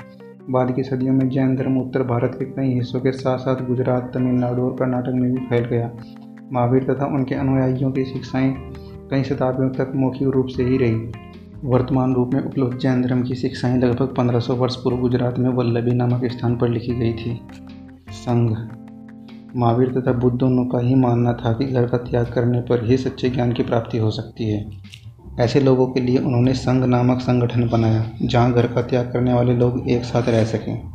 बाद की सदियों में जैन धर्म उत्तर भारत के कई हिस्सों के साथ साथ गुजरात, तमिलनाडु और कर्नाटक में भी फैल गया। महावीर तथा उनके अनुयायियों की शिक्षाएँ कई शताब्दियों तक मौखिक रूप से ही रही। वर्तमान रूप में उपलब्ध जैन धर्म की शिक्षाएँ लगभग 1500 वर्ष पूर्व गुजरात में वल्लभी नामक स्थान पर लिखी गई थी। संघ। महावीर तथा बुद्ध दोनों का ही मानना था कि घर का त्याग करने पर ही सच्चे ज्ञान की प्राप्ति हो सकती है। ऐसे लोगों के लिए उन्होंने संघ नामक संगठन बनाया, जहाँ घर का त्याग करने वाले लोग एक साथ रह सकें।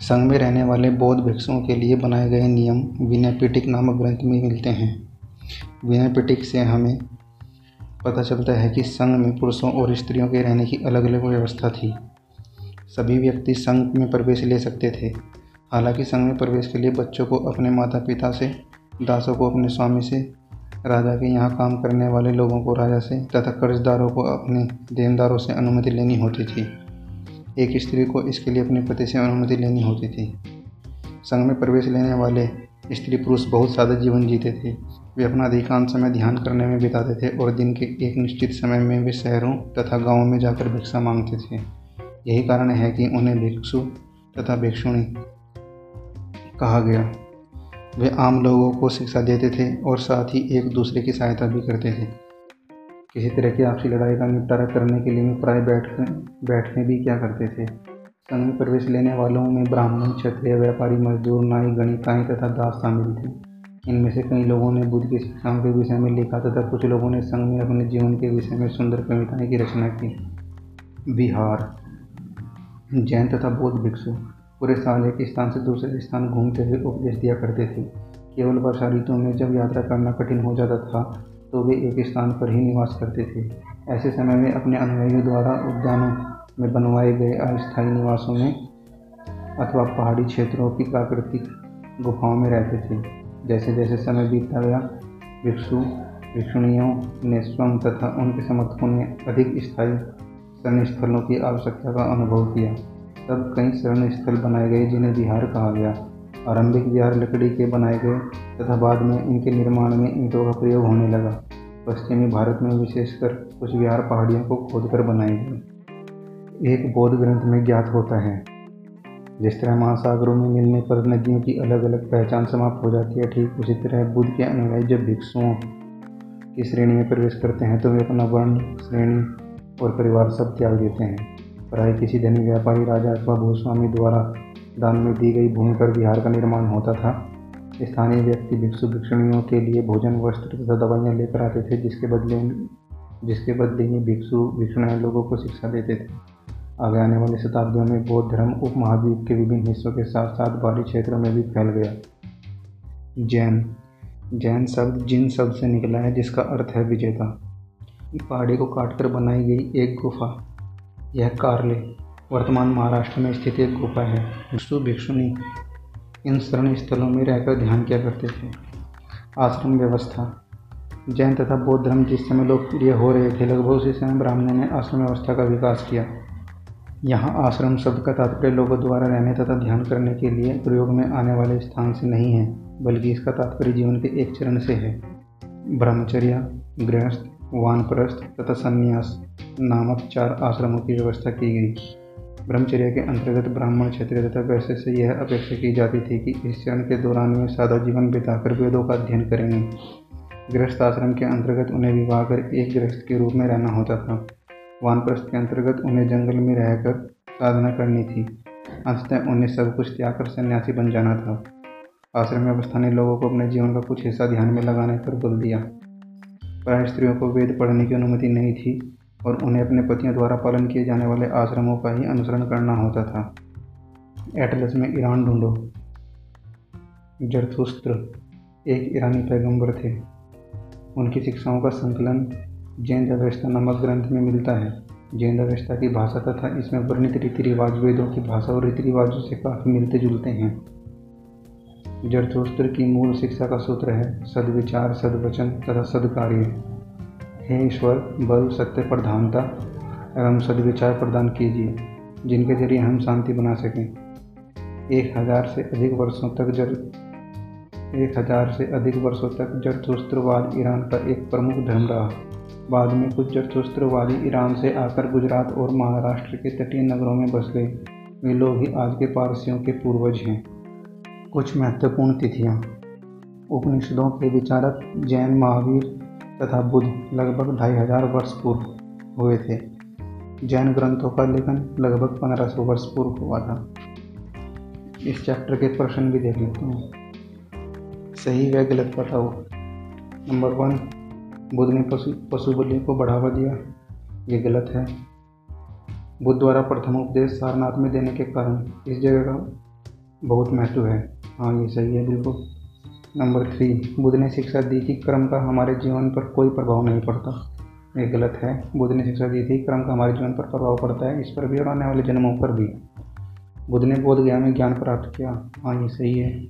संघ में रहने वाले बौद्ध भिक्षुओं के लिए बनाए गए नियम विनय पिटिक नामक ग्रंथ में मिलते हैं। विनय पिटिक से हमें पता चलता है कि संघ में पुरुषों और स्त्रियों के रहने की अलग अलग व्यवस्था थी। सभी व्यक्ति संघ में प्रवेश ले सकते थे। हालाँकि संघ में प्रवेश के लिए बच्चों को अपने माता पिता से, दासों को अपने स्वामी से राजा के यहाँ काम करने वाले लोगों को राजा से तथा कर्जदारों को अपने देनदारों से अनुमति लेनी होती थी। एक स्त्री को इसके लिए अपने पति से अनुमति लेनी होती थी। संघ में प्रवेश लेने वाले स्त्री पुरुष बहुत सादा जीवन जीते थे। वे अपना अधिकांश समय ध्यान करने में बिताते थे और दिन के एक निश्चित समय में वे शहरों तथा गाँवों में जाकर भिक्षा मांगते थे। यही कारण है कि उन्हें भिक्षु तथा भिक्षुणी कहा गया। वे आम लोगों को शिक्षा देते थे और साथ ही एक दूसरे की सहायता भी करते थे। किसी तरह की आपसी लड़ाई का निपटारा करने के लिए वे प्राय बैठ बैठने भी क्या करते थे? संघ में प्रवेश लेने वालों में ब्राह्मण, क्षत्रिय, व्यापारी, मजदूर, नाई, गणिकाएँ तथा दास शामिल थे। इनमें से कई लोगों ने बुद्ध की शिक्षाओं के विषय में लिखा तथा कुछ लोगों ने संघ में अपने जीवन के विषय में सुंदर कविताएँ की रचना की। बिहार जैन तथा बौद्ध भिक्षु। पूरे साल एक स्थान से दूसरे स्थान घूमते हुए उपदेश दिया करते थे। केवल वर्षा ऋतु में जब यात्रा करना कठिन हो जाता था तो वे एक स्थान पर ही निवास करते थे। ऐसे समय में अपने अनुयायियों द्वारा उद्यानों में बनवाए गए अस्थायी निवासों में अथवा पहाड़ी क्षेत्रों की प्राकृतिक गुफाओं में रहते थे। जैसे जैसे समय बीतता गया भिक्षु भिक्षुणियों ने स्वयं तथा उनके समर्थकों ने अधिक स्थायी शरण स्थलों की आवश्यकता का अनुभव किया। तब कई शरण स्थल बनाए गए जिन्हें बिहार कहा गया। आरंभिक विहार लकड़ी के बनाए गए, तथा बाद में इनके निर्माण में ईंटों का प्रयोग होने लगा। पश्चिमी भारत में विशेषकर कुछ विहार पहाड़ियों को खोदकर बनाए गए। एक बौद्ध ग्रंथ में ज्ञात होता है जिस तरह महासागरों में मिलने पर नदियों की अलग अलग पहचान समाप्त हो जाती है। ठीक उसी तरह बुद्ध के अनुयायी जब भिक्षुओं की श्रेणी में प्रवेश करते हैं तो वे अपना वर्ण, श्रेणी और परिवार सब त्याग देते हैं। प्राय किसी धनी व्यापारी राजा अथवा भूस्वामी द्वारा दान में दी गई भूमि पर विहार का निर्माण होता था। स्थानीय व्यक्ति भिक्षु भिक्षुणियों के लिए भोजन, वस्त्र तथा दवाइयाँ लेकर आते थे, जिसके बदले जिसके बदले में भिक्षु भिक्षुणियाँ लोगों को शिक्षा देते थे। आगे आने वाली शताब्दियों में बौद्ध धर्म उपमहाद्वीप के विभिन्न हिस्सों के साथ साथ बाहरी क्षेत्रों में भी फैल गया। जैन। जैन शब्द जिन शब्द से निकला है, जिसका अर्थ है विजेता। पहाड़ी को काटकर बनाई गई एक गुफा। यह कार्ले वर्तमान महाराष्ट्र में स्थित एक गुफा है। भिक्षु भिक्षुणी इन शरण स्थलों में रहकर ध्यान किया करते थे। आश्रम व्यवस्था, जैन तथा बौद्ध धर्म जिस समय लोकप्रिय हो रहे थे, लगभग उसी समय ब्राह्मणों ने आश्रम व्यवस्था का विकास किया। यहाँ आश्रम शब्द का तात्पर्य लोगों द्वारा रहने तथा ध्यान करने के लिए प्रयोग में आने वाले स्थान से नहीं है, बल्कि इसका तात्पर्य जीवन के एक चरण से है। ब्रह्मचर्य, गृहस्थ वानप्रस्थ तथा संन्यास नामक चार आश्रमों की व्यवस्था की गई। ब्रह्मचर्य के अंतर्गत ब्राह्मण क्षेत्र तथा वैसे से यह अपेक्षा की जाती थी कि इस चरण के दौरान वे सादा जीवन बिताकर वेदों का अध्ययन करेंगे। गृहस्थ आश्रम के अंतर्गत उन्हें विवाह कर एक गृहस्थ के रूप में रहना होता था। वानप्रस्थ के अंतर्गत उन्हें जंगल में रहकर साधना करनी थी। अंततः उन्हें सब कुछ त्याग कर सन्यासी बन जाना था। आश्रम व्यवस्था ने लोगों को अपने जीवन का कुछ हिस्सा ध्यान में लगाने पर बल दिया। प्राय स्त्रियों को वेद पढ़ने की अनुमति नहीं थी और उन्हें अपने पतियों द्वारा पालन किए जाने वाले आश्रमों का ही अनुसरण करना होता था। एटलस में ईरान ढूंढो। जरथुस्त्र, एक ईरानी पैगंबर थे। उनकी शिक्षाओं का संकलन जैन व्यवस्था नामक ग्रंथ में मिलता है। जैन व्यवस्था की भाषा तथा इसमें वर्णित रीति रिवाज वेदों की भाषा और रीति रिवाजों से काफ़ी मिलते जुलते हैं। जरथोस्त्र की मूल शिक्षा का सूत्र है, सद्विचार, सदवचन तथा सदकार्य। हे ईश्वर, बल सत्य प्रधानता, एवं सद्विचार प्रदान कीजिए, जिनके ज़रिए हम शांति बना सकें। एक हज़ार से अधिक वर्षों तक जर एक हज़ार से अधिक वर्षों तक जरथुस्त्रवाद ईरान का एक प्रमुख धर्म रहा। बाद में कुछ जरथुस्त्रवादी ईरान से आकर गुजरात और महाराष्ट्र के तटीय नगरों में बस गए। वे लोग ही आज के पारसियों के पूर्वज हैं। कुछ महत्वपूर्ण तिथियाँ। उपनिषदों के विचारक जैन महावीर तथा बुद्ध लगभग ढाई हज़ार वर्ष पूर्व हुए थे। जैन ग्रंथों का लेखन लगभग पंद्रह सौ वर्ष पूर्व हुआ था। इस चैप्टर के प्रश्न भी देख लेते हैं। सही व गलत बताओ नंबर वन बुद्ध ने पशु पशु बलि को बढ़ावा दिया। ये गलत है। बुद्ध द्वारा प्रथम उपदेश सारनाथ में देने के कारण इस जगह का बहुत महत्व है। हाँ ये सही है, बिल्कुल। नंबर थ्री, बुद्ध ने शिक्षा दी कि कर्म का, हमारे जीवन पर कोई प्रभाव नहीं पड़ता। ये गलत है। बुद्ध ने शिक्षा दी थी कर्म का, हमारे जीवन पर प्रभाव पड़ता है, इस पर भी और आने वाले जन्मों पर भी। बुद्ध ने बोध गया में ज्ञान प्राप्त किया। हाँ ये सही है।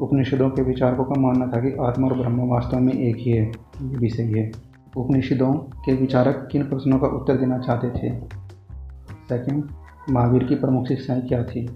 उपनिषदों के विचारकों का मानना था कि आत्मा और ब्रह्म वास्तव में एक ही है। ये भी सही है। उपनिषदों के विचारक किन प्रश्नों का उत्तर देना चाहते थे? सेकंड महावीर की प्रमुख शिक्षाएँ क्या थी?